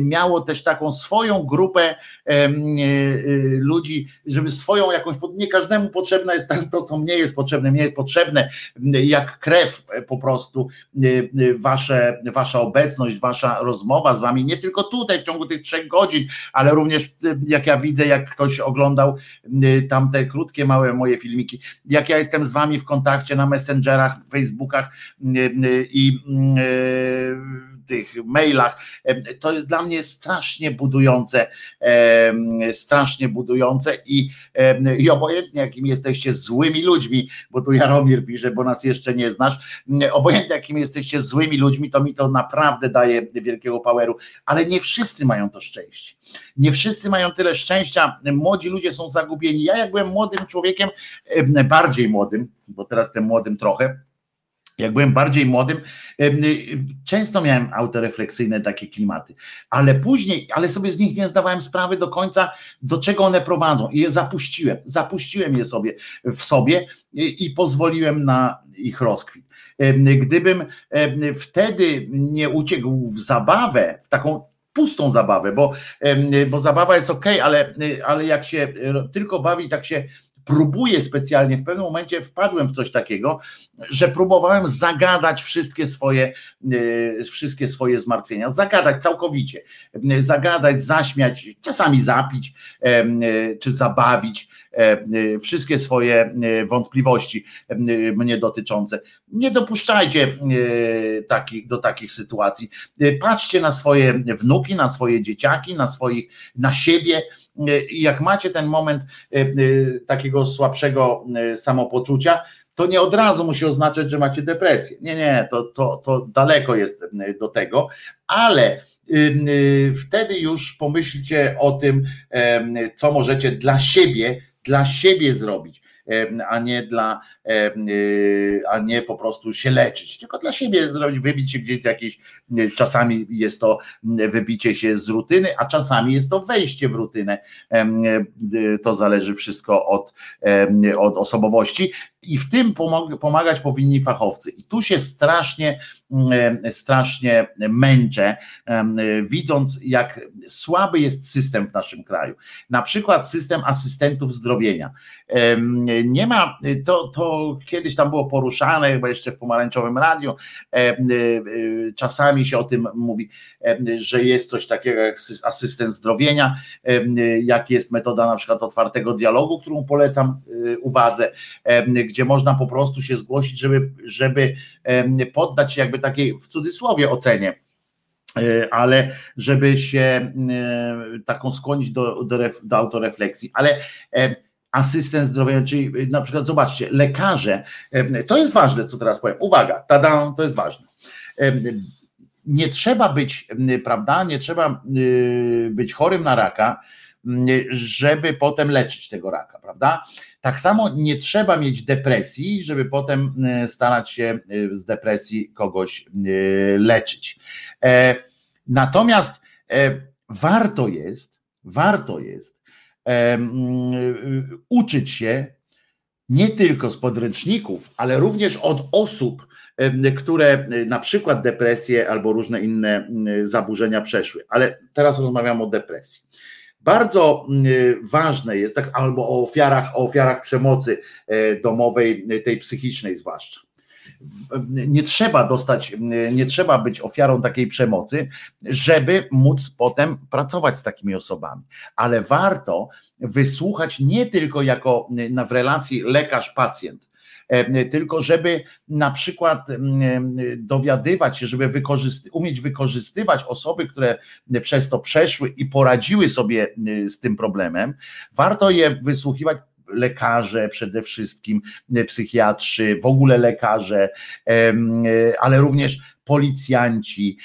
miało też taką swoją grupę ludzi, żeby swoją jakąś, nie każdemu potrzebne jest to, co mnie jest potrzebne, mnie jest potrzebne jak krew po prostu y, y, wasze, wasza obecność, wasza rozmowa z wami, nie tylko tutaj w ciągu tych trzech godzin, ale również y, jak ja widzę, jak ktoś oglądał tamte krótkie, małe moje filmiki, jak ja jestem z wami w kontakcie na Messengerach, Facebookach i tych mailach. To jest dla mnie strasznie budujące, strasznie budujące i, i obojętnie jakim jesteście złymi ludźmi, bo tu Jaromir pisze, bo nas jeszcze nie znasz, obojętnie jakim jesteście złymi ludźmi, to mi to naprawdę daje wielkiego poweru, ale nie wszyscy mają to szczęście. Nie wszyscy mają tyle szczęścia, młodzi ludzie są zagubieni. Ja jak byłem młodym człowiekiem, bardziej młodym, bo teraz jestem młodym trochę, jak byłem bardziej młodym, często miałem autorefleksyjne takie klimaty, ale później, ale sobie z nich nie zdawałem sprawy do końca, do czego one prowadzą i je zapuściłem. Zapuściłem je sobie w sobie i pozwoliłem na ich rozkwit. Gdybym wtedy nie uciekł w zabawę, w taką pustą zabawę, bo, bo zabawa jest ok, ale, ale jak się tylko bawi, tak się próbuję specjalnie, w pewnym momencie wpadłem w coś takiego, że próbowałem zagadać wszystkie swoje, e, wszystkie swoje zmartwienia, zagadać całkowicie, zagadać, zaśmiać, czasami zapić, e, czy zabawić wszystkie swoje wątpliwości mnie dotyczące. Nie dopuszczajcie do takich sytuacji. Patrzcie na swoje wnuki, na swoje dzieciaki, na swoich, na siebie, jak macie ten moment e, e, takiego słabszego e, samopoczucia, to nie od razu musi oznaczać, że macie depresję. Nie, nie, to, to, to daleko jest do tego, ale wtedy już pomyślcie o tym, co możecie dla siebie, dla siebie zrobić a nie dla, y, a nie po prostu się leczyć, tylko dla siebie zrobić, wybić się gdzieś jakieś, czasami jest to wybicie się z rutyny, a czasami jest to wejście w rutynę. To zależy wszystko od, od osobowości i w tym pomagać powinni fachowcy. I tu się strasznie, strasznie męczę, widząc, jak słaby jest system w naszym kraju. Na przykład system asystentów zdrowienia. Nie ma, to, to kiedyś tam było poruszane, chyba jeszcze w pomarańczowym radiu, czasami się o tym mówi, że jest coś takiego jak asystent zdrowienia, jak jest metoda na przykład otwartego dialogu, którą polecam uwadze, gdzie można po prostu się zgłosić, żeby, żeby poddać się jakby takiej w cudzysłowie ocenie. E, ale żeby się taką skłonić do, do, do autorefleksji, ale asystent zdrowia, czyli na przykład zobaczcie, lekarze, to jest ważne, co teraz powiem, uwaga, tada, to jest ważne. Nie trzeba być, prawda, nie trzeba być chorym na raka, żeby potem leczyć tego raka, prawda? Tak samo nie trzeba mieć depresji, żeby potem e, starać się e, z depresji kogoś e, leczyć. Natomiast warto jest, warto jest uczyć się nie tylko z podręczników, ale również od osób, które na przykład depresję albo różne inne zaburzenia przeszły. Ale teraz rozmawiam o depresji. Bardzo mm, ważne jest, tak, albo o ofiarach, o ofiarach przemocy e, domowej, e, tej psychicznej zwłaszcza. Nie trzeba dostać, nie trzeba być ofiarą takiej przemocy, żeby móc potem pracować z takimi osobami. Ale warto wysłuchać nie tylko jako w relacji lekarz-pacjent, tylko żeby na przykład dowiadywać się, żeby wykorzysty, umieć wykorzystywać osoby, które przez to przeszły i poradziły sobie z tym problemem, warto je wysłuchiwać lekarze przede wszystkim, psychiatrzy, w ogóle lekarze, ale również policjanci,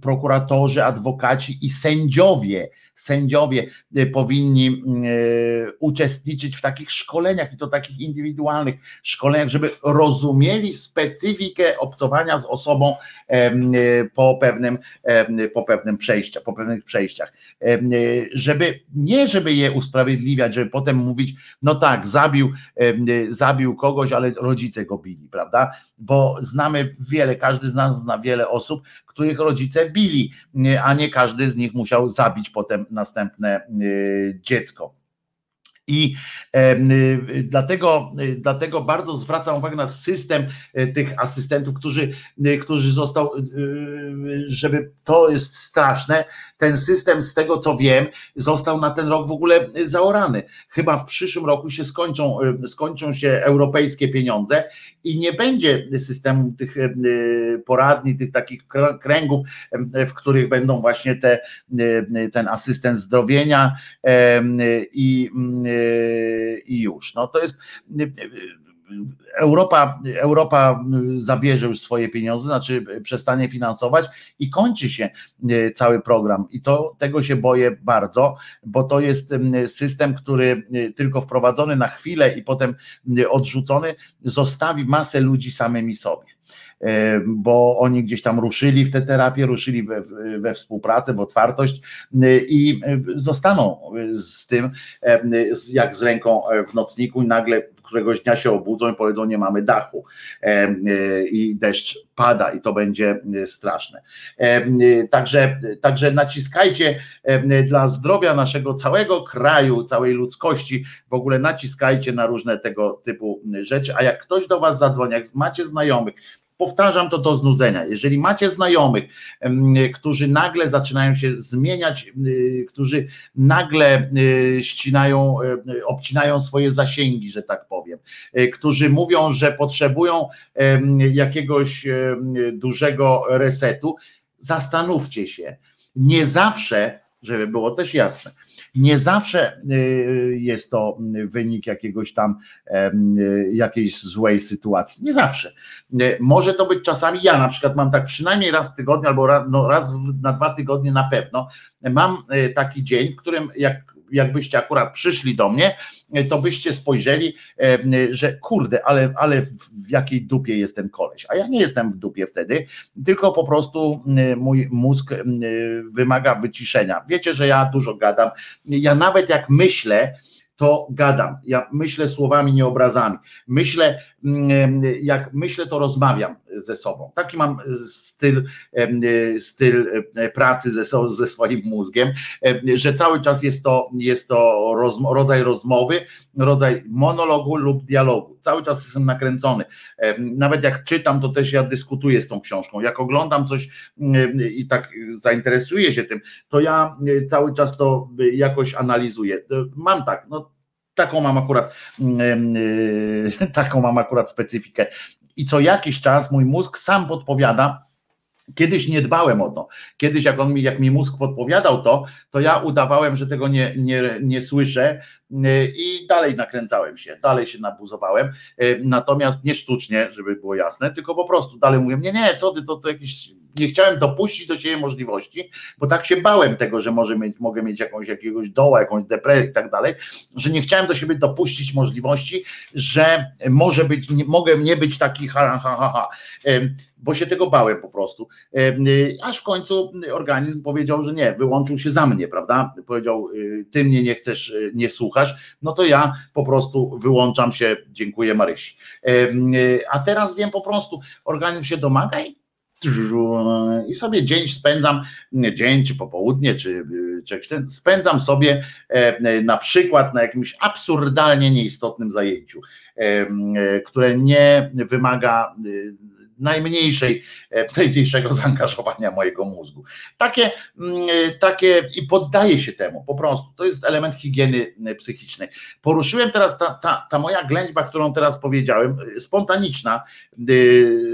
prokuratorzy, adwokaci i sędziowie sędziowie y, powinni y, uczestniczyć w takich szkoleniach i to takich indywidualnych szkoleniach, żeby rozumieli specyfikę obcowania z osobą y, po pewnym, po pewnym przejściu, po pewnych przejściach. Żeby nie żeby je usprawiedliwiać, żeby potem mówić, no tak, zabił, zabił kogoś, ale rodzice go bili, prawda? Bo znamy wiele, każdy z nas zna wiele osób, których rodzice bili, a nie każdy z nich musiał zabić potem następne y, dziecko. I y, dlatego, y, dlatego bardzo zwracam uwagę na system tych asystentów, którzy, którzy został, żeby to jest straszne, ten system z tego co wiem został na ten rok w ogóle zaorany. Chyba w przyszłym roku się skończą, skończą się europejskie pieniądze i nie będzie systemu tych poradni, tych takich kręgów, w których będą właśnie te, ten asystent zdrowienia i, i już. No to jest Europa, Europa zabierze już swoje pieniądze, znaczy przestanie finansować i kończy się e, cały program. I to tego się boję bardzo, bo to jest system, który e, tylko wprowadzony na chwilę i potem odrzucony, zostawi masę ludzi samymi sobie e, bo oni gdzieś tam ruszyli w tę terapię, ruszyli we, we, współpracę, w otwartość i zostaną z tym, jak z ręką w nocniku i nagle któregoś dnia się obudzą i powiedzą, nie mamy dachu e, i deszcz pada i to będzie e, straszne. E, także, także naciskajcie dla zdrowia naszego całego kraju, całej ludzkości, w ogóle naciskajcie na różne tego typu rzeczy, a jak ktoś do Was zadzwoni, jak macie znajomych, Powtarzam to do znudzenia. Jeżeli macie znajomych, którzy nagle zaczynają się zmieniać, którzy nagle ścinają, obcinają swoje zasięgi, że tak powiem, e, którzy mówią, że potrzebują jakiegoś dużego resetu, zastanówcie się. Nie zawsze, żeby było też jasne, nie zawsze y, jest to wynik jakiegoś tam y, jakiejś złej sytuacji. Nie zawsze. Y, może to być czasami, ja na przykład mam tak przynajmniej raz w tygodniu albo raz, no raz na dwa tygodnie na pewno, mam taki dzień, w którym jak jakbyście akurat przyszli do mnie, to byście spojrzeli, e, że kurde, ale, ale w jakiej dupie jest ten koleś. A ja nie jestem w dupie wtedy, tylko po prostu mój mózg wymaga wyciszenia. Wiecie, że ja dużo gadam. Ja nawet jak myślę, to gadam. Ja myślę słowami, nie obrazami. Myślę, jak myślę, to rozmawiam ze sobą. Taki mam styl, styl e, pracy ze, ze swoim mózgiem, że cały czas jest to, jest to rodzaj rozmowy, rodzaj monologu lub dialogu. Cały czas jestem nakręcony. Nawet jak czytam, to też ja dyskutuję z tą książką. Jak oglądam coś i tak zainteresuję się tym, to ja e, cały czas to jakoś analizuję. Mam tak, no taką mam akurat e, taką mam akurat specyfikę i co jakiś czas mój mózg sam podpowiada, Kiedyś nie dbałem o to. Kiedyś, jak on mi, jak mi mózg podpowiadał to, to ja udawałem, że tego nie, nie, nie słyszę y, i dalej nakręcałem się, dalej się nabuzowałem. Y, natomiast nie sztucznie, żeby było jasne, tylko po prostu dalej mówię, nie, nie, co ty, to, to jakiś nie chciałem dopuścić do siebie możliwości, bo tak się bałem tego, że może mieć, mogę mieć jakąś, jakiegoś doła, jakąś depresję i tak dalej, że nie chciałem do siebie dopuścić możliwości, że może być, nie, mogę nie być taki ha, ha, ha, ha bo się tego bałem po prostu. Aż w końcu organizm powiedział, że nie, wyłączył się za mnie, prawda? Powiedział, y, ty mnie nie chcesz, y, nie słuchasz, no to ja po prostu wyłączam się, dziękuję Marysi. A teraz wiem po prostu, organizm się domaga i i sobie dzień spędzam, dzień czy popołudnie, czy, czy spędzam sobie e, na przykład na jakimś absurdalnie nieistotnym zajęciu, które nie wymaga najmniejszej, najmniejszego zaangażowania mojego mózgu. Takie, takie i poddaję się temu po prostu. To jest element higieny psychicznej. Poruszyłem teraz ta, ta, ta moja ględźba, którą teraz powiedziałem, spontaniczna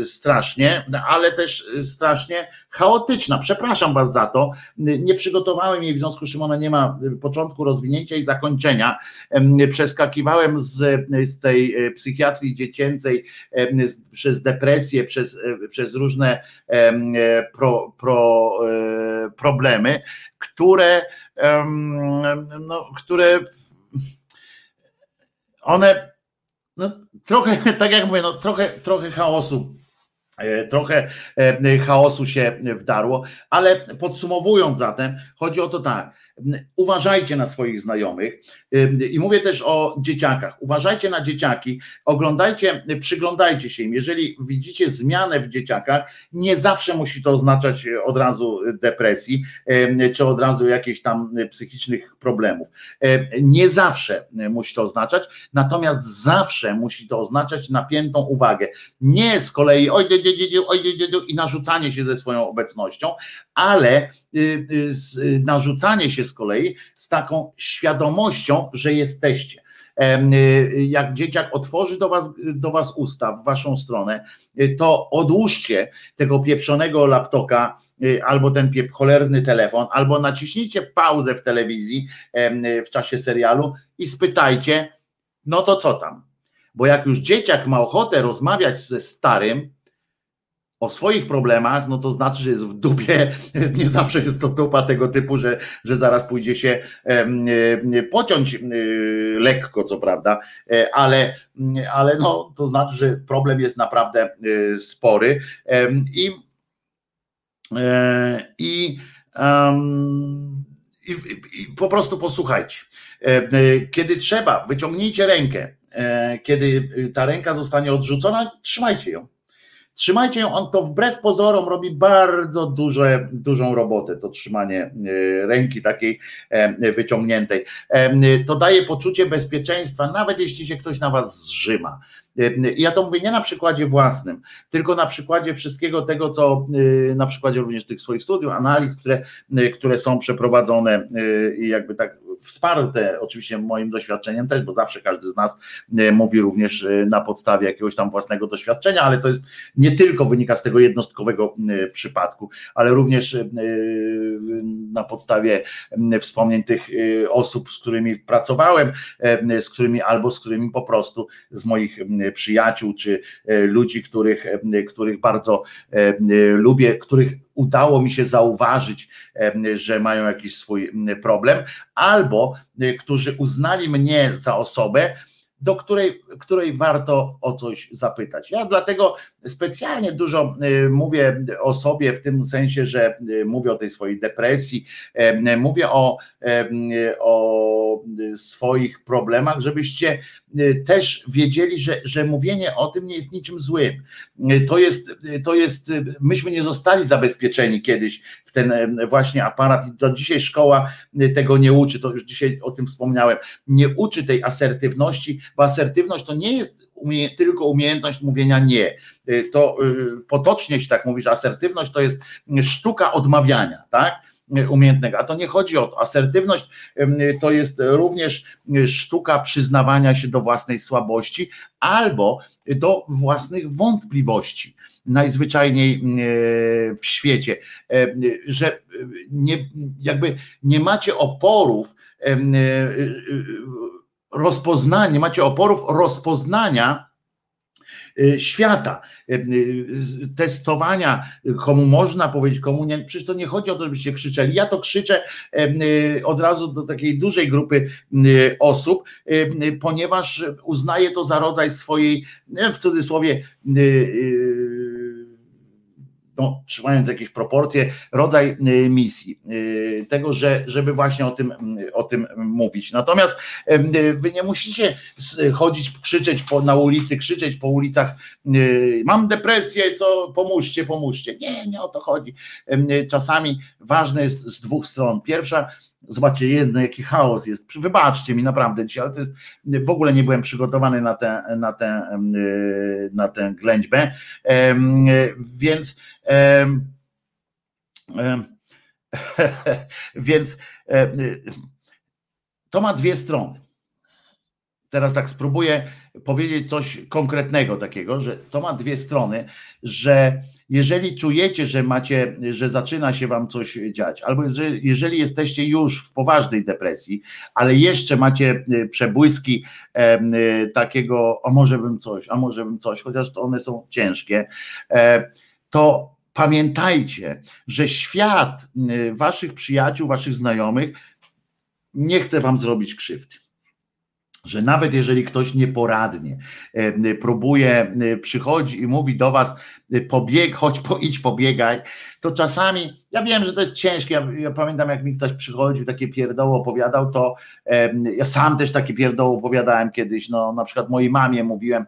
strasznie, ale też strasznie chaotyczna. Przepraszam Was za to. Nie przygotowałem jej, w związku z czym ona nie ma początku, rozwinięcia i zakończenia. Przeskakiwałem z, z tej e, psychiatrii dziecięcej przez depresję, przez, e, przez różne e, pro, pro, problemy, które, no, które one no, trochę, tak jak mówię, no, trochę, trochę chaosu E, trochę e, chaosu się wdarło, ale podsumowując zatem, chodzi o to tak, uważajcie na swoich znajomych i mówię też o dzieciakach. Uważajcie na dzieciaki, oglądajcie, przyglądajcie się im. Jeżeli widzicie zmianę w dzieciakach, nie zawsze musi to oznaczać od razu depresji czy od razu jakichś tam psychicznych problemów. Nie zawsze musi to oznaczać, natomiast zawsze musi to oznaczać napiętą uwagę. Nie z kolei oj, oj, oj, oj, i narzucanie się ze swoją obecnością, ale y, y, narzucanie się z kolei z taką świadomością, że jesteście. Y, jak dzieciak otworzy do was, do was usta w waszą stronę, to odłóżcie tego pieprzonego laptopa albo ten piep, cholerny telefon, albo naciśnijcie pauzę w telewizji w czasie serialu i spytajcie, no to co tam? Bo jak już dzieciak ma ochotę rozmawiać ze starym, o swoich problemach, no to znaczy, że jest w dupie, nie zawsze jest to dupa tego typu, że, że zaraz pójdzie się pociąć lekko, co prawda, e, ale, ale no, to znaczy, że problem jest naprawdę e, spory. I e, i, i, i po prostu posłuchajcie. Kiedy trzeba, wyciągnijcie rękę, kiedy ta ręka zostanie odrzucona, trzymajcie ją Trzymajcie ją, on to wbrew pozorom robi bardzo duże, dużą robotę, to trzymanie e, ręki takiej e, wyciągniętej. E, to daje poczucie bezpieczeństwa, nawet jeśli się ktoś na was zrzyma. Ja to mówię nie na przykładzie własnym, tylko na przykładzie wszystkiego tego, co na przykładzie również tych swoich studiów, analiz, które, które są przeprowadzone i jakby tak wsparte oczywiście moim doświadczeniem też, bo zawsze każdy z nas e, mówi również e, na podstawie jakiegoś tam własnego doświadczenia, ale to jest nie tylko wynika z tego jednostkowego e, przypadku, ale również na podstawie wspomnień tych osób, z którymi pracowałem, z którymi albo z którymi po prostu z moich przyjaciół, czy ludzi, których, których bardzo lubię, których udało mi się zauważyć, że mają jakiś swój problem, albo e, którzy uznali mnie za osobę, do której, której warto o coś zapytać. Ja dlatego specjalnie dużo e, mówię o sobie w tym sensie, że e, mówię o tej swojej depresji, mówię o, o swoich problemach, żebyście też wiedzieli, że, że mówienie o tym nie jest niczym złym. To jest, to jest, myśmy nie zostali zabezpieczeni kiedyś w ten właśnie aparat i do dzisiaj szkoła tego nie uczy, to już dzisiaj o tym wspomniałem, nie uczy tej asertywności, bo asertywność to nie jest umie, tylko umiejętność mówienia nie. To potocznie się tak mówi, że asertywność to jest sztuka odmawiania, tak? umiejętnego. A to nie chodzi o to. Asertywność to jest również sztuka przyznawania się do własnej słabości albo do własnych wątpliwości. Najzwyczajniej w świecie, że nie, jakby nie macie oporów rozpoznania, macie oporów rozpoznania Y, świata, y, y, testowania, komu można powiedzieć, komu nie. Przecież to nie chodzi o to, żebyście krzyczeli. Ja to krzyczę od razu do takiej dużej grupy osób, ponieważ uznaję to za rodzaj swojej, w cudzysłowie, no, trzymając jakieś proporcje, rodzaj y, misji, y, tego, że, żeby właśnie o tym, y, o tym mówić. Natomiast wy nie musicie chodzić, krzyczeć po, na ulicy, krzyczeć po ulicach, mam depresję, co pomóżcie, pomóżcie. Nie, nie o to chodzi. Czasami ważne jest z dwóch stron. Pierwsza, Zobaczcie, jedno, jaki chaos jest. Wybaczcie mi naprawdę dzisiaj, ale to jest, w ogóle nie byłem przygotowany na tę, na tę, na tę ględźbę, więc więc to ma dwie strony. Teraz tak spróbuję powiedzieć coś konkretnego takiego, że to ma dwie strony, że jeżeli czujecie, że macie, że zaczyna się wam coś dziać, albo jeżeli jesteście już w poważnej depresji, ale jeszcze macie e, przebłyski e, takiego, a może bym coś, a może bym coś, chociaż to one są ciężkie, e, to pamiętajcie, że świat waszych przyjaciół, waszych znajomych nie chce wam zrobić krzywdy że nawet jeżeli ktoś nieporadnie e, próbuje, e, przychodzi i mówi do was e, pobieg, chodź po, idź pobiegaj, to czasami, ja wiem, że to jest ciężkie, ja, ja pamiętam jak mi ktoś przychodził, takie pierdoły opowiadał, to ja sam też takie pierdoły opowiadałem kiedyś, no na przykład mojej mamie mówiłem,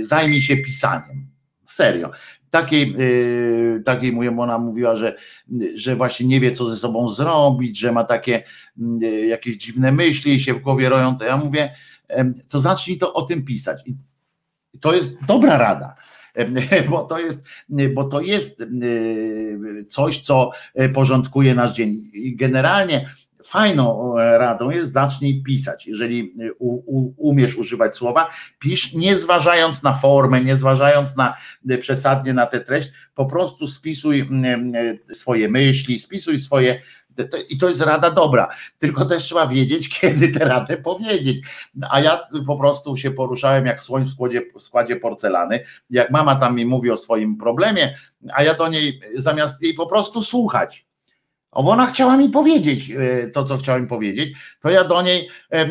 zajmij się pisaniem, serio, takiej, takiej mówię, ona mówiła, że, że właśnie nie wie, co ze sobą zrobić, że ma takie jakieś dziwne myśli się w głowie roją, to ja mówię, to zacznij to o tym pisać. I to jest dobra rada bo to jest, bo to jest coś, co porządkuje nasz dzień. I generalnie fajną e, radą jest zacznij pisać. Jeżeli e, u, u, umiesz używać słowa, pisz nie zważając na formę, nie zważając na e, przesadnie na tę treść, po prostu spisuj swoje myśli, spisuj swoje i to jest rada dobra, tylko też trzeba wiedzieć, kiedy tę radę powiedzieć. A ja po prostu się poruszałem jak słoń w składzie, w składzie porcelany. Jak mama tam mi mówi o swoim problemie, a ja do niej zamiast jej po prostu słuchać, bo ona chciała mi powiedzieć e, to, co chciała mi powiedzieć, to ja do niej e, e,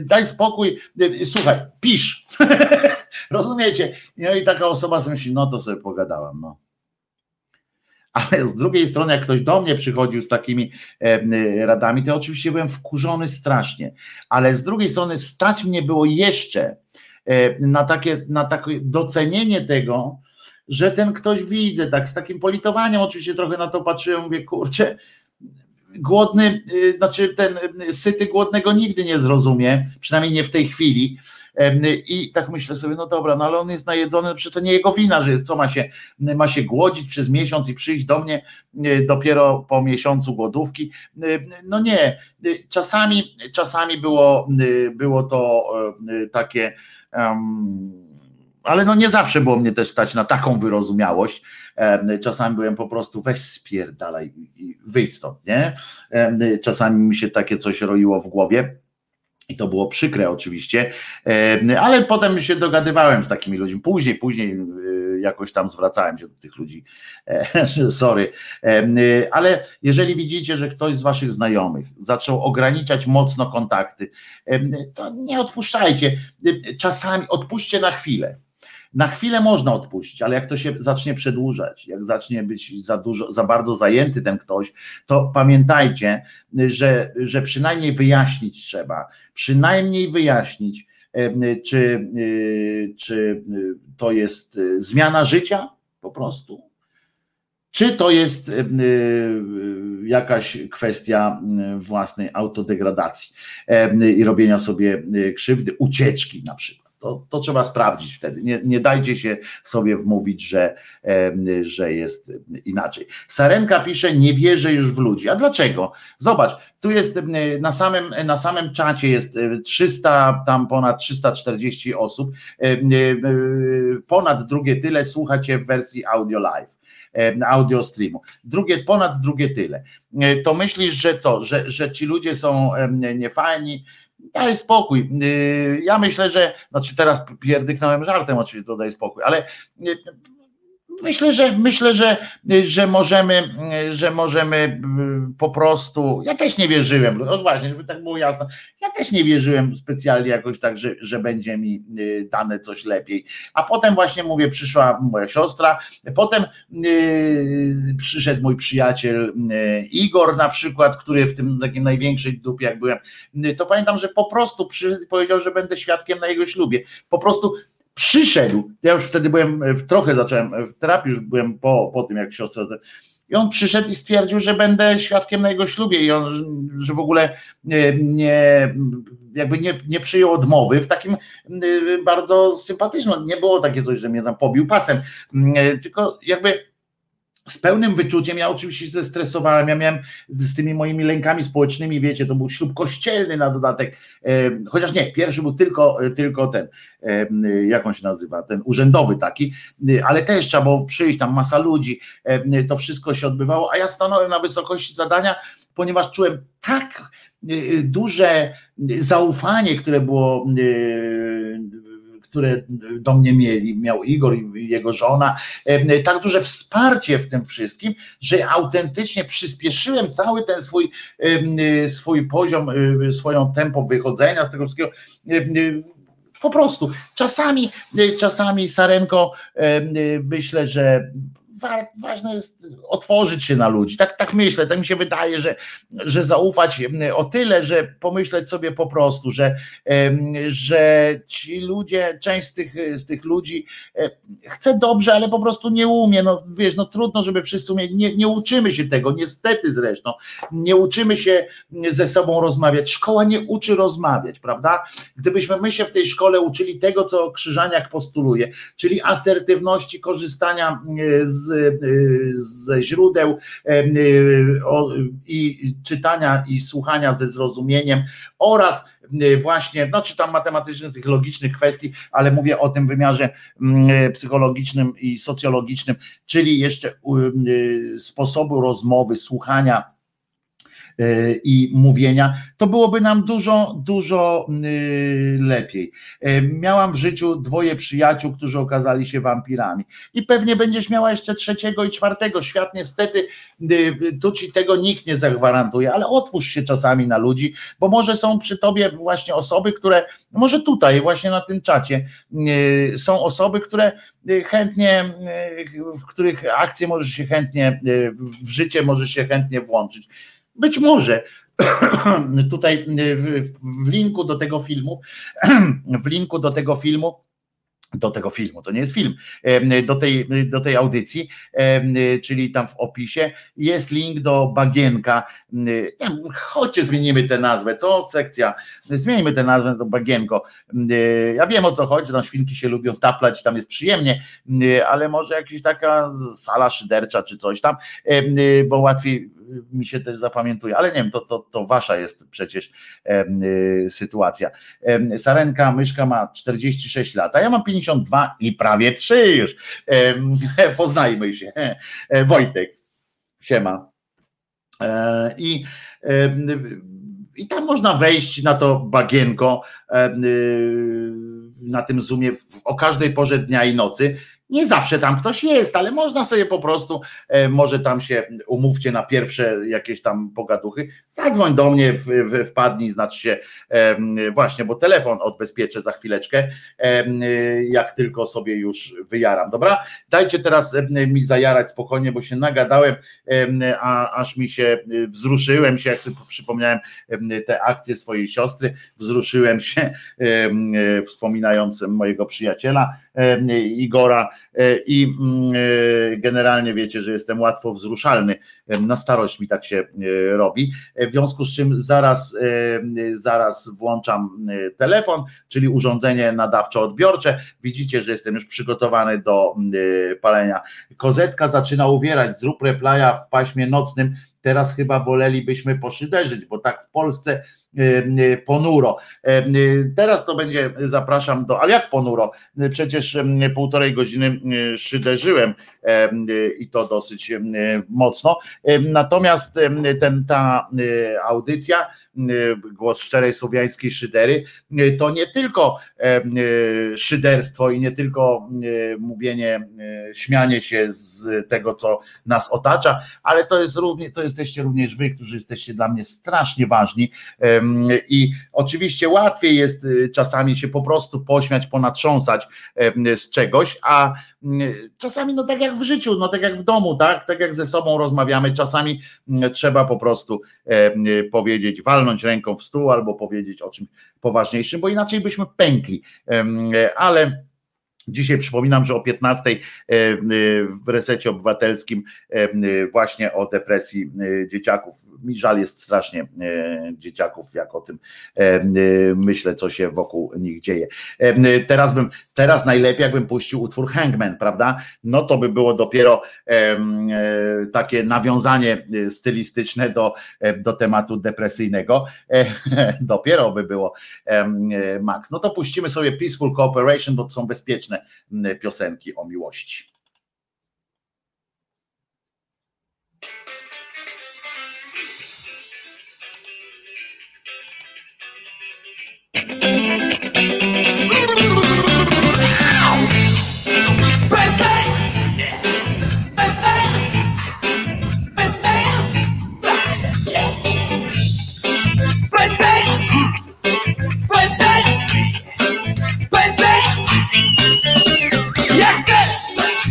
daj spokój, słuchaj, pisz. Rozumiecie? No i taka osoba sobie myśli, no to sobie pogadałam, no. Ale z drugiej strony, jak ktoś do mnie przychodził z takimi radami, to oczywiście byłem wkurzony strasznie. Ale z drugiej strony stać mnie było jeszcze na takie, na takie docenienie tego, że ten ktoś widzę, tak z takim politowaniem oczywiście trochę na to patrzyłem, mówię, kurczę, głodny, y, znaczy ten y, syty głodnego nigdy nie zrozumie, przynajmniej nie w tej chwili. I tak myślę sobie, no dobra, no ale on jest najedzony, przecież to nie jego wina, że co ma się, ma się głodzić przez miesiąc i przyjść do mnie y, dopiero po miesiącu głodówki. No nie, czasami, czasami było, było to takie. Um, ale no nie zawsze było mnie też stać na taką wyrozumiałość. Czasami byłem po prostu weź spierdalaj i wyjdź stąd, nie? Czasami mi się takie coś roiło w głowie. I to było przykre oczywiście, ale potem się dogadywałem z takimi ludźmi. Później, później y, jakoś tam zwracałem się do tych ludzi. Sorry. Ale jeżeli widzicie, że ktoś z waszych znajomych zaczął ograniczać mocno kontakty, to nie odpuszczajcie. Czasami odpuśćcie na chwilę na chwilę można odpuścić, ale jak to się zacznie przedłużać, jak zacznie być za dużo, za bardzo zajęty ten ktoś, to pamiętajcie, że, że przynajmniej wyjaśnić trzeba, przynajmniej wyjaśnić, czy, e, czy to jest zmiana życia po prostu, czy to jest jakaś kwestia własnej autodegradacji i robienia sobie krzywdy, ucieczki na przykład. To, to trzeba sprawdzić wtedy. Nie, nie dajcie się sobie wmówić, że, że jest inaczej. Sarenka pisze, nie wierzę już w ludzi. A dlaczego? Zobacz, tu jest na samym, na samym czacie jest 300, tam ponad 340 osób. Ponad drugie tyle słuchacie w wersji audio live audio streamu. Drugie, ponad drugie tyle. To myślisz, że co, że, że ci ludzie są niefajni, daj spokój. Y, ja myślę, że, znaczy teraz pierdyknąłem żartem, oczywiście to daj spokój, ale y, Myślę, że myślę, że, że możemy, że możemy y, po prostu. Ja też nie wierzyłem, no właśnie, żeby tak było jasne. Ja też nie wierzyłem specjalnie jakoś tak, że, że będzie mi y, dane coś lepiej. A potem właśnie mówię, przyszła moja siostra, potem yy, przyszedł mój przyjaciel yy, Igor na przykład, który w tym takiej największej dupie jak byłem, yy, to pamiętam, że po prostu i powiedział, że będę świadkiem na jego ślubie. Po prostu przyszedł, ja już wtedy byłem, trochę zacząłem w terapii, już byłem po, po tym, jak siostra i on przyszedł i stwierdził, że będę świadkiem na jego ślubie i on, że w ogóle nie, jakby nie, nie przyjął odmowy w takim bardzo sympatycznym, nie było takie coś, że mnie tam pobił pasem, tylko jakby z pełnym wyczuciem, ja oczywiście się zestresowałem, ja miałem z tymi moimi lękami społecznymi, wiecie, to był ślub kościelny na dodatek, chociaż nie, pierwszy był tylko, tylko ten, jak on się nazywa, ten urzędowy taki, ale też trzeba było przyjść, tam masa ludzi, to wszystko się odbywało, a ja stanąłem na wysokości zadania, ponieważ czułem tak y, duże zaufanie, które było które do mnie mieli, miał Igor i jego żona, tak duże wsparcie w tym wszystkim, że autentycznie przyspieszyłem cały ten swój, swój poziom, swoją tempo wychodzenia z tego wszystkiego po prostu. Czasami, czasami Sarenko myślę, że ważne jest otworzyć się na ludzi. Tak, tak myślę, tak mi się wydaje, że, że zaufać o tyle, że pomyśleć sobie po prostu, że, że ci ludzie, część z tych, z tych ludzi e, chce dobrze, ale po prostu nie umie. No wiesz, no trudno, żeby wszyscy umieli. Nie, nie uczymy się tego, niestety zresztą. Nie uczymy się ze sobą rozmawiać. Szkoła nie uczy rozmawiać, prawda? Gdybyśmy my się w tej szkole uczyli tego, co Krzyżaniak postuluje, czyli asertywności, korzystania z ze źródeł i czytania i słuchania ze zrozumieniem oraz właśnie, no czy tam matematycznych, tych logicznych kwestii, ale mówię o tym wymiarze psychologicznym i socjologicznym, czyli jeszcze sposobu rozmowy, słuchania E, i mówienia, to byłoby nam dużo, dużo y, lepiej. E, miałam w życiu dwoje przyjaciół, którzy okazali się wampirami. I pewnie będziesz miała jeszcze trzeciego i czwartego. Świat niestety, y, tu ci tego nikt nie zagwarantuje, ale otwórz się czasami na ludzi, bo może są przy tobie właśnie osoby, które, może tutaj, właśnie na tym czacie, y, są osoby, które chętnie, w których akcje możesz się chętnie, w życie możesz się chętnie włączyć. Być może tutaj w, w linku do tego filmu, w linku do tego filmu do tego filmu, to nie jest film, do tej, do tej audycji, czyli tam w opisie jest link do Bagienka. Chodźcie, zmienimy tę nazwę, co? Sekcja, zmienimy tę nazwę do Bagienko. Ja wiem o co chodzi, tam świnki się lubią taplać, tam jest przyjemnie, ale może jakaś taka sala szydercza czy coś tam, bo łatwiej mi się też zapamiętuje, ale nie wiem, to, to, to wasza jest przecież y, sytuacja. Sarenka Myszka ma 46 lat, a ja mam 52 i prawie 3 już. Poznajmy się. E, Wojtek, siema. E, I i tam można wejść na to bagienko y, na tym zoomie o każdej porze dnia i nocy nie zawsze tam ktoś jest, ale można sobie po prostu, e, może tam się umówcie na pierwsze jakieś tam pogaduchy, zadzwoń do mnie, wpadnij, znaczy się właśnie, bo telefon odbezpieczę za chwileczkę, jak tylko sobie już wyjaram, dobra? Dajcie teraz mi zajarać spokojnie, bo się nagadałem, a aż mi się wzruszyłem się, jak sobie przypomniałem te akcje swojej siostry, wzruszyłem się, wspominając mojego przyjaciela, Igora e, i mm, e, generalnie wiecie, że jestem łatwo wzruszalny. Na starość mi tak się e, robi. W związku z czym zaraz, zaraz włączam telefon, czyli urządzenie nadawczo-odbiorcze. Widzicie, że jestem już przygotowany do palenia. Kozetka zaczyna uwierać, zrób replaya w paśmie nocnym. Teraz chyba wolelibyśmy poszyderzyć, bo tak w Polsce ponuro. Y, teraz to będzie, zapraszam do, ale jak ponuro? Przecież półtorej godziny szyderzyłem i to dosyć mocno. Natomiast ten, ta audycja Y, głos szczerej słowiańskiej szydery, y, to nie tylko y, szyderstwo i nie tylko mówienie, śmianie się z tego, co nas otacza, ale to jest również, to jesteście również wy, którzy jesteście dla mnie strasznie ważni. I oczywiście łatwiej jest czasami się po prostu pośmiać, ponatrząsać z czegoś, a czasami no tak jak w życiu, no tak jak w domu, tak, tak jak ze sobą rozmawiamy, czasami trzeba po prostu powiedzieć, walnąć walnąć ręką w stół albo powiedzieć o czymś poważniejszym, bo inaczej byśmy pękli. Ale Dzisiaj przypominam, że o 15 e, w resecie obywatelskim właśnie o depresji dzieciaków. Mi żal jest strasznie dzieciaków, jak o tym myślę, co się wokół nich dzieje. Teraz bym, teraz najlepiej jakbym puścił utwór Hangman, prawda? No to by było dopiero takie nawiązanie stylistyczne do, do tematu depresyjnego. Dopiero by było Max. No to puścimy sobie Peaceful Cooperation, bo to są bezpieczne piosenki o miłości.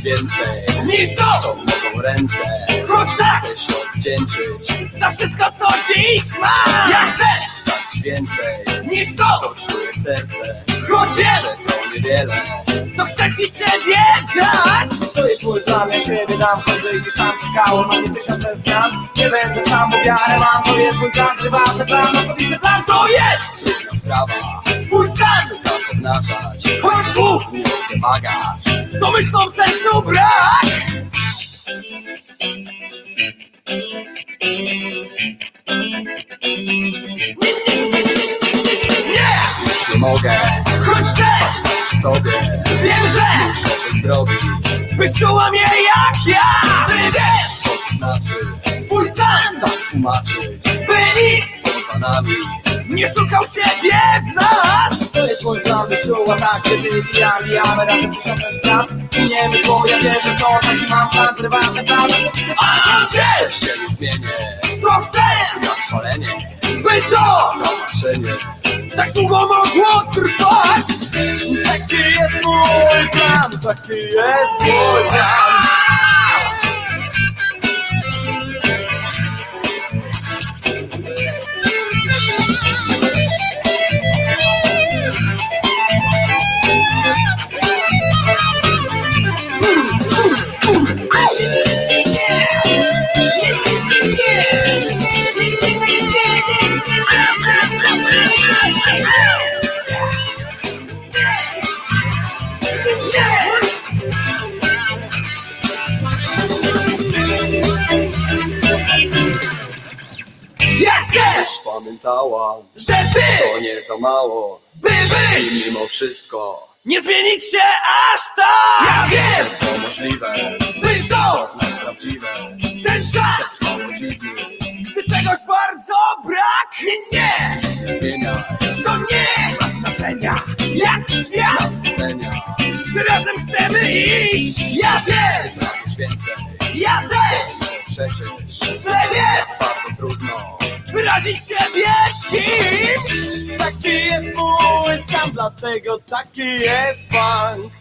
Więcej niż to, co mogą ręce. Choć tak chcę się odwdzięczyć za wszystko, co dziś mam. Ja chcę dać więcej niż to, co czuje serce. Choć wiem, że to niewiele, to chcę ci siebie dać. To jest mój plan, ja siebie dam, choćby gdzieś tam czekało na mnie tysiące zmian. Nie będę sam, bo wiarę mam, to jest mój plan, prywatny plan, osobisty plan, to jest trudna sprawa. Swój stan tam obnażać, choć słów nie chcę bagaż to myślą sensu brak Nie, już nie mogę Choć też przy tobie Wiem, że muszę coś zrobić. Wyczułam je jak ja! Ty wiesz, co to znaczy? Swój stan! Tak tłumaczyć. By nikt poza nami. nie szukał siebie w nas Mój plan, wyszuła tak, kiedy ja mijamy razem tysiące spraw I nie myślą, ja wierzę w to, taki mam plan, prywatny plan A wiesz, się nie zmienię chcę, jak szalenie. By to! Zobaczenie Tak długo mogło trwać. Taki jest mój plan, taki jest mój plan pamiętała, że ty to nie za mało, by być I mimo wszystko nie zmienić się aż tak. Ja wiem, to możliwe, by to nas prawdziwe. Ten czas mało dziwny, gdy czegoś bardzo brak. Nie, nie, zmienia. To nie ma znaczenia, jak świat nas ocenia. Razem chcemy iść, ja wiem, więcej. Ja też, przecież, że wiesz, bardzo trudno. Wyrazić siebie kim Taki jest mój stan, dlatego taki jest funk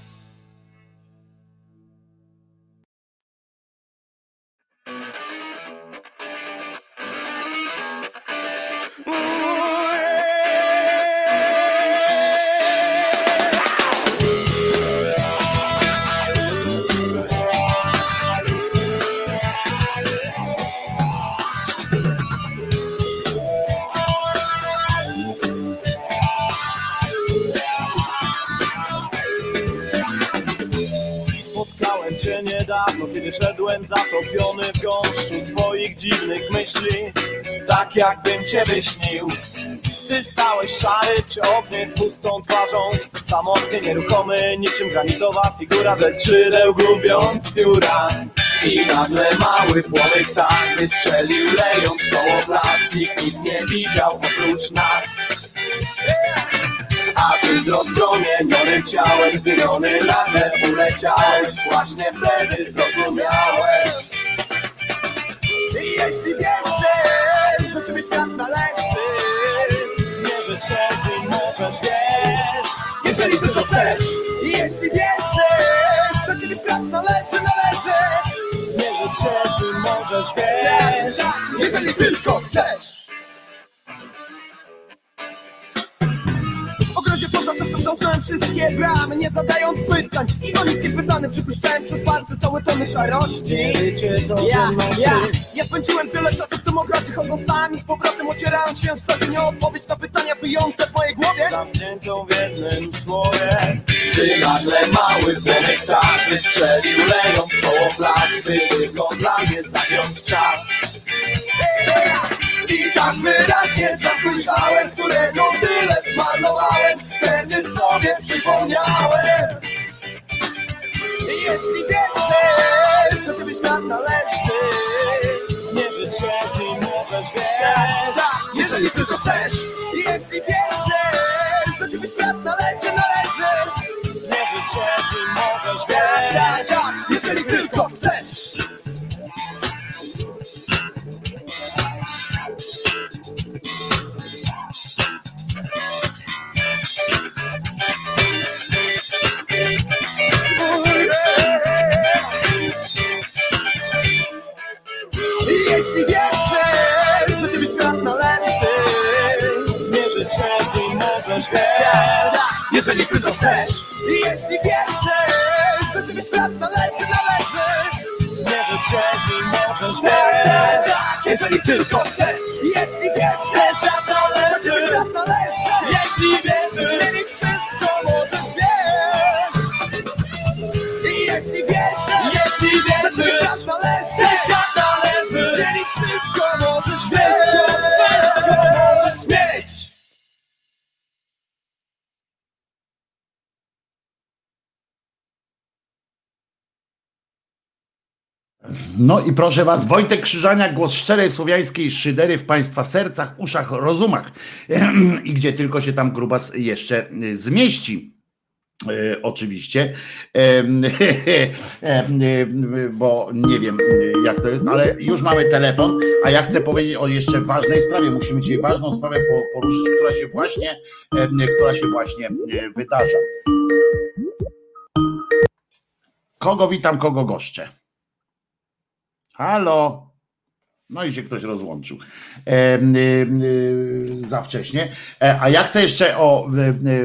niedawno, kiedy szedłem zatopiony w gąszczu swoich dziwnych myśli, tak jakbym cię wyśnił. Ty stałeś szary przy oknie z pustą twarzą, samotny, nieruchomy, niczym granitowa figura ze skrzydeł gubiąc pióra. I nagle mały płomyk tak wystrzelił, lejąc koło plastik, nic nie widział oprócz nas. A ty z rozpromienionym ciałem Zmieniony nagle uleciałeś Właśnie wtedy zrozumiałeś. Jeśli wierzysz, do ciebie świat należy. Zmierzyć się ty możesz, wiesz. Jeżeli tylko chcesz. Jeśli wierzysz, do ciebie świat należy, należy. Zmierzyć się ty możesz, wiesz. Jeżeli tylko chcesz wszystkie bramy, nie zadając pytań. I o nic nie pytany, przypuszczałem przez palce całe tony szarości ja, to nosi? ja, ja spędziłem tyle czasu w tym ogrodzie Chodząc nami z powrotem, ocierając się co dzień o odpowiedź na pytania wyjące w mojej głowie. Zamkniętą w jednym słowie. Gdy nagle mały płonek tak wystrzelił Lejąc koło plasty, tylko dla mnie zagiąć czas I tak wyraźnie zasłyszałem, którego tyle zmarnowałem. Wtedy w sobie przypomniałem. Jeśli wierzysz, to ciebie świat należy. Zmierzyć się z nim możesz Tak, wiesz. Tak, jeżeli tylko chcesz. Jeśli wierzysz, Jeśli wierzysz, to ciebie świat należy. Zmierzyć się nim możesz wiesz jeżeli tylko chcesz. Jeśli wierzysz, to ciebie świat należy, należy. Zmierzyć się z nim możesz wiesz jeżeli tylko chcesz. Jeśli wierzysz, to ciebie świat należy. Jeśli wierzysz Zmienić wszystko możesz, wiesz Jeśli wierzysz, Jeśli to wierzysz świat należy Ten świat należy Zmienić wszystko możesz, Wszystko, wszystko możesz zmienić No i proszę was, Wojtek Krzyżania, głos szczerej słowiańskiej szydery w państwa sercach, uszach, rozumach. I gdzie tylko się tam grubas jeszcze y, zmieści. E, oczywiście, em, y, bo nie wiem jak to jest, ale już mamy telefon, a ja chcę powiedzieć o jeszcze ważnej sprawie. Musimy dzisiaj ważną sprawę po- poruszyć, która się właśnie, która się właśnie e, wydarza. Kogo witam, kogo goszczę? Halo. No i się ktoś rozłączył e, y, y, za wcześnie. E, a ja chcę jeszcze o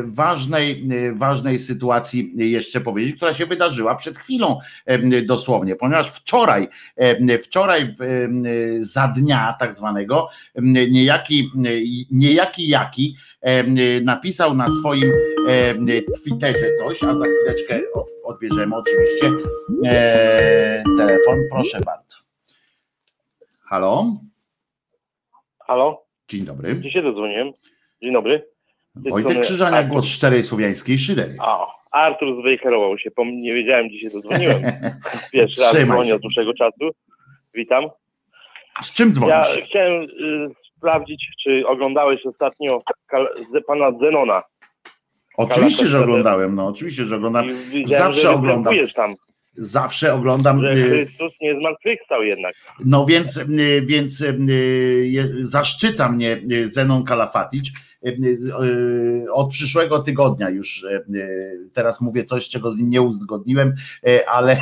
ważnej, ważnej sytuacji jeszcze powiedzieć, która się wydarzyła przed chwilą e, dosłownie, ponieważ wczoraj, e, wczoraj za dnia tak zwanego, niejaki, niejaki jaki e, napisał na swoim e, Twitterze coś, a za chwileczkę od, odbierzemy oczywiście e, telefon. Proszę bardzo. Halo? Halo, Dzień dobry. gdzie się dodzwoniłem? Dzień dobry. Wojtek Krzyżania, Artur. głos szczerej słowiańskiej szydery. A, Artur zwejherował się, pom- nie wiedziałem, gdzie się dodzwoniłem. Pierwszy raz dzwonię od dłuższego czasu. Witam. Z czym Ja dzwonisz? chciałem y, sprawdzić, czy oglądałeś ostatnio pana Zenona. Oczywiście, że oglądałem, no oczywiście, że widziałem, Zawsze że oglądam. tam, Zawsze oglądam. że y, Chrystus nie zmartwychwstał jednak. No więc, y, więc y, jest, zaszczyca mnie Zenon Kalafatic. Y, Od przyszłego tygodnia już y, teraz mówię coś, czego z nim nie uzgodniłem, y, ale,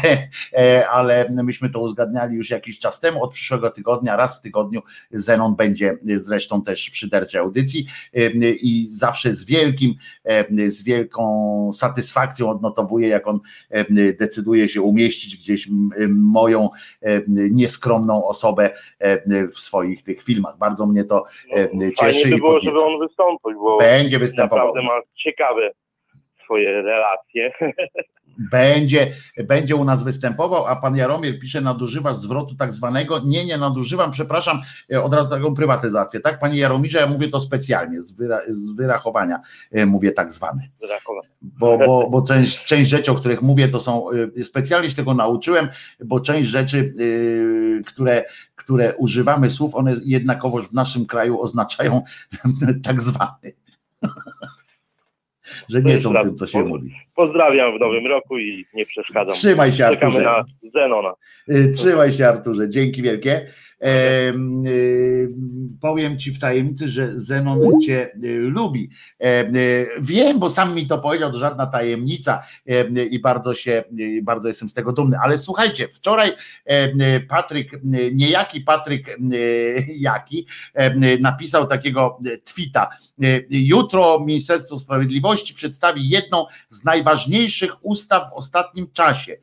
ale myśmy to uzgadniali już jakiś czas temu. Od przyszłego tygodnia, raz w tygodniu Zenon będzie zresztą też w szyderczej audycji i zawsze z wielkim, z wielką satysfakcją odnotowuję, jak on decyduje się umieścić gdzieś moją e, nieskromną osobę e, w swoich tych filmach. Bardzo mnie to e, No, cieszy Fajnie by było, żeby on wystąpił, bo Będzie występował. naprawdę ma ciekawe swoje relacje. Będzie, będzie u nas występował, a pan Jaromir pisze, nadużywasz zwrotu tak zwanego. Nie, nie nadużywam, przepraszam, e, od razu taką prywatę załatwię. Tak, panie Jaromirze, ja mówię to specjalnie, z, wyra, z wyrachowania e, mówię tak zwany. Bo, bo, bo część, część rzeczy, o których mówię, to są y, specjalnie się tego nauczyłem, bo część rzeczy, które, które używamy słów, one jednakowoż w naszym kraju oznaczają tak zwany. Że nie są tym, co się mówi. pozdrawiam w nowym roku i nie przeszkadzam. Trzymaj się, Czekamy Arturze. na Zenona. Y, Trzymaj się, Arturze. Dzięki wielkie. Y, powiem ci w tajemnicy, że Zenon cię y, lubi. Y, wiem, bo sam mi to powiedział, to żadna tajemnica em, i bardzo się, bardzo jestem z tego dumny. Ale słuchajcie, wczoraj Patryk, niejaki Patryk Jaki napisał takiego tweeta. Jutro Ministerstwo Sprawiedliwości przedstawi jedną z najważniejszych ustaw w ostatnim czasie.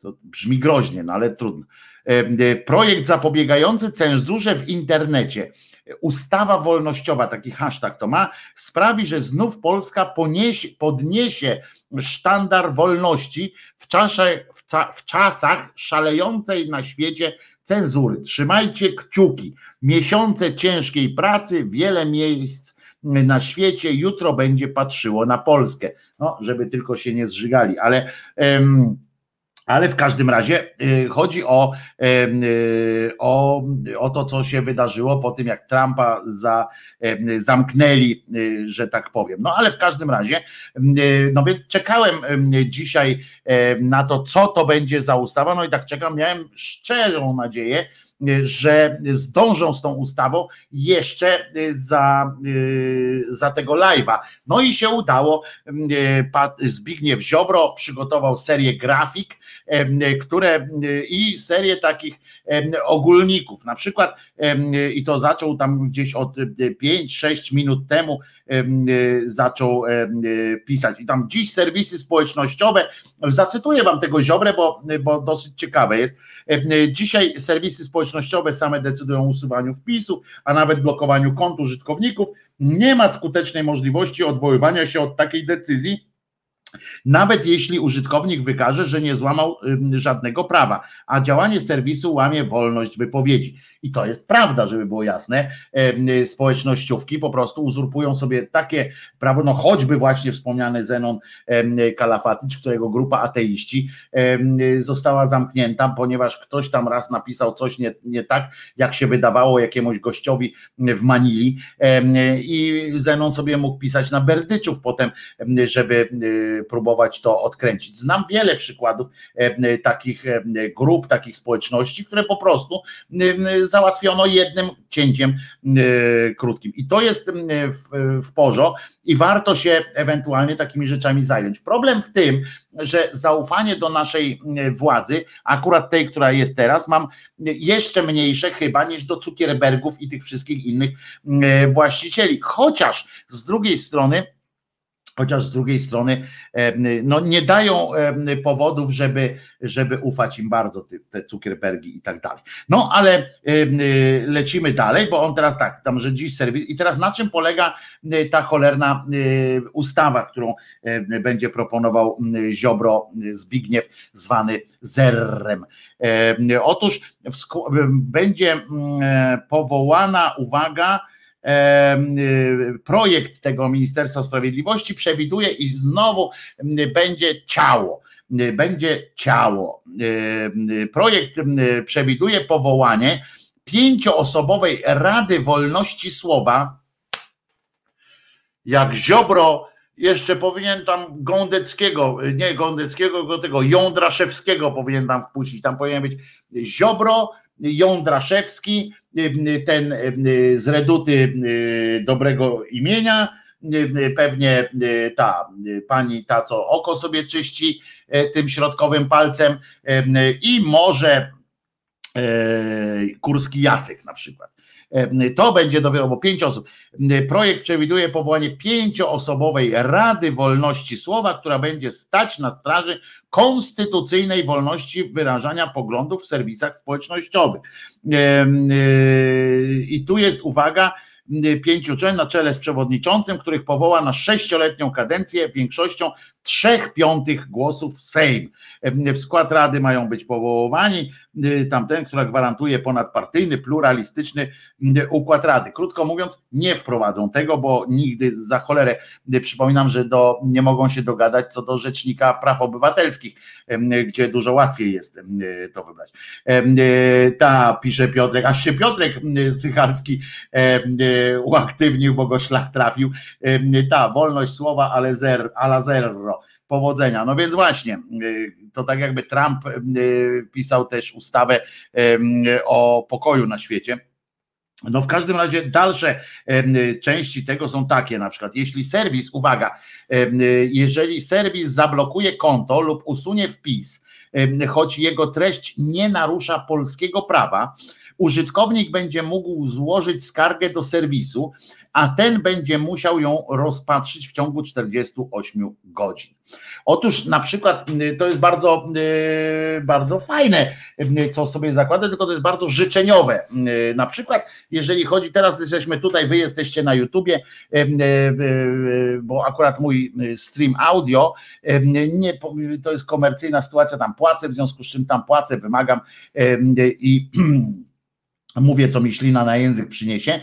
To brzmi groźnie, no ale trudno. E, Projekt zapobiegający cenzurze w internecie. Ustawa wolnościowa, taki hashtag to ma, sprawi, że znów Polska poniesie, podniesie sztandar wolności w, czasie, w, ca, w czasach szalejącej na świecie cenzury. Trzymajcie kciuki. Miesiące ciężkiej pracy, wiele miejsc na świecie jutro będzie patrzyło na Polskę. No, żeby tylko się nie zżygali, ale. Ale w każdym razie y, chodzi o, em, y, o, o to, co się wydarzyło po tym, jak Trumpa za, zamknęli, y, że tak powiem. No ale w każdym razie, y, no więc czekałem em, dzisiaj na to, co to będzie za ustawa. No i tak czekam, miałem szczerą nadzieję, y, że zdążą z tą ustawą jeszcze y, za, y, za tego live'a. No i się udało. Y, Pat- Zbigniew Ziobro przygotował serię grafik, które i serię takich ogólników. Na przykład, i to zaczął tam gdzieś od 5-6 minut temu em, zaczął em, pisać. I tam dziś serwisy społecznościowe, zacytuję wam tego Ziobrę, bo, bo dosyć ciekawe jest. Em, Dzisiaj serwisy społecznościowe same decydują o usuwaniu wpisów, a nawet blokowaniu kont użytkowników. Nie ma skutecznej możliwości odwoływania się od takiej decyzji, nawet jeśli użytkownik wykaże, że nie złamał żadnego prawa, a działanie serwisu łamie wolność wypowiedzi. I to jest prawda, żeby było jasne. Y, Społecznościówki po prostu uzurpują sobie takie prawo, no choćby właśnie wspomniany Zenon em, Kalafatycz, którego grupa ateiści y, została zamknięta, ponieważ ktoś tam raz napisał coś nie, nie tak, jak się wydawało jakiemuś gościowi w Manili y, i Zenon sobie mógł pisać na berdyczów potem, em, żeby y, próbować to odkręcić. Znam wiele przykładów em, takich em, grup, takich społeczności, które po prostu załatwiono jednym cięciem e, krótkim. I to jest w, w porzo i warto się ewentualnie takimi rzeczami zająć. Problem w tym, że zaufanie do naszej władzy, akurat tej, która jest teraz, mam jeszcze mniejsze chyba niż do cukierbergów i tych wszystkich innych właścicieli. Chociaż z drugiej strony, chociaż z drugiej strony e, no nie dają e, powodów, żeby, żeby ufać im bardzo, te, te cukierbergi i tak dalej. No ale e, lecimy dalej, bo on teraz tak, tam, że dziś serwis i teraz na czym polega ta cholerna ustawa, którą będzie proponował Ziobro Zbigniew, zwany Zerrem. Otóż będzie powołana, uwaga, projekt tego Ministerstwa Sprawiedliwości przewiduje i znowu m, będzie ciało. Y, Będzie ciało. Y, y, Projekt przewiduje powołanie pięcioosobowej Rady Wolności Słowa. Jak Ziobro jeszcze powinien tam Gądeckiego, nie Gądeckiego, tylko tego Jądraszewskiego powinien tam wpuścić. Tam powinien być Ziobro, Jądraszewski, ten z reduty dobrego imienia, pewnie ta pani, ta co oko sobie czyści tym środkowym palcem i może Kurski Jacek na przykład. To będzie dopiero, bo pięć osób. Projekt przewiduje powołanie pięcioosobowej Rady Wolności Słowa, która będzie stać na straży konstytucyjnej wolności wyrażania poglądów w serwisach społecznościowych. I tu jest uwaga, pięciu członków na czele z przewodniczącym, których powoła na sześcioletnią kadencję większością trzech piątych głosów Sejm. W skład Rady mają być powoływani tamten, która gwarantuje ponadpartyjny, pluralistyczny układ Rady. Krótko mówiąc, nie wprowadzą tego, bo nigdy za cholerę przypominam, że do, nie mogą się dogadać co do Rzecznika Praw Obywatelskich, gdzie dużo łatwiej jest to wybrać. Ta, pisze Piotrek, aż się Piotrek Strychalski uaktywnił, bo go szlak trafił. Ta, wolność słowa, ale zer, ala zerro. Powodzenia. No więc właśnie, to tak jakby Trump pisał też ustawę o pokoju na świecie. No w każdym razie dalsze części tego są takie, na przykład jeśli serwis, uwaga, jeżeli serwis zablokuje konto lub usunie wpis, choć jego treść nie narusza polskiego prawa, użytkownik będzie mógł złożyć skargę do serwisu, a ten będzie musiał ją rozpatrzyć w ciągu 48 godzin. Otóż na przykład y, to jest bardzo, y, bardzo fajne, y, co sobie zakładam, tylko to jest bardzo życzeniowe. Na przykład, jeżeli chodzi, teraz jesteśmy tutaj, wy jesteście na YouTubie, bo akurat mój stream audio, nie, to jest komercyjna sytuacja, tam płacę, w związku z czym tam płacę, wymagam i mówię, co mi ślina na język przyniesie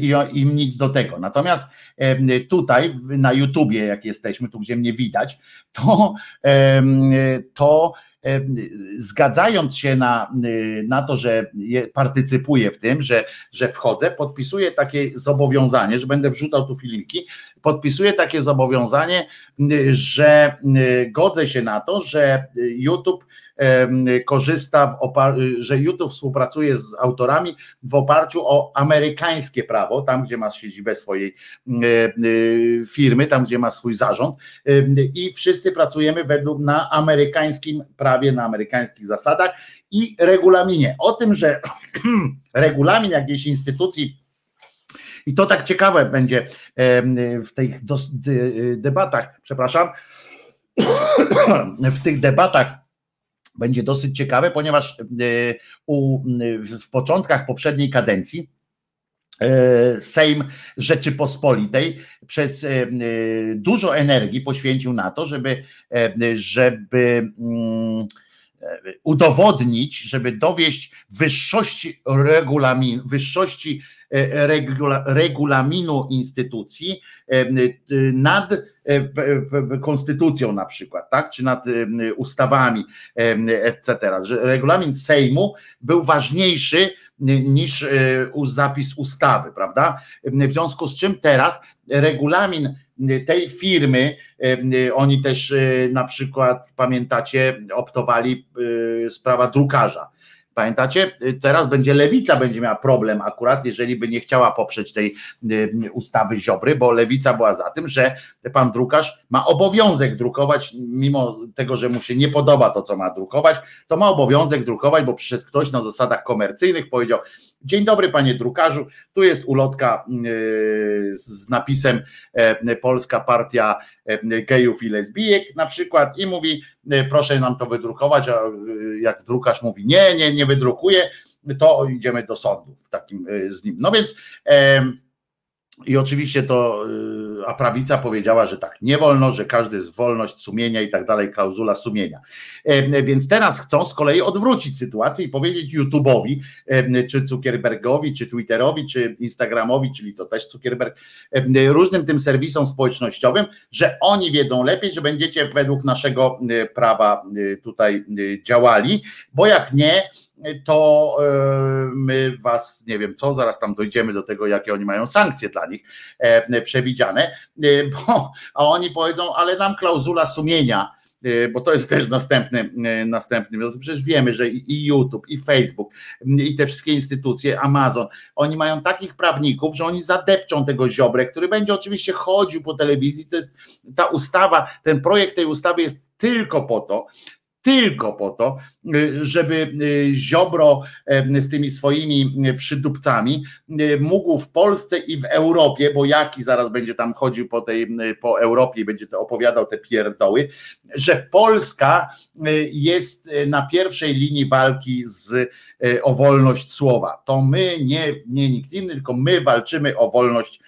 i im nic do tego. Natomiast tutaj na YouTubie, jak jesteśmy, tu gdzie mnie widać, to, to zgadzając się na, na to, że partycypuję w tym, że, że wchodzę, podpisuję takie zobowiązanie, że będę wrzucał tu filmiki, podpisuję takie zobowiązanie, że godzę się na to, że YouTube korzysta, że YouTube współpracuje z autorami w oparciu o amerykańskie prawo, tam gdzie ma siedzibę swojej firmy, tam gdzie ma swój zarząd i wszyscy pracujemy według na amerykańskim prawie, na amerykańskich zasadach i regulaminie. O tym, że regulamin jakiejś instytucji i to tak ciekawe będzie w tych debatach, przepraszam, w tych debatach będzie dosyć ciekawe, ponieważ e, w początkach poprzedniej kadencji e, Sejm Rzeczypospolitej przez e, dużo energii poświęcił na to, żeby, żeby mm, udowodnić, żeby dowieść wyższości regulaminu, wyższości regulaminu instytucji nad konstytucją na przykład, tak, czy nad ustawami, etc. Że regulamin Sejmu był ważniejszy niż zapis ustawy, prawda? W związku z czym teraz regulamin tej firmy, oni też na przykład, pamiętacie, optowali sprawa drukarza Pamiętacie? Teraz będzie lewica będzie miała problem akurat, jeżeli by nie chciała poprzeć tej y, ustawy Ziobry, bo lewica była za tym, że pan drukarz ma obowiązek drukować, mimo tego, że mu się nie podoba to, co ma drukować, to ma obowiązek drukować, bo przyszedł ktoś na zasadach komercyjnych, powiedział: Dzień dobry, panie drukarzu, tu jest ulotka y, z napisem e, Polska Partia e, Gejów i Lesbijek na przykład i mówi, e, proszę nam to wydrukować, a jak drukarz mówi nie, nie, nie wydrukuje, to idziemy do sądu w takim z nim. No więc i oczywiście to, y, a prawica powiedziała, że tak, nie wolno, że każdy jest wolność sumienia i tak dalej, klauzula sumienia. Więc teraz chcą z kolei odwrócić sytuację i powiedzieć YouTube'owi, czy Zuckerbergowi, czy Twitterowi, czy Instagramowi, czyli to też Zuckerberg, różnym tym serwisom społecznościowym, że oni wiedzą lepiej, że będziecie według naszego y, prawa y, tutaj działali, bo jak nie, to e, my was, nie wiem co, zaraz tam dojdziemy do tego, jakie oni mają sankcje dla nich e, przewidziane, e, bo, a oni powiedzą, ale nam klauzula sumienia, bo to jest też następny, następny przecież wiemy, że i YouTube, i Facebook, i te wszystkie instytucje, Amazon, oni mają takich prawników, że oni zadepczą tego ziobrę, który będzie oczywiście chodził po telewizji, to jest ta ustawa, ten projekt tej ustawy jest tylko po to, tylko po to, y, żeby y, Ziobro z tymi swoimi y, przydupcami mógł w Polsce i w Europie, bo jaki zaraz będzie tam chodził po tej po Europie i będzie to opowiadał te pierdoły, że Polska jest na pierwszej linii walki z o wolność słowa. To my, nie, nie nikt inny, tylko my walczymy o wolność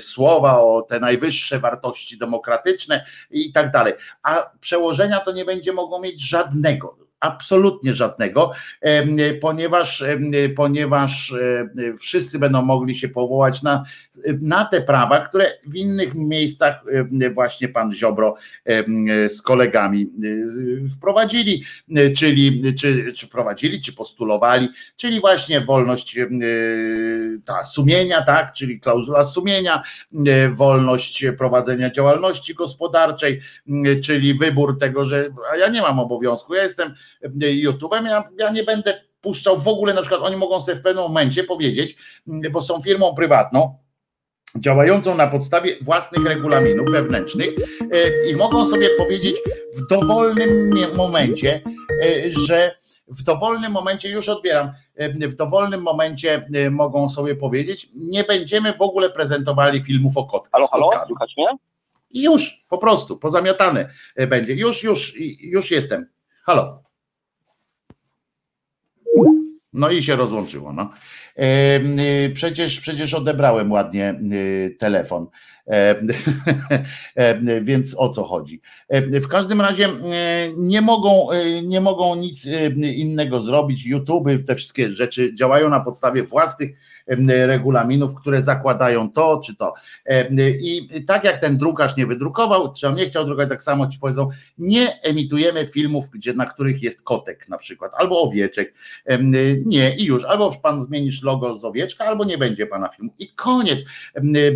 słowa, o te najwyższe wartości demokratyczne i tak dalej. A przełożenia to nie będzie mogło mieć żadnego absolutnie żadnego, ponieważ, ponieważ wszyscy będą mogli się powołać na, na te prawa, które w innych miejscach właśnie pan Ziobro z kolegami wprowadzili, czyli czy, czy wprowadzili, czy postulowali, czyli właśnie wolność ta sumienia, tak, czyli klauzula sumienia, wolność prowadzenia działalności gospodarczej, czyli wybór tego, że ja nie mam obowiązku, ja jestem YouTube'em, ja, ja nie będę puszczał w ogóle, na przykład oni mogą sobie w pewnym momencie powiedzieć, bo są firmą prywatną, działającą na podstawie własnych regulaminów wewnętrznych e, i mogą sobie powiedzieć w dowolnym momencie, e, że w dowolnym momencie, już odbieram, e, w dowolnym momencie mogą sobie powiedzieć, nie będziemy w ogóle prezentowali filmów o kotkach. Halo, halo, słuchać mnie? I już, po prostu, pozamiatane będzie. Już, już, już jestem. Halo. No i się rozłączyło. No. Y, przecież, przecież odebrałem ładnie y, telefon. Więc o co chodzi? W każdym razie nie mogą, nie mogą nic innego zrobić. YouTube, te wszystkie rzeczy działają na podstawie własnych regulaminów, które zakładają to czy to. I tak jak ten drukarz nie wydrukował, czy on nie chciał drukować, tak samo ci powiedzą, nie emitujemy filmów, gdzie, na których jest kotek na przykład, albo owieczek. Nie, i już, albo pan zmienisz logo z owieczka, albo nie będzie pana filmu. I koniec,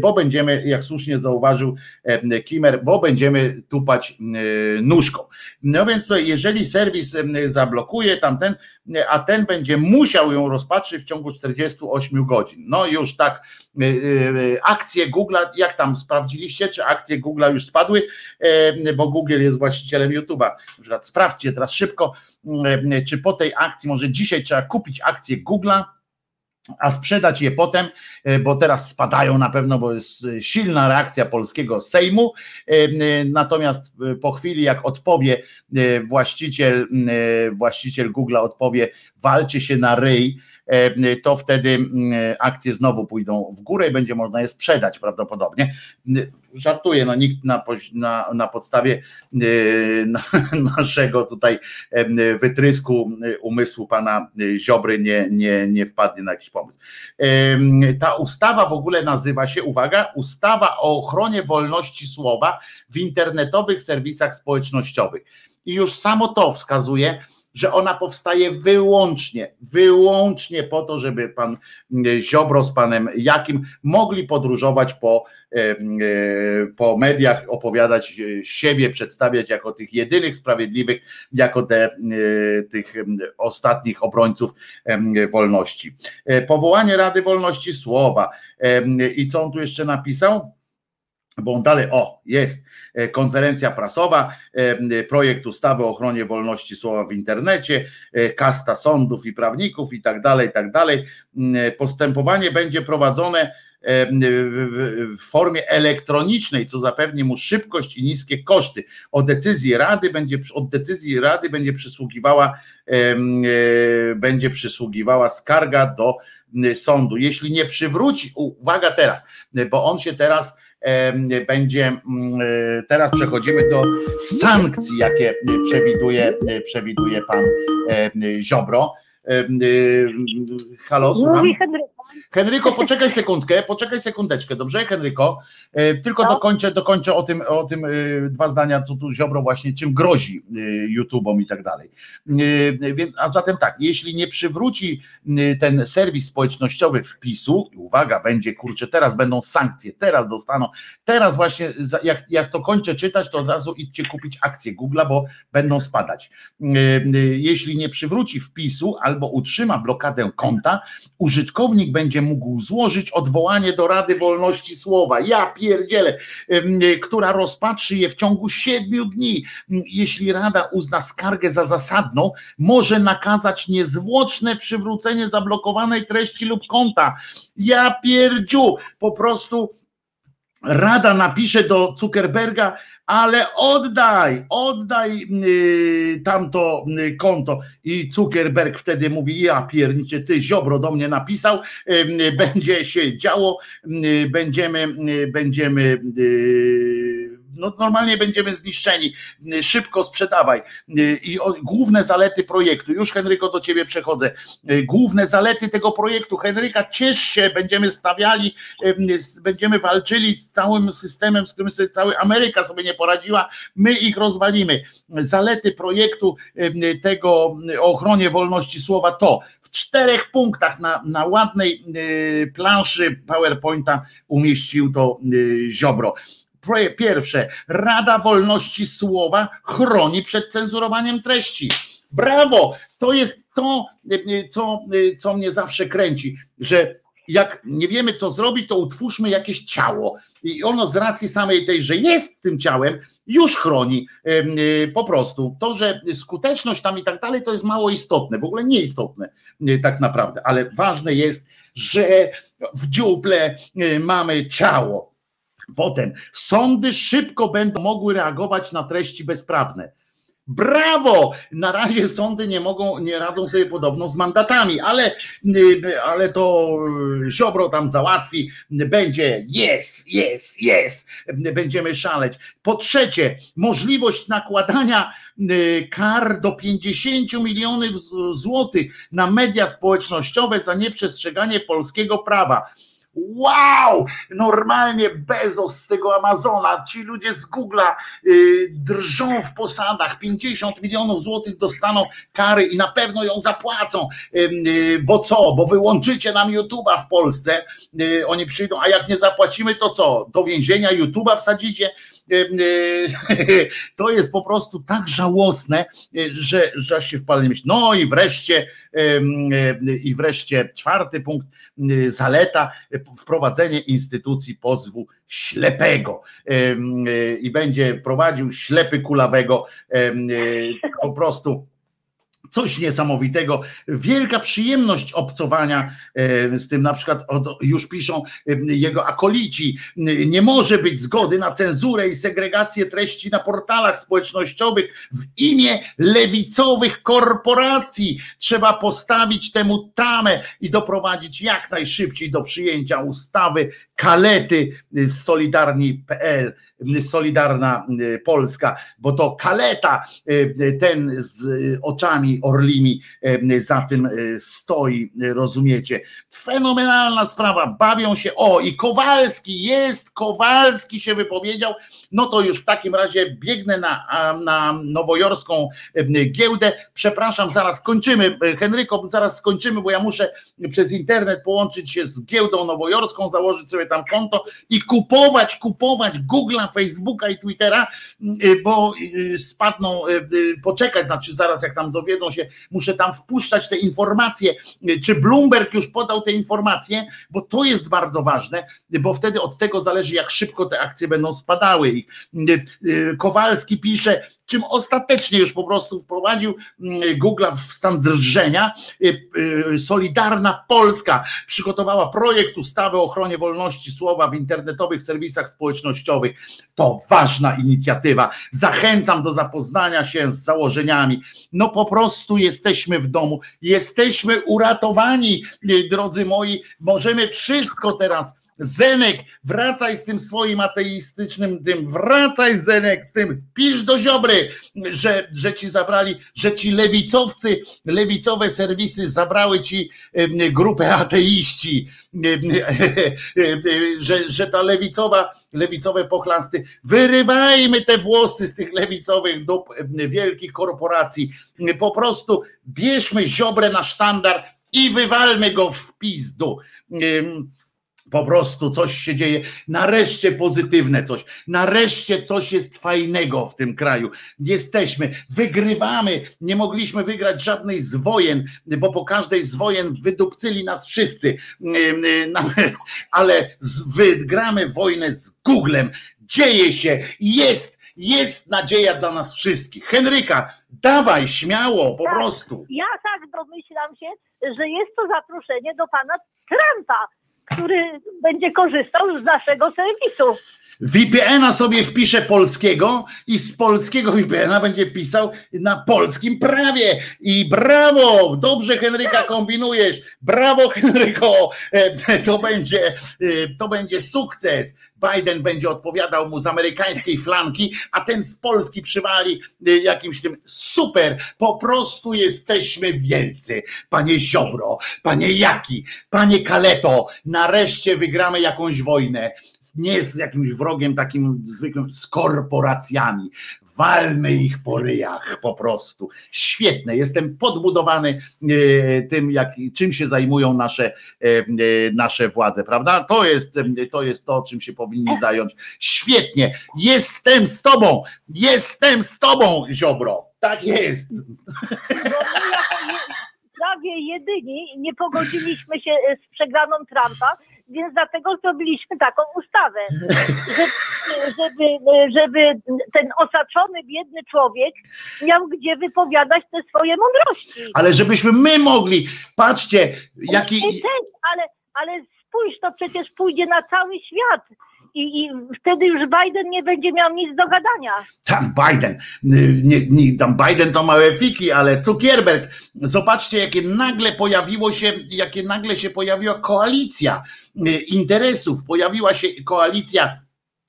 bo będziemy, jak słusznie zauważył Kimer, bo będziemy tupać nóżką. No więc to jeżeli serwis zablokuje tamten, a ten będzie musiał ją rozpatrzyć w ciągu 48 godzin. No już tak, y, y, akcje Google, jak tam sprawdziliście, czy akcje Google już spadły, bo Google jest właścicielem YouTube'a. Na przykład sprawdźcie teraz szybko, czy po tej akcji, może dzisiaj trzeba kupić akcje Google'a, a sprzedać je potem, bo teraz spadają na pewno, bo jest silna reakcja polskiego Sejmu. Natomiast po chwili, jak odpowie właściciel, właściciel Google odpowie, walcie się na ryj, to wtedy mm, akcje znowu pójdą w górę i będzie można je sprzedać prawdopodobnie. Żartuję, no nikt na, na, na podstawie e, na, naszego tutaj e, wytrysku umysłu pana Ziobry nie, nie, nie wpadnie na jakiś pomysł. Ta ustawa w ogóle nazywa się, uwaga, ustawa o ochronie wolności słowa w internetowych serwisach społecznościowych. I już samo to wskazuje, że ona powstaje wyłącznie, wyłącznie po to, żeby pan e, Ziobro z panem Jakim mogli podróżować po, e, e, po mediach, opowiadać siebie, przedstawiać jako tych jedynych sprawiedliwych, jako te, tych ostatnich obrońców wolności. Powołanie Rady Wolności Słowa. I co on tu jeszcze napisał? Bo on dalej, o, jest e, konferencja prasowa, e, projekt ustawy o ochronie wolności słowa w internecie, e, kasta sądów i prawników i tak dalej, i tak dalej. Postępowanie będzie prowadzone w formie elektronicznej, co zapewni mu szybkość i niskie koszty. O decyzji Rady będzie, od decyzji Rady będzie przysługiwała, będzie przysługiwała skarga do sądu. Jeśli nie przywróci, uwaga teraz, bo on się teraz będzie, mm, e, teraz przechodzimy do sankcji, jakie przewiduje, przewiduje pan Ziobro. Halo, słucham. Henryko, poczekaj sekundkę, poczekaj sekundeczkę, dobrze, Henryko? E, tylko no. dokończę, dokończę o tym, o tym e, dwa zdania, co tu Ziobro właśnie, czym grozi e, YouTube'om i tak dalej. A zatem tak, jeśli nie przywróci ten serwis społecznościowy wpisu, uwaga, będzie, kurczę, teraz będą sankcje, teraz dostaną, teraz właśnie, jak, jak to kończę czytać, to od razu idźcie kupić akcje Google'a, bo będą spadać. Jeśli nie przywróci wpisu albo utrzyma blokadę konta, użytkownik będzie mógł złożyć odwołanie do Rady Wolności Słowa. Ja pierdzielę, która rozpatrzy je w ciągu siedmiu dni. Jeśli Rada uzna skargę za zasadną, może nakazać niezwłoczne przywrócenie zablokowanej treści lub konta. Ja pierdziu, po prostu Rada napisze do Zuckerberga, ale oddaj, oddaj yy, tamto yy, konto. I Zuckerberg wtedy mówi: Ja piernicie, ty ziobro do mnie napisał, yy, będzie się działo, y, będziemy, y, będziemy y, no, normalnie będziemy zniszczeni. Szybko sprzedawaj. I główne zalety projektu, już Henryko do ciebie przechodzę. Główne zalety tego projektu. Henryka, ciesz się, będziemy stawiali, będziemy walczyli z całym systemem, z którym sobie cały Ameryka sobie nie poradziła. My ich rozwalimy. Zalety projektu tego o ochronie wolności słowa to w czterech punktach na, na ładnej planszy PowerPointa umieścił to Ziobro. Pierwsze, Rada Wolności Słowa chroni przed cenzurowaniem treści. Brawo! To jest to, co, co mnie zawsze kręci, że jak nie wiemy, co zrobić, to utwórzmy jakieś ciało. I ono z racji samej tej, że jest tym ciałem, już chroni po prostu. To, że skuteczność tam i tak dalej, to jest mało istotne, w ogóle nieistotne tak naprawdę, ale ważne jest, że w dziuple mamy ciało. Potem sądy szybko będą mogły reagować na treści bezprawne. Brawo! Na razie sądy nie mogą, nie radzą sobie podobno z mandatami, ale, ale to Ziobro tam załatwi, będzie jest, jest, jest, będziemy szaleć. Po trzecie, możliwość nakładania y, kar do 50 milionów złotych na media społecznościowe za nieprzestrzeganie polskiego prawa. Wow! Normalnie Bezos z tego Amazona, ci ludzie z Google'a yy, drżą w posadach, 50 milionów złotych dostaną kary i na pewno ją zapłacą. Yy, bo co? Bo wyłączycie nam YouTube'a w Polsce. Oni przyjdą, a jak nie zapłacimy, to co? Do więzienia YouTube'a wsadzicie? To jest po prostu tak żałosne, że, że się wpalnie myśli. No i wreszcie, i wreszcie czwarty punkt, zaleta, wprowadzenie instytucji pozwu ślepego i będzie prowadził ślepy kulawego po prostu coś niesamowitego. Wielka przyjemność obcowania e, z tym, na przykład już piszą e, jego akolici. Nie może być zgody na cenzurę i segregację treści na portalach społecznościowych w imię lewicowych korporacji. Trzeba postawić temu tamę i doprowadzić jak najszybciej do przyjęcia ustawy kalety z solidarni.pl Solidarna y, Polska, bo to kaleta, y, ten z oczami orlimi y, za tym stoi, rozumiecie? Fenomenalna sprawa, bawią się, o i Kowalski jest, Kowalski się wypowiedział, no to już w takim razie biegnę na, na nowojorską giełdę, przepraszam, zaraz kończymy, Henryko, zaraz skończymy, bo ja muszę przez internet połączyć się z giełdą nowojorską, założyć sobie tam konto i kupować, kupować Google'a Facebooka i Twittera, y, bo y, spadną, y, poczekać, znaczy zaraz jak tam dowiedzą się, muszę tam wpuszczać te informacje, czy Bloomberg już podał te informacje, bo to jest bardzo ważne, bo wtedy od tego zależy, jak szybko te akcje będą spadały. Kowalski pisze, czym ostatecznie już po prostu wprowadził mm, Google w stan drżenia. Y, y, Solidarna Polska przygotowała projekt ustawy o ochronie wolności słowa w internetowych serwisach społecznościowych. To ważna inicjatywa. Zachęcam do zapoznania się z założeniami. No po prostu jesteśmy w domu, jesteśmy uratowani, y, drodzy moi. Możemy wszystko teraz Zenek, wracaj z tym swoim ateistycznym tym, wracaj Zenek tym, pisz do Ziobry, że, że ci zabrali, że ci lewicowcy, lewicowe serwisy zabrały ci grupę ateiści, że, że ta lewicowa, lewicowe pochlasty, wyrywajmy te włosy z tych lewicowych dup wielkich korporacji, po prostu bierzmy Ziobrę na sztandar i wywalmy go w pizdu po prostu coś się dzieje, nareszcie pozytywne coś, nareszcie coś jest fajnego w tym kraju. Jesteśmy, wygrywamy, nie mogliśmy wygrać żadnej z wojen, bo po każdej z wojen wydupcyli nas wszyscy, ale wygramy wojnę z Googlem. Dzieje się, jest, jest nadzieja dla nas wszystkich. Henryka, dawaj śmiało, po tak, prostu. Ja tak domyślam się, że jest to zaproszenie do pana Trumpa który będzie korzystał z naszego serwisu. VPN-a sobie wpisze polskiego i z polskiego VPN-a będzie pisał na polskim prawie. I brawo! Dobrze Henryka kombinujesz. Brawo Henryko! E, To będzie, e, to będzie sukces. Biden będzie odpowiadał mu z amerykańskiej flanki, a ten z Polski przywali e, jakimś tym super. Po prostu jesteśmy wielcy. Panie Ziobro, panie Jaki, panie Kaleto, nareszcie wygramy jakąś wojnę nie z jakimś wrogiem takim zwykłym, z korporacjami. Walmy ich po ryjach po prostu. Świetne. Jestem podbudowany e, tym, jak, czym się zajmują nasze, e, e, nasze władze, prawda? To jest, to jest to, czym się powinni zająć. Świetnie. Jestem z tobą. Jestem z tobą, Ziobro. Tak jest. Je, prawie jedyni nie pogodziliśmy się z przegraną Trumpa, więc dlatego zrobiliśmy taką ustawę, żeby, żeby, żeby ten osaczony, biedny człowiek miał gdzie wypowiadać te swoje mądrości. Ale żebyśmy my mogli, patrzcie, jaki. Ten, ale, ale spójrz, to przecież pójdzie na cały świat. I, I wtedy już Biden nie będzie miał nic do gadania. Tam Biden, nie, nie, tam Biden to małe fiki, ale Zuckerberg. Zobaczcie, jakie nagle pojawiło się, jakie nagle się pojawiła koalicja y, interesów. Pojawiła się koalicja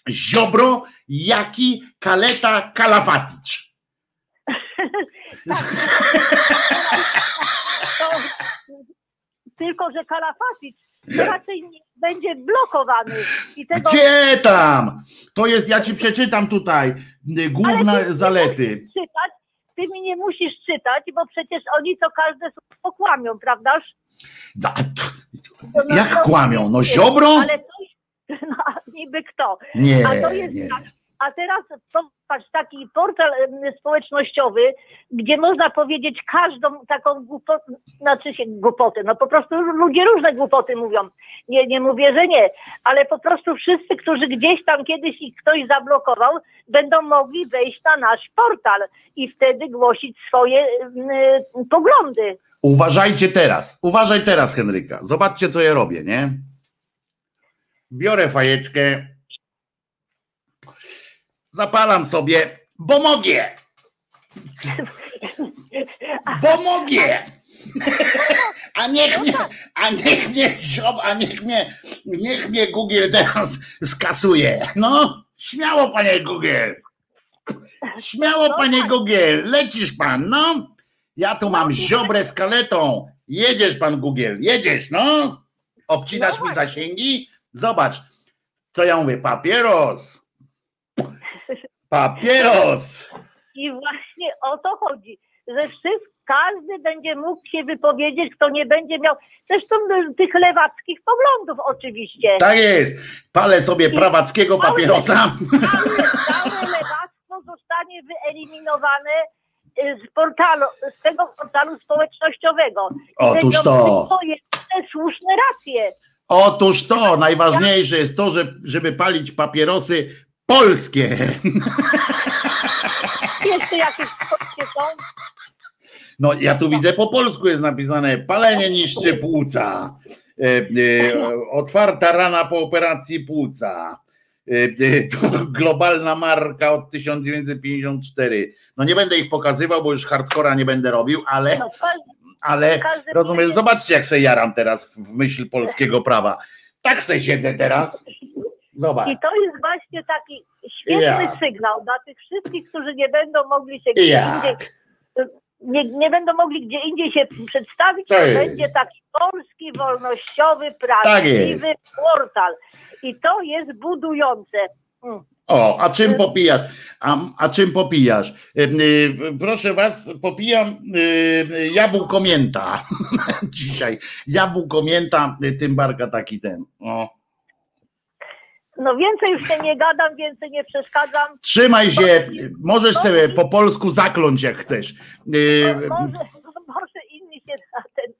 Ziobro, Jaki, Kaleta, Kalafaticz. Tylko, że Kalafatic to raczej nie, będzie blokowany. I tego Gdzie tam? To jest, ja ci przeczytam tutaj y, główne ty- zalety. czytać, ty mi nie musisz czytać, bo przecież oni to każde słowo kłamią, prawdaż? A, t- No, Jak kłamią? No Ziobro? Ale to, no, niby kto? Nie, A to jest nie. tak. A teraz popatrz, taki portal społecznościowy, gdzie można powiedzieć każdą taką głupotę, znaczy się głupotę, no po prostu ludzie różne głupoty mówią. Nie, nie mówię, że nie, ale po prostu wszyscy, którzy gdzieś tam kiedyś ich ktoś zablokował, będą mogli wejść na nasz portal i wtedy głosić swoje y, poglądy. Uważajcie teraz, uważaj teraz, Henryka. Zobaczcie, co ja robię, nie? Biorę fajeczkę, zapalam sobie, bo mogę. Bo mogę. A niech mnie, a niech mnie, a niech mnie, niech mnie Google teraz skasuje. No, śmiało, panie Google. Śmiało, panie Google, lecisz pan, no. Ja tu mam ziobrę z kaletą. Jedziesz pan Google, jedziesz, no. Obcinasz mi zasięgi? Zobacz, co ja mówię, papieros. Papieros. I właśnie o to chodzi, że wszyscy, każdy będzie mógł się wypowiedzieć, kto nie będzie miał, zresztą y, tych lewackich poglądów oczywiście. Tak jest. Palę sobie prawackiego papierosa. Całe, lewactwo zostanie wyeliminowane y, z portalu, z tego portalu społecznościowego. I Otóż to. tylko jedyne słuszne racje. Otóż to, najważniejsze jest to, że, żeby palić papierosy polskie. Jeszcze jakieś kwestie są. No ja tu widzę po polsku jest napisane palenie niszczy płuca. E, e, otwarta rana po operacji płuca. E, e, to globalna marka od 1954. No nie będę ich pokazywał, bo już hardcora nie będę robił, ale, No, ale rozumiesz, zobaczcie jak se jaram teraz w myśl polskiego prawa. Tak se siedzę teraz. Zobacz. I to jest właśnie taki świetny Jak? sygnał dla tych wszystkich, którzy nie będą mogli się gdzie Jak? indziej, nie, nie będą mogli gdzie indziej się przedstawić, To będzie taki polski, wolnościowy, Tak prawdziwy portal. I to jest budujące. Mm. O, a czym popijasz? A, a czym popijasz? Y, Proszę was, popijam y, y, jabłko mięta. Dzisiaj. Jabłko mięta, y, tym barka taki ten. O. No więcej już się nie gadam, więcej nie przeszkadzam. Trzymaj się, możesz sobie po polsku zakląć jak chcesz. Y, Może, może inni się na ten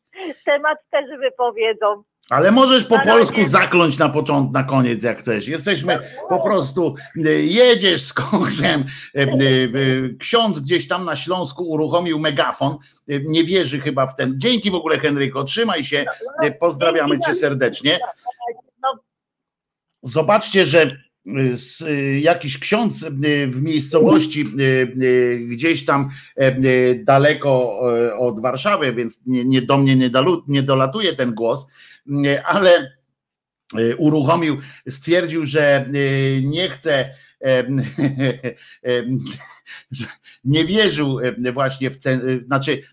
temat też wypowiedzą. Ale możesz po polsku zakląć na początek, na koniec jak chcesz. Jesteśmy po prostu, y, jedziesz z koksem, y, ksiądz gdzieś tam na Śląsku uruchomił megafon, nie wierzy chyba w ten. Dzięki w ogóle Henryko, trzymaj się, pozdrawiamy cię serdecznie. Zobaczcie, że z, jakiś ksiądz w miejscowości gdzieś tam daleko od Warszawy, więc nie, nie do mnie nie, dalu, nie dolatuje ten głos, ale uruchomił, stwierdził, że nie chce nie wierzył właśnie w cen, znaczy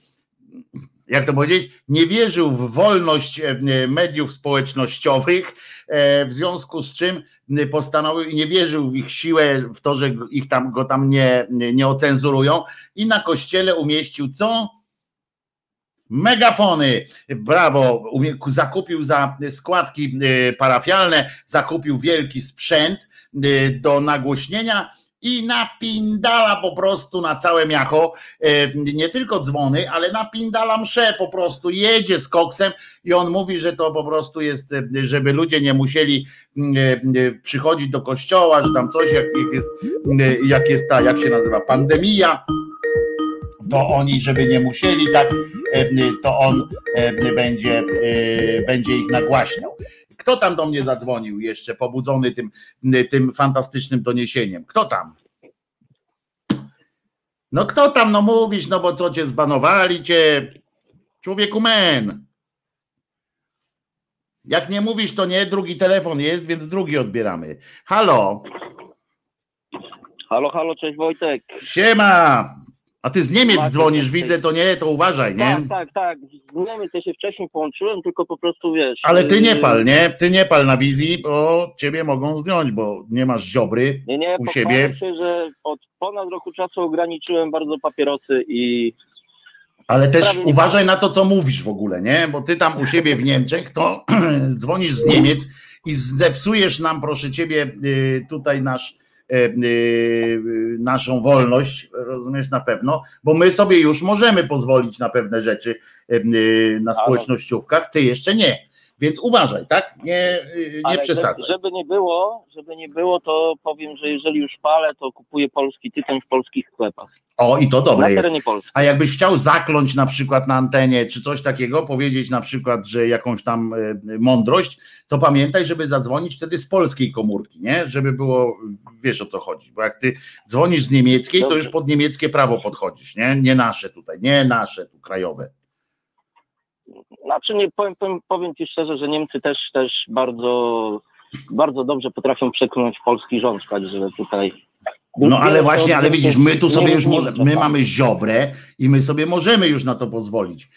jak to powiedzieć, nie wierzył w wolność e, mediów społecznościowych, e, w związku z czym postanowił nie wierzył w ich siłę, w to, że ich tam go tam nie, nie ocenzurują i na kościele umieścił co? Megafony, brawo, zakupił za składki e, parafialne, zakupił wielki sprzęt do nagłośnienia i napindala po prostu na całe miacho, e, nie tylko dzwony, ale napindala msze po prostu, jedzie z koksem i on mówi, że to po prostu jest, e, żeby ludzie nie musieli e, przychodzić do kościoła, że tam coś, jak jest, jak jest ta, jak się nazywa, pandemia, to oni, żeby nie musieli, tak, to on będzie, będzie ich nagłaśniał. Kto tam do mnie zadzwonił jeszcze, pobudzony tym, tym fantastycznym doniesieniem? Kto tam? No kto tam, no mówisz, no bo co cię zbanowali cię? Człowieku men. Jak nie mówisz, to nie, drugi telefon jest, więc drugi odbieramy. Halo. Halo, halo, cześć Wojtek. Siema. A ty z Niemiec Macie dzwonisz, widzę, to nie, to uważaj, nie? Tak, tak, tak. Z Niemiec ja się wcześniej połączyłem, tylko po prostu wiesz. Ale ty nie y, pal, nie? Ty nie pal na wizji, bo ciebie mogą zdjąć, bo nie masz ziobry nie, nie, u siebie. się, że od ponad roku czasu ograniczyłem bardzo papierosy i. Ale też uważaj na to, co mówisz w ogóle, nie? Bo ty tam u siebie w Niemczech, to dzwonisz z Niemiec i zepsujesz nam, proszę ciebie, y, tutaj nasz naszą wolność, rozumiesz na pewno, bo my sobie już możemy pozwolić na pewne rzeczy e, na społecznościówkach, ty jeszcze nie. Więc uważaj, tak? Nie, nie przesadzaj. Żeby nie było, żeby nie było, to powiem, że jeżeli już palę, to kupuję polski tytoń w polskich sklepach. O, i to dobre jest. A jakbyś chciał zakląć na przykład na antenie, czy coś takiego, powiedzieć na przykład, że jakąś tam mądrość, to pamiętaj, żeby zadzwonić wtedy z polskiej komórki, nie? Żeby było, wiesz o co chodzi, bo jak ty dzwonisz z niemieckiej, to już pod niemieckie prawo podchodzisz, nie? Nie nasze tutaj, nie nasze tu krajowe. Znaczy nie powiem, powiem, powiem ci szczerze, że Niemcy też też bardzo, bardzo dobrze potrafią przekonać polski rząd, także tutaj no ale właśnie, ale widzisz, my tu sobie już my mamy ziobrę i my sobie możemy już na to pozwolić.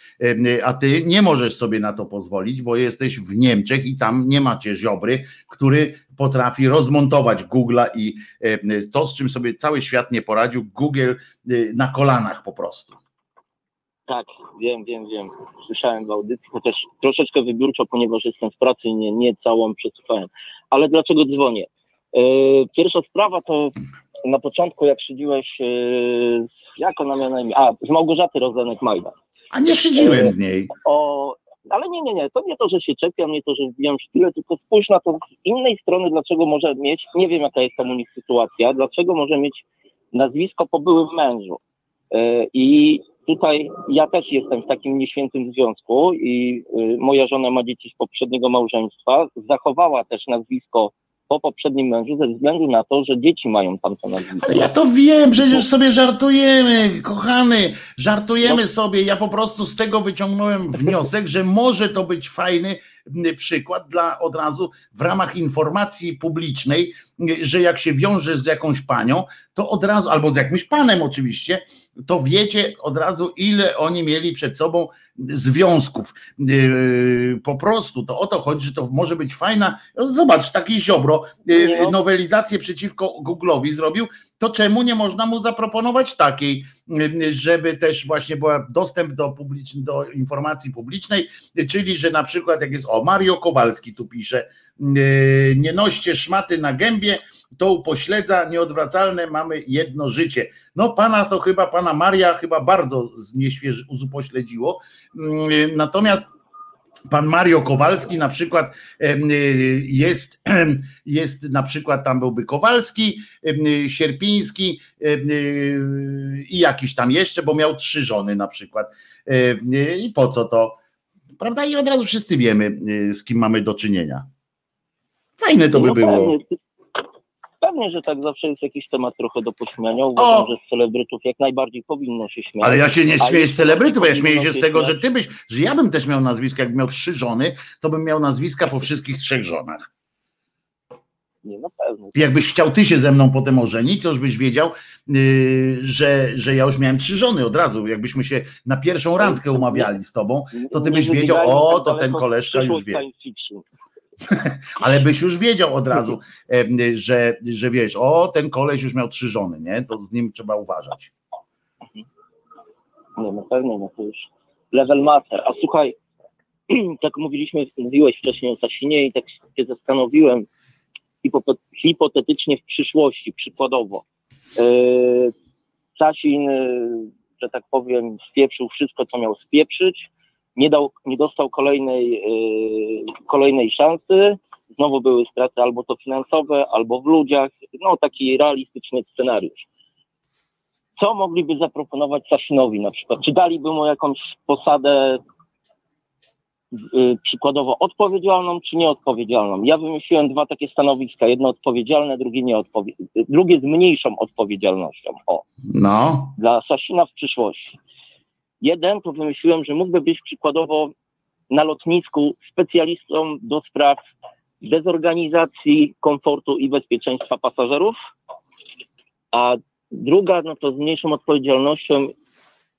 A ty nie możesz sobie na to pozwolić, bo jesteś w Niemczech i tam nie macie ziobry, który potrafi rozmontować Google'a i to, z czym sobie cały świat nie poradził, Google y, na kolanach po prostu. Tak, wiem, wiem, wiem. Słyszałem w audycji, chociaż troszeczkę wybiórczo, ponieważ jestem w pracy i nie, nie całą przesłuchałem. Ale dlaczego dzwonię? E, pierwsza sprawa to na początku, jak szydziłeś, e, jak ona miała na imię? A, z Małgorzaty Rozenek-Majda. A nie szydziłem z niej. O, ale nie, nie, nie, to nie to, że się czepiam, nie to, że wbijam szpilę, tylko spójrz na to z innej strony, dlaczego może mieć, nie wiem jaka jest tam u nich sytuacja, dlaczego może mieć nazwisko po byłym mężu. E, I tutaj ja też jestem w takim nieświętym związku i y, moja żona ma dzieci z poprzedniego małżeństwa. Zachowała też nazwisko po poprzednim mężu ze względu na to, że dzieci mają tam to nazwisko. Ja to wiem, przecież sobie żartujemy, kochany, żartujemy no. sobie. Ja po prostu z tego wyciągnąłem wniosek, że może to być fajny przykład dla od razu w ramach informacji publicznej, że jak się wiąże z jakąś panią, to od razu, albo z jakimś panem oczywiście, to wiecie od razu, ile oni mieli przed sobą związków. Yy, po prostu to o to chodzi, że to może być fajna. Zobacz, taki ziobro yy, no. nowelizację przeciwko Google'owi zrobił, to czemu nie można mu zaproponować takiej, żeby też właśnie była dostęp do, do informacji publicznej, czyli że na przykład jak jest, o Mario Kowalski tu pisze, nie noście szmaty na gębie, to upośledza nieodwracalne, mamy jedno życie. No pana to chyba, pana Maria chyba bardzo znieświeży, upośledziło. Mm, natomiast Pan Mario Kowalski na przykład jest, jest na przykład tam byłby Kowalski, Sierpiński i jakiś tam jeszcze, bo miał trzy żony na przykład. I po co to? Prawda? I od razu wszyscy wiemy, z kim mamy do czynienia. Fajne to by no było. Pewnie, że tak zawsze jest jakiś temat trochę do pośmiania. Uważam, O! że z celebrytów jak najbardziej powinno się śmiać. Ale ja się nie śmieję z celebrytów, ja śmieję się z tego, że ty byś, że ja bym też miał nazwiska, jakbym miał trzy żony, to bym miał nazwiska po wszystkich trzech żonach. Nie, na pewno. Jakbyś chciał ty się ze mną potem ożenić, to już byś wiedział, yy, że, że ja już miałem trzy żony od razu. Jakbyśmy się na pierwszą randkę umawiali z tobą, to ty byś wiedział, o, tak to ten koleżka już wie. ale byś już wiedział od razu, że, że wiesz, o, ten koleś już miał trzy żony, nie? To z nim trzeba uważać. Nie, na pewno, no to już level master. A słuchaj, tak mówiliśmy, mówiłeś wcześniej o Sasinie i tak się zastanowiłem hipotetycznie w przyszłości, przykładowo. Yy, Sasin, yy, że tak powiem, spieprzył wszystko, co miał spieprzyć, nie, dał, nie dostał kolejnej, yy, kolejnej szansy, znowu były straty albo to finansowe, albo w ludziach, no taki realistyczny scenariusz co mogliby zaproponować Sasinowi na przykład? Czy daliby mu jakąś posadę y, przykładowo odpowiedzialną, czy nieodpowiedzialną? Ja wymyśliłem dwa takie stanowiska, jedno odpowiedzialne, drugie nieodpowiedzialne, drugie z mniejszą odpowiedzialnością. O, No, dla Sasina w przyszłości. Jeden to wymyśliłem, że mógłby być przykładowo na lotnisku specjalistą do spraw dezorganizacji, komfortu i bezpieczeństwa pasażerów, a druga, no to z mniejszą odpowiedzialnością,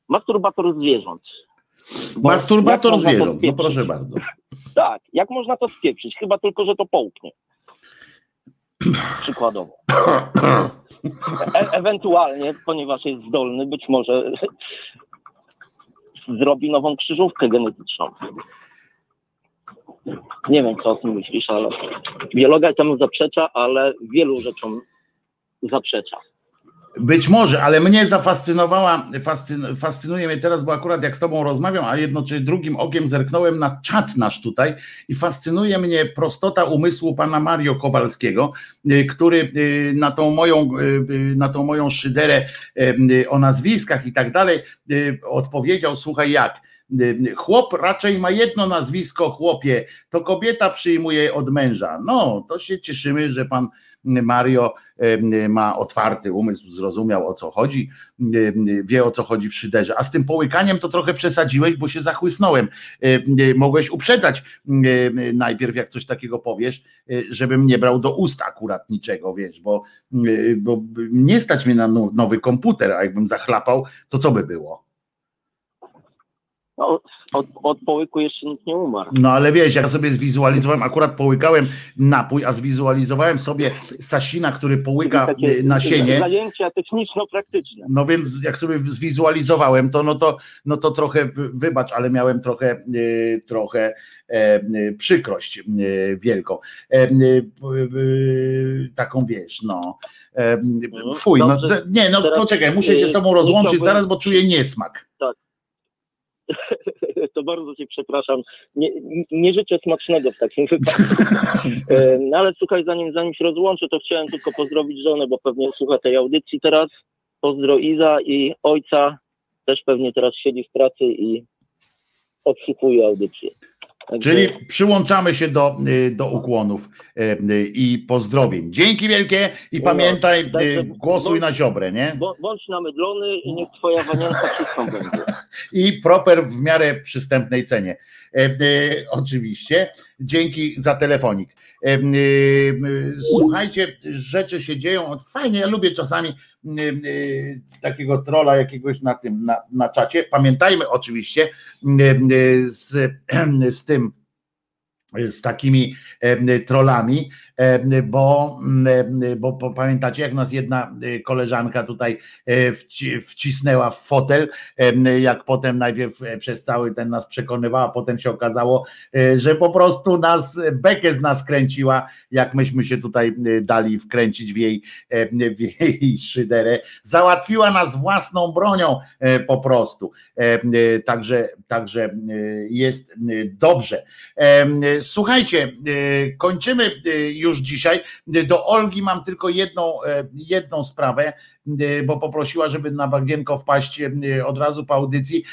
masturbator zwierząt. Bo masturbator zwierząt, no proszę bardzo. Tak, jak można to spieprzyć? Chyba tylko, że to połknie. Przykładowo. E- ewentualnie, ponieważ jest zdolny, być może zrobi nową krzyżówkę genetyczną. Nie wiem, co o tym myślisz, ale biologia temu zaprzecza, ale wielu rzeczom zaprzecza. Być może, ale mnie zafascynowała, fascyn, fascynuje mnie teraz, bo akurat jak z tobą rozmawiam, a jednocześnie drugim okiem zerknąłem na czat nasz tutaj i fascynuje mnie prostota umysłu pana Mario Kowalskiego, y, który y, na tą moją, y, na tą moją szyderę o nazwiskach i tak dalej odpowiedział, słuchaj jak, chłop raczej ma jedno nazwisko, chłopie, to kobieta przyjmuje od męża. No, to się cieszymy, że pan Mario em, ma otwarty umysł, zrozumiał o co chodzi, em, wie o co chodzi w szyderze. A z tym połykaniem to trochę przesadziłeś, bo się zachłysnąłem. Em, Mogłeś uprzedzać najpierw, jak coś takiego powiesz, żebym nie brał do ust akurat niczego, wiesz, bo, bo nie stać mnie na now- nowy komputer, a jakbym zachlapał, to co by było? No, od, od połyku jeszcze nikt nie umarł. No ale wiesz, ja sobie zwizualizowałem, akurat połykałem napój, a zwizualizowałem sobie Sasina, który połyka Takie e, nasienie. Zajęcia techniczno-praktyczne. No więc jak sobie zwizualizowałem to, no to, no to trochę wy- wybacz, ale miałem trochę, e, trochę e, e, przykrość wielką. E, taką wiesz, no. E, fuj, no nie, no poczekaj, muszę się z tobą rozłączyć zaraz, bo czuję niesmak. to bardzo cię przepraszam. Nie, nie życzę smacznego w takim wypadku. E, No ale słuchaj, zanim, zanim się rozłączę, to chciałem tylko pozdrowić żonę, bo pewnie słucha tej audycji teraz. Pozdro Iza i ojca. Też pewnie teraz siedzi w pracy i odsłuchuje audycję. Także Czyli przyłączamy się do, y, do ukłonów y, y, i pozdrowień. Dzięki wielkie i No, pamiętaj, y, także- głosuj na Ziobrę, nie? bą- Bądź namydlony i niech twoja wanienka czystą będzie. i proper w miarę przystępnej cenie. E, e, oczywiście. Dzięki za telefonik. E, słuchajcie, rzeczy się dzieją. Fajnie, ja lubię czasami takiego trola jakiegoś na tym, na, na czacie. Pamiętajmy oczywiście z, z tym z takimi trollami, e, bo, e, bo, bo pamiętacie, jak nas jedna koleżanka tutaj wci- wcisnęła w fotel, jak potem najpierw e, przez cały ten nas przekonywała, potem się okazało, że po prostu nas, bekę z nas kręciła, jak myśmy się tutaj dali wkręcić w jej, w jej szyderę. Załatwiła nas własną bronią e, po prostu. Także, także jest dobrze. Słuchajcie, kończymy e, już dzisiaj. Do Olgi mam tylko jedną, e, jedną sprawę. Bo poprosiła, żeby na bagienko wpaść od razu po audycji.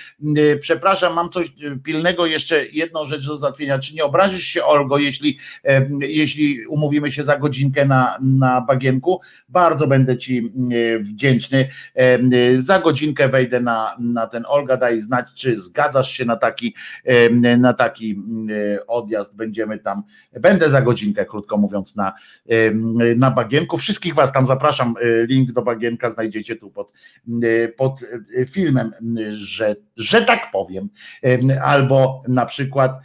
Przepraszam, mam coś pilnego, jeszcze jedną rzecz do załatwienia. Czy nie obrazisz się, Olgo, jeśli, jeśli umówimy się za godzinkę na, na bagienku? Bardzo będę Ci wdzięczny. Za godzinkę wejdę na, na ten Olga, daj znać, czy zgadzasz się na taki, na taki odjazd. Będziemy tam, będę za godzinkę, krótko mówiąc, na, na bagienku. Wszystkich Was tam zapraszam. Link do bagienka znajdziecie tu pod, e, pod e, filmem, że, że tak powiem. Albo na przykład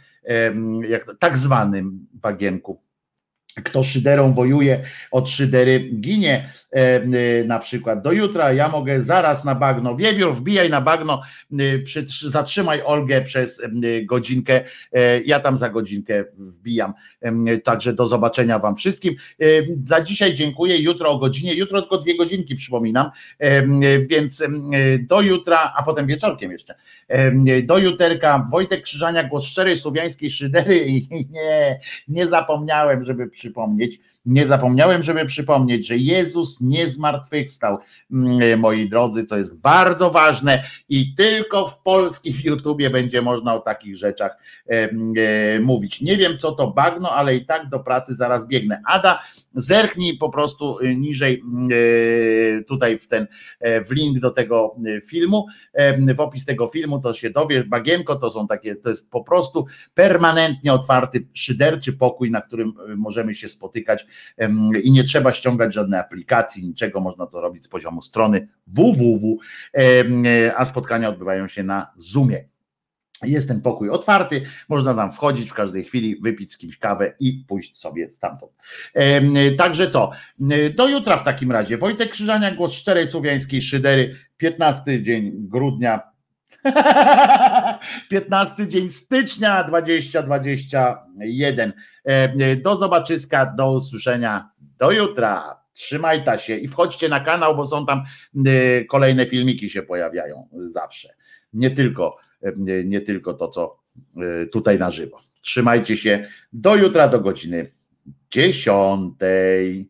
jak tak zwanym bagienku kto szyderą wojuje, od szydery ginie. E, e, na przykład do jutra, ja mogę zaraz na bagno, wiewiór wbijaj na bagno, e, zatrzymaj Olgę przez godzinkę, ja tam za godzinkę wbijam, także do zobaczenia wam wszystkim, za dzisiaj dziękuję, jutro o godzinie, jutro tylko dwie godzinki przypominam, więc do jutra, a potem wieczorkiem jeszcze, do juterka, Wojtek Krzyżania, głos szczerej słowiańskiej szydery. I nie, nie zapomniałem, żeby przy przypomnieć, nie zapomniałem, żeby przypomnieć, że Jezus nie zmartwychwstał, mm, moi drodzy, to jest bardzo ważne i tylko w polskim YouTubie będzie można o takich rzeczach e, mówić. Nie wiem, co to bagno, ale i tak do pracy zaraz biegnę. Ada, zerknij po prostu y, niżej y, tutaj w ten e, w link do tego y, filmu, e, w opis tego filmu to się dowiesz, bagienko to są takie, to jest po prostu permanentnie otwarty szyderczy pokój, na którym możemy się spotykać i nie trzeba ściągać żadnej aplikacji, niczego, można to robić z poziomu strony www, a spotkania odbywają się na Zoomie. Jest ten pokój otwarty, można tam wchodzić w każdej chwili, wypić z kimś kawę i pójść sobie stamtąd. Także co? Do jutra w takim razie. Wojtek Krzyżania, głos szczerej słowiańskiej szydery, 15 dzień grudnia 15 dzień stycznia 2021. Do zobaczyska, do usłyszenia, do jutra. Trzymaj ta się i wchodźcie na kanał, bo są tam kolejne filmiki się pojawiają zawsze. Nie tylko nie tylko to, co e, tutaj na żywo. Trzymajcie się do jutra do godziny dziesiątej.